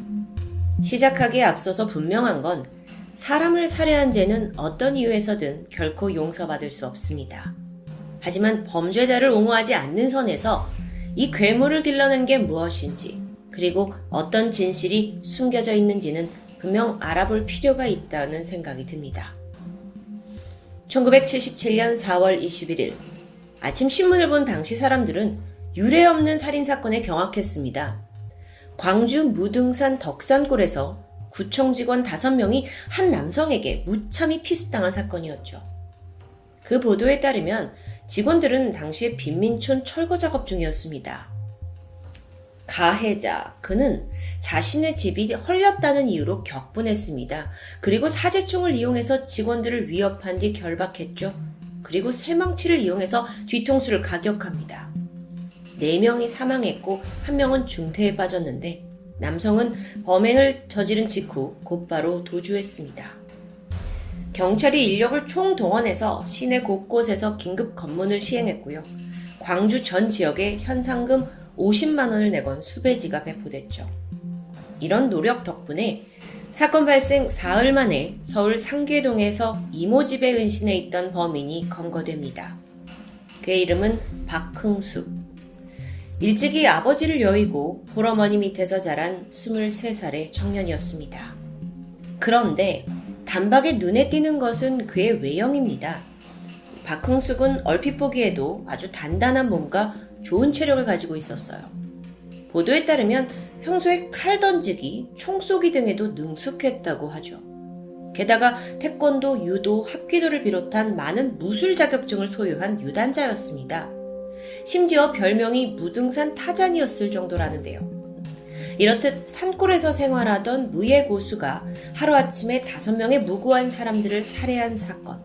시작하기에 앞서서 분명한 건 사람을 살해한 죄는 어떤 이유에서든 결코 용서받을 수 없습니다. 하지만 범죄자를 옹호하지 않는 선에서 이 괴물을 길러낸 게 무엇인지, 그리고 어떤 진실이 숨겨져 있는지는 분명 알아볼 필요가 있다는 생각이 듭니다. 1977년 4월 21일, 아침 신문을 본 당시 사람들은 유례 없는 살인사건에 경악했습니다. 광주 무등산 덕산골에서 구청 직원 5명이 한 남성에게 무참히 피습당한 사건이었죠. 그 보도에 따르면 직원들은 당시에 빈민촌 철거 작업 중이었습니다. 가해자, 그는 자신의 집이 헐렸다는 이유로 격분했습니다. 그리고 사제총을 이용해서 직원들을 위협한 뒤 결박했죠. 그리고 새망치를 이용해서 뒤통수를 가격합니다. 4명이 사망했고 1명은 중태에 빠졌는데 남성은 범행을 저지른 직후 곧바로 도주했습니다. 경찰이 인력을 총동원해서 시내 곳곳에서 긴급 검문을 시행했고요. 광주 전 지역에 현상금 50만 원을 내건 수배지가 배포됐죠. 이런 노력 덕분에 사건 발생 사흘 만에 서울 상계동에서 이모 집에 은신해 있던 범인이 검거됩니다. 그의 이름은 박흥숙. 일찍이 아버지를 여의고 홀어머니 밑에서 자란 23살의 청년이었습니다. 그런데 단박에 눈에 띄는 것은 그의 외형입니다. 박흥숙은 얼핏 보기에도 아주 단단한 몸과 좋은 체력을 가지고 있었어요. 보도에 따르면 평소에 칼 던지기, 총 쏘기 등에도 능숙했다고 하죠. 게다가 태권도, 유도, 합기도를 비롯한 많은 무술 자격증을 소유한 유단자였습니다. 심지어 별명이 무등산 타잔이었을 정도라는데요. 이렇듯 산골에서 생활하던 무예 고수가 하루아침에 다섯 명의 무고한 사람들을 살해한 사건.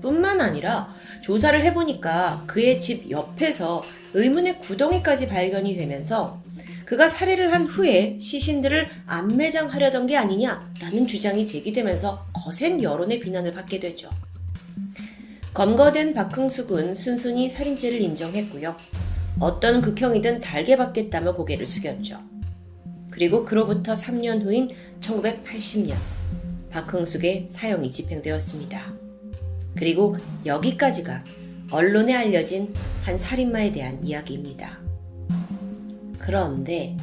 뿐만 아니라 조사를 해보니까 그의 집 옆에서 의문의 구덩이까지 발견이 되면서 그가 살해를 한 후에 시신들을 안매장하려던 게 아니냐라는 주장이 제기되면서 거센 여론의 비난을 받게 되죠. 검거된 박흥숙은 순순히 살인죄를 인정했고요. 어떤 극형이든 달게 받겠다며 고개를 숙였죠. 그리고 그로부터 3년 후인 1980년 박흥숙의 사형이 집행되었습니다. 그리고 여기까지가 언론에 알려진 한 살인마에 대한 이야기입니다. 그런데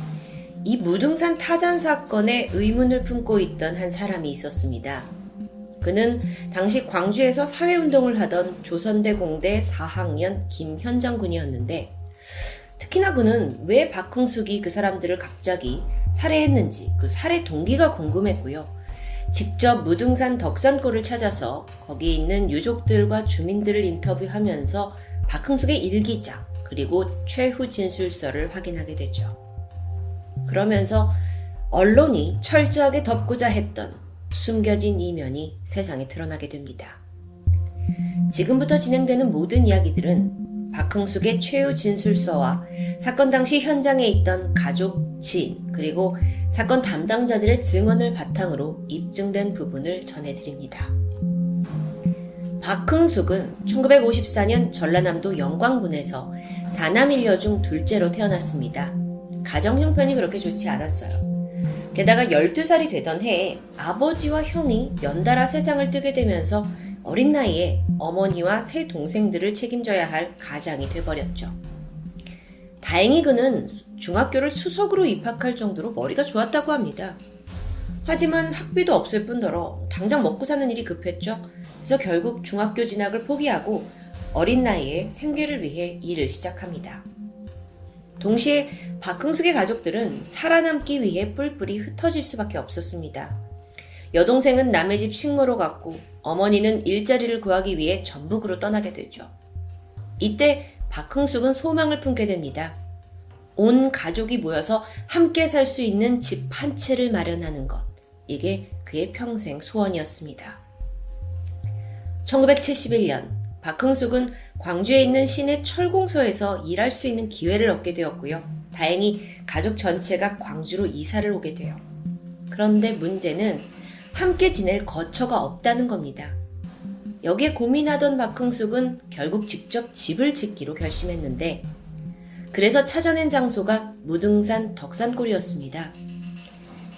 이 무등산 타잔 사건에 의문을 품고 있던 한 사람이 있었습니다. 그는 당시 광주에서 사회운동을 하던 조선대 공대 4학년 김현정 군이었는데 특히나 그는 왜 박흥숙이 그 사람들을 갑자기 살해했는지 그 살해 동기가 궁금했고요. 직접 무등산 덕산골을 찾아서 거기 있는 유족들과 주민들을 인터뷰하면서 박흥숙의 일기장 그리고 최후 진술서를 확인하게 되죠. 그러면서 언론이 철저하게 덮고자 했던 숨겨진 이면이 세상에 드러나게 됩니다. 지금부터 진행되는 모든 이야기들은 박흥숙의 최후 진술서와 사건 당시 현장에 있던 가족, 지인, 그리고 사건 담당자들의 증언을 바탕으로 입증된 부분을 전해드립니다. 박흥숙은 1954년 전라남도 영광군에서 사남 일녀 중 둘째로 태어났습니다. 가정 형편이 그렇게 좋지 않았어요. 게다가 12살이 되던 해에 아버지와 형이 연달아 세상을 뜨게 되면서 어린 나이에 어머니와 세 동생들을 책임져야 할 가장이 돼버렸죠. 다행히 그는 중학교를 수석으로 입학할 정도로 머리가 좋았다고 합니다. 하지만 학비도 없을 뿐더러 당장 먹고 사는 일이 급했죠. 그래서 결국 중학교 진학을 포기하고 어린 나이에 생계를 위해 일을 시작합니다. 동시에 박흥숙의 가족들은 살아남기 위해 뿔뿔이 흩어질 수밖에 없었습니다. 여동생은 남의 집 식모로 갔고 어머니는 일자리를 구하기 위해 전북으로 떠나게 되죠. 이때 박흥숙은 소망을 품게 됩니다. 온 가족이 모여서 함께 살 수 있는 집 한 채를 마련하는 것. 이게 그의 평생 소원이었습니다. 1971년 박흥숙은 광주에 있는 시내 철공소에서 일할 수 있는 기회를 얻게 되었고요. 다행히 가족 전체가 광주로 이사를 오게 돼요. 그런데 문제는 함께 지낼 거처가 없다는 겁니다. 여기에 고민하던 박흥숙은 결국 직접 집을 짓기로 결심했는데 그래서 찾아낸 장소가 무등산 덕산골이었습니다.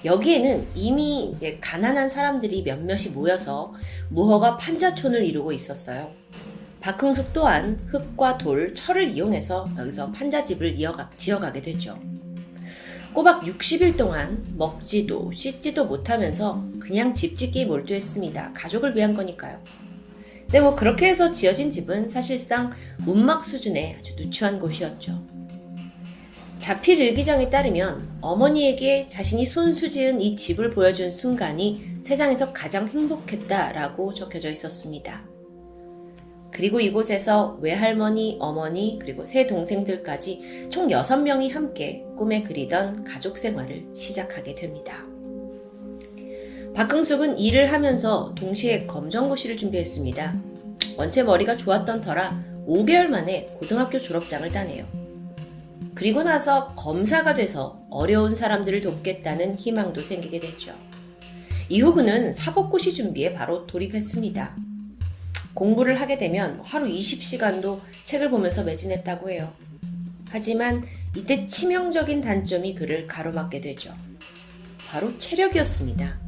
여기에는 이미 이제 가난한 사람들이 몇몇이 모여서 무허가 판자촌을 이루고 있었어요. 박흥숙 또한 흙과 돌, 철을 이용해서 여기서 판자집을 이어가, 지어가게 되죠. 꼬박 60일 동안 먹지도 씻지도 못하면서 그냥 집 짓기에 몰두했습니다. 가족을 위한 거니까요. 근데 뭐 그렇게 해서 지어진 집은 사실상 운막 수준의 아주 누추한 곳이었죠. 자필 일기장에 따르면 어머니에게 자신이 손수 지은 이 집을 보여준 순간이 세상에서 가장 행복했다라고 적혀져 있었습니다. 그리고 이곳에서 외할머니, 어머니, 그리고 세 동생들까지 총 6명이 함께 꿈에 그리던 가족 생활을 시작하게 됩니다. 박흥숙은 일을 하면서 동시에 검정고시를 준비했습니다. 원체 머리가 좋았던 터라 5개월 만에 고등학교 졸업장을 따네요. 그리고 나서 검사가 돼서 어려운 사람들을 돕겠다는 희망도 생기게 됐죠. 이후 그는 사법고시 준비에 바로 돌입했습니다. 공부를 하게 되면 하루 20시간도 책을 보면서 매진했다고 해요. 하지만 이때 치명적인 단점이 그를 가로막게 되죠. 바로 체력이었습니다.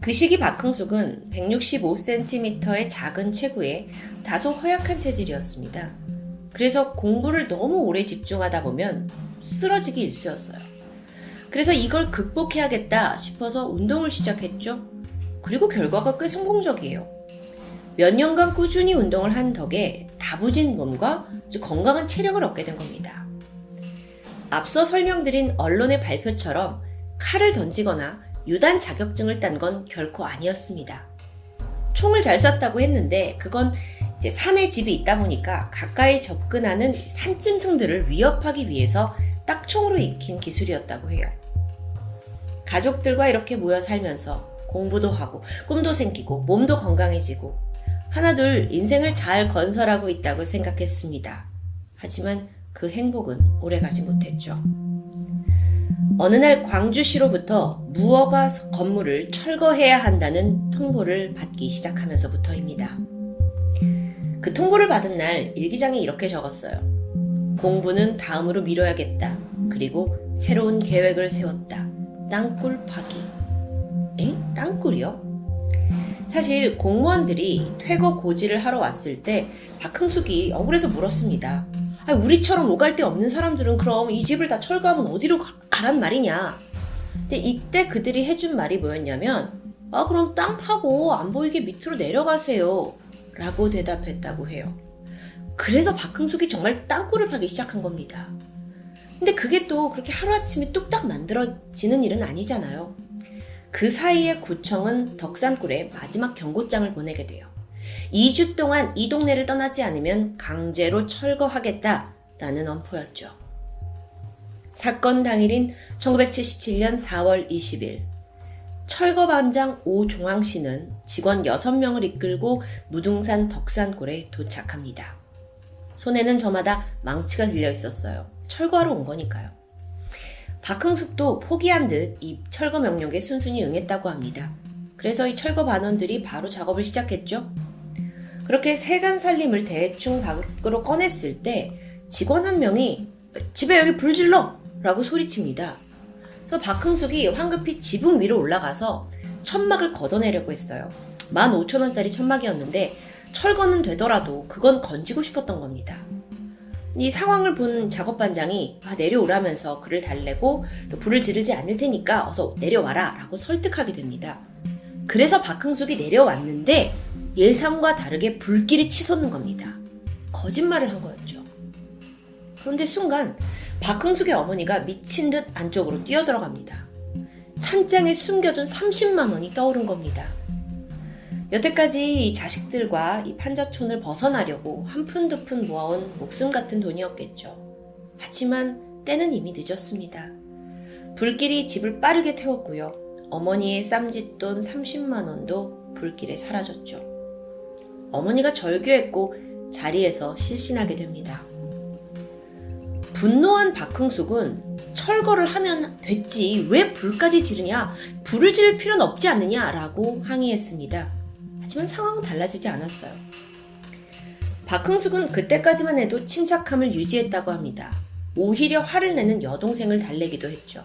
그 시기 박흥숙은 165cm의 작은 체구에 다소 허약한 체질이었습니다. 그래서 공부를 너무 오래 집중하다 보면 쓰러지기 일쑤였어요. 그래서 이걸 극복해야겠다 싶어서 운동을 시작했죠. 그리고 결과가 꽤 성공적이에요. 몇 년간 꾸준히 운동을 한 덕에 다부진 몸과 건강한 체력을 얻게 된 겁니다. 앞서 설명드린 언론의 발표처럼 칼을 던지거나 유단 자격증을 딴 건 결코 아니었습니다. 총을 잘 쐈다고 했는데 그건 이제 산에 집이 있다 보니까 가까이 접근하는 산짐승들을 위협하기 위해서 딱 총으로 익힌 기술이었다고 해요. 가족들과 이렇게 모여 살면서 공부도 하고 꿈도 생기고 몸도 건강해지고 하나둘 인생을 잘 건설하고 있다고 생각했습니다. 하지만 그 행복은 오래가지 못했죠. 어느 날 광주시로부터 무허가 건물을 철거해야 한다는 통보를 받기 시작하면서부터입니다. 그 통보를 받은 날 일기장에 이렇게 적었어요. 공부는 다음으로 미뤄야겠다. 그리고 새로운 계획을 세웠다. 땅굴 파기. 에? 땅굴이요? 사실 공무원들이 퇴거 고지를 하러 왔을 때 박흥숙이 억울해서 물었습니다. 아, 우리처럼 오갈 데 없는 사람들은 그럼 이 집을 다 철거하면 어디로 가란 말이냐. 근데 이때 그들이 해준 말이 뭐였냐면, 아, 그럼 땅 파고 안 보이게 밑으로 내려가세요. 라고 대답했다고 해요. 그래서 박흥숙이 정말 땅굴을 파기 시작한 겁니다. 근데 그게 또 그렇게 하루아침에 뚝딱 만들어지는 일은 아니잖아요. 그 사이에 구청은 덕산굴에 마지막 경고장을 보내게 돼요. 2주 동안 이 동네를 떠나지 않으면 강제로 철거하겠다라는 엄포였죠. 사건 당일인 1977년 4월 20일 철거반장 오종황 씨는 직원 6명을 이끌고 무등산 덕산골에 도착합니다. 손에는 저마다 망치가 들려 있었어요. 철거하러 온 거니까요. 박흥숙도 포기한 듯 이 철거 명령에 순순히 응했다고 합니다. 그래서 이 철거 반원들이 바로 작업을 시작했죠. 그렇게 세간 살림을 대충 밖으로 꺼냈을 때 직원 한 명이 집에 여기 불 질러! 라고 소리칩니다. 그래서 박흥숙이 황급히 지붕 위로 올라가서 천막을 걷어내려고 했어요. 15,000원짜리 천막이었는데 철거는 되더라도 그건 건지고 싶었던 겁니다. 이 상황을 본 작업반장이 아, 내려오라면서 그를 달래고 불을 지르지 않을 테니까 어서 내려와라 라고 설득하게 됩니다. 그래서 박흥숙이 내려왔는데 예상과 다르게 불길이 치솟는 겁니다. 거짓말을 한 거였죠. 그런데 순간 박흥숙의 어머니가 미친 듯 안쪽으로 뛰어들어갑니다. 찬장에 숨겨둔 30만 원이 떠오른 겁니다. 여태까지 이 자식들과 이 판자촌을 벗어나려고 한 푼 두 푼 모아온 목숨 같은 돈이었겠죠. 하지만 때는 이미 늦었습니다. 불길이 집을 빠르게 태웠고요. 어머니의 쌈짓돈 30만 원도 불길에 사라졌죠. 어머니가 절규했고 자리에서 실신하게 됩니다. 분노한 박흥숙은 철거를 하면 됐지 왜 불까지 지르냐 불을 지를 필요는 없지 않느냐라고 항의했습니다. 하지만 상황은 달라지지 않았어요. 박흥숙은 그때까지만 해도 침착함을 유지했다고 합니다. 오히려 화를 내는 여동생을 달래기도 했죠.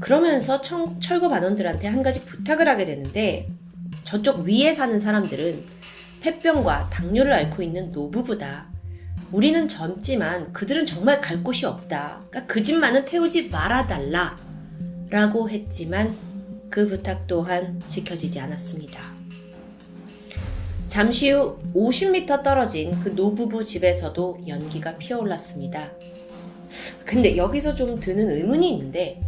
그러면서 청, 철거 반원들한테 한 가지 부탁을 하게 되는데 저쪽 위에 사는 사람들은 폐병과 당뇨를 앓고 있는 노부부다. 우리는 젊지만 그들은 정말 갈 곳이 없다. 그러니까 그 집만은 태우지 말아달라. 라고 했지만 그 부탁 또한 지켜지지 않았습니다. 잠시 후 50m 떨어진 그 노부부 집에서도 연기가 피어올랐습니다. 근데 여기서 좀 드는 의문이 있는데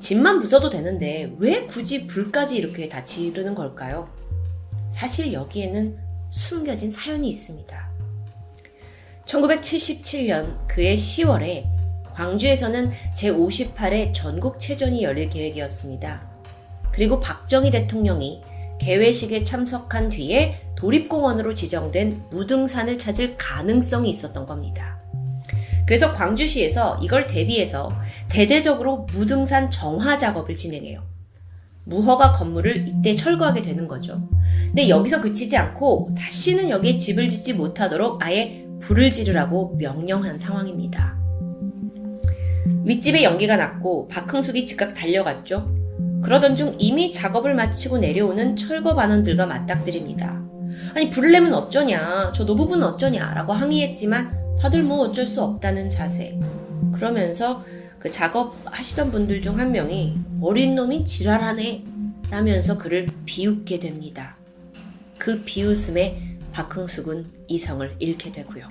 집만 부숴도 되는데 왜 굳이 불까지 이렇게 다 지르는 걸까요? 사실 여기에는 숨겨진 사연이 있습니다. 1977년 그해 10월에 광주에서는 제58회 전국체전이 열릴 계획이었습니다. 그리고 박정희 대통령이 개회식에 참석한 뒤에 도립공원으로 지정된 무등산을 찾을 가능성이 있었던 겁니다. 그래서 광주시에서 이걸 대비해서 대대적으로 무등산 정화 작업을 진행해요. 무허가 건물을 이때 철거하게 되는 거죠. 근데 여기서 그치지 않고 다시는 여기에 집을 짓지 못하도록 아예 불을 지르라고 명령한 상황입니다. 윗집에 연기가 났고 박흥숙이 즉각 달려갔죠. 그러던 중 이미 작업을 마치고 내려오는 철거 반원들과 맞닥뜨립니다. 아니 내면 어쩌냐 저 노부부는 어쩌냐 라고 항의했지만 다들 뭐 어쩔 수 없다는 자세 그러면서 그 작업하시던 분들 중 한 명이 어린 놈이 지랄하네 라면서 그를 비웃게 됩니다. 그 비웃음에 박흥숙은 이성을 잃게 되고요.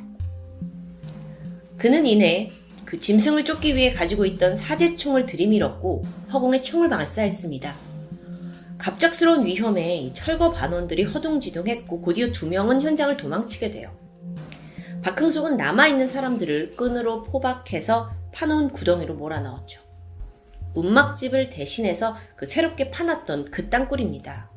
그는 이내 그 짐승을 쫓기 위해 가지고 있던 사제총을 들이밀었고 허공에 총을 발사했습니다. 갑작스러운 위험에 철거 반원들이 허둥지둥했고 곧이어 두 명은 현장을 도망치게 돼요. 박흥숙은 남아있는 사람들을 끈으로 포박해서 파놓은 구덩이로 몰아넣었죠. 운막집을 대신해서 그 새롭게 파놨던 그 땅굴입니다.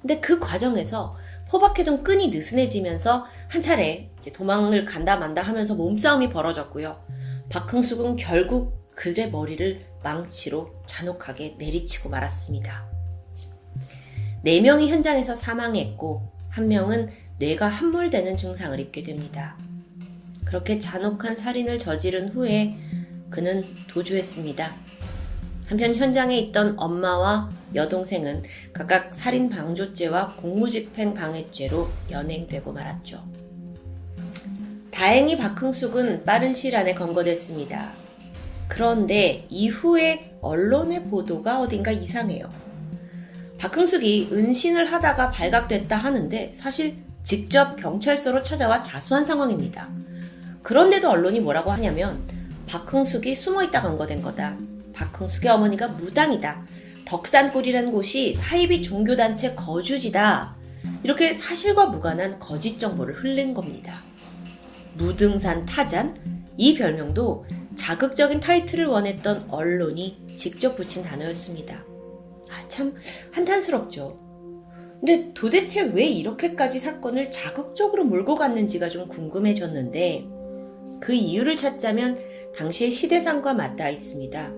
근데 그 과정에서 포박해둔 끈이 느슨해지면서 한 차례 도망을 간다 만다 하면서 몸싸움이 벌어졌고요. 박흥숙은 결국 그의 머리를 망치로 잔혹하게 내리치고 말았습니다. 네 명이 현장에서 사망했고 한 명은 뇌가 함몰되는 증상을 입게 됩니다. 그렇게 잔혹한 살인을 저지른 후에 그는 도주했습니다. 한편 현장에 있던 엄마와 여동생은 각각 살인 방조죄와 공무집행 방해죄로 연행되고 말았죠. 다행히 박흥숙은 빠른 시일 안에 검거됐습니다. 그런데 이후에 언론의 보도가 어딘가 이상해요. 박흥숙이 은신을 하다가 발각됐다 하는데 사실 직접 경찰서로 찾아와 자수한 상황입니다. 그런데도 언론이 뭐라고 하냐면 박흥숙이 숨어 있다 검거된 거다. 박흥숙의 어머니가 무당이다. 덕산골이라는 곳이 사이비 종교단체 거주지다. 이렇게 사실과 무관한 거짓 정보를 흘린 겁니다. 무등산 타잔? 이 별명도 자극적인 타이틀을 원했던 언론이 직접 붙인 단어였습니다. 아, 참 한탄스럽죠. 근데 도대체 왜 이렇게까지 사건을 자극적으로 몰고 갔는지가 좀 궁금해졌는데 그 이유를 찾자면 당시의 시대상과 맞닿아 있습니다.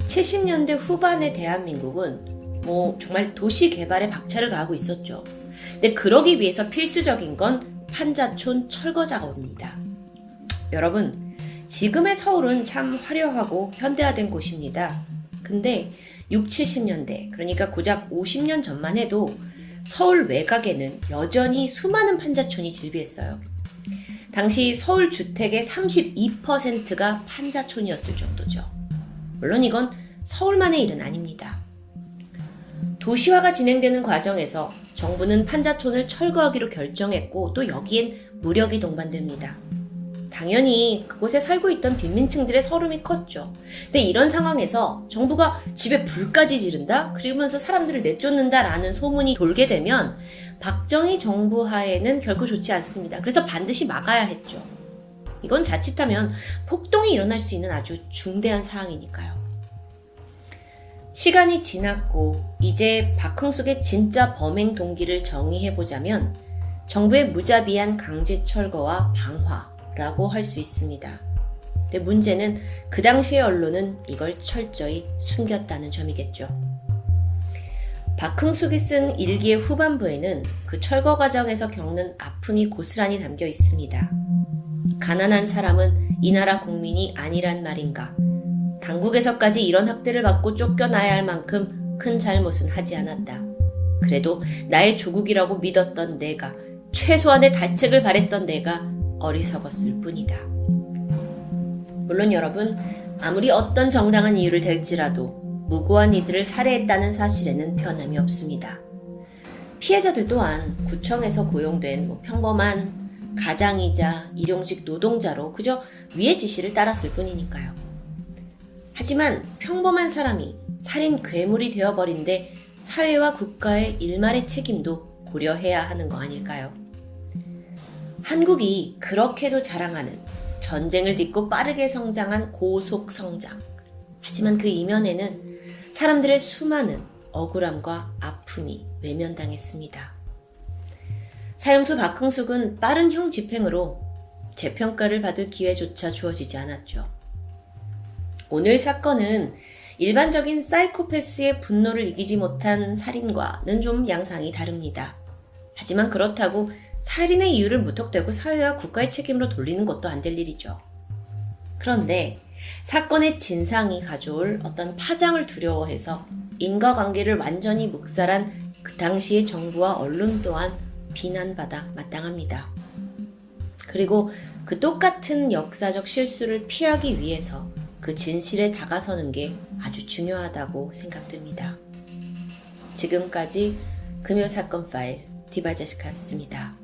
70년대 후반의 대한민국은 뭐 정말 도시 개발에 박차를 가하고 있었죠. 근데 그러기 위해서 필수적인 건 판자촌 철거 작업입니다. 여러분, 지금의 서울은 참 화려하고 현대화된 곳입니다. 근데 6, 70년대, 그러니까 고작 50년 전만 해도 서울 외곽에는 여전히 수많은 판자촌이 즐비했어요. 당시 서울 주택의 32%가 판자촌이었을 정도죠. 물론 이건 서울만의 일은 아닙니다. 도시화가 진행되는 과정에서 정부는 판자촌을 철거하기로 결정했고 또 여기엔 무력이 동반됩니다. 당연히 그곳에 살고 있던 빈민층들의 서름이 컸죠. 근데 이런 상황에서 정부가 집에 불까지 지른다? 그러면서 사람들을 내쫓는다라는 소문이 돌게 되면 박정희 정부 하에는 결코 좋지 않습니다. 그래서 반드시 막아야 했죠. 이건 자칫하면 폭동이 일어날 수 있는 아주 중대한 사항이니까요. 시간이 지났고 이제 박흥숙의 진짜 범행 동기를 정의해보자면 정부의 무자비한 강제 철거와 방화라고 할 수 있습니다. 근데 문제는 그 당시의 언론은 이걸 철저히 숨겼다는 점이겠죠. 박흥숙이 쓴 일기의 후반부에는 그 철거 과정에서 겪는 아픔이 고스란히 담겨 있습니다. 가난한 사람은 이 나라 국민이 아니란 말인가. 당국에서까지 이런 학대를 받고 쫓겨나야 할 만큼 큰 잘못은 하지 않았다. 그래도 나의 조국이라고 믿었던 내가, 최소한의 다책을 바랬던 내가 어리석었을 뿐이다. 물론 여러분, 아무리 어떤 정당한 이유를 댈지라도 무고한 이들을 살해했다는 사실에는 변함이 없습니다. 피해자들 또한 구청에서 고용된 뭐 평범한 가장이자 일용직 노동자로 그저 위의 지시를 따랐을 뿐이니까요. 하지만 평범한 사람이 살인 괴물이 되어버린데 사회와 국가의 일말의 책임도 고려해야 하는 거 아닐까요? 한국이 그렇게도 자랑하는 전쟁을 딛고 빠르게 성장한 고속 성장. 하지만 그 이면에는 사람들의 수많은 억울함과 아픔이 외면당했습니다. 사형수 박흥숙은 빠른 형 집행으로 재평가를 받을 기회조차 주어지지 않았죠. 오늘 사건은 일반적인 사이코패스의 분노를 이기지 못한 살인과는 좀 양상이 다릅니다. 하지만 그렇다고 살인의 이유를 무턱대고 사회와 국가의 책임으로 돌리는 것도 안 될 일이죠. 그런데 사건의 진상이 가져올 어떤 파장을 두려워해서 인과관계를 완전히 묵살한 그 당시의 정부와 언론 또한 비난받아 마땅합니다. 그리고 그 똑같은 역사적 실수를 피하기 위해서 그 진실에 다가서는 게 아주 중요하다고 생각됩니다. 지금까지 금요사건 파일 디바제시카였습니다.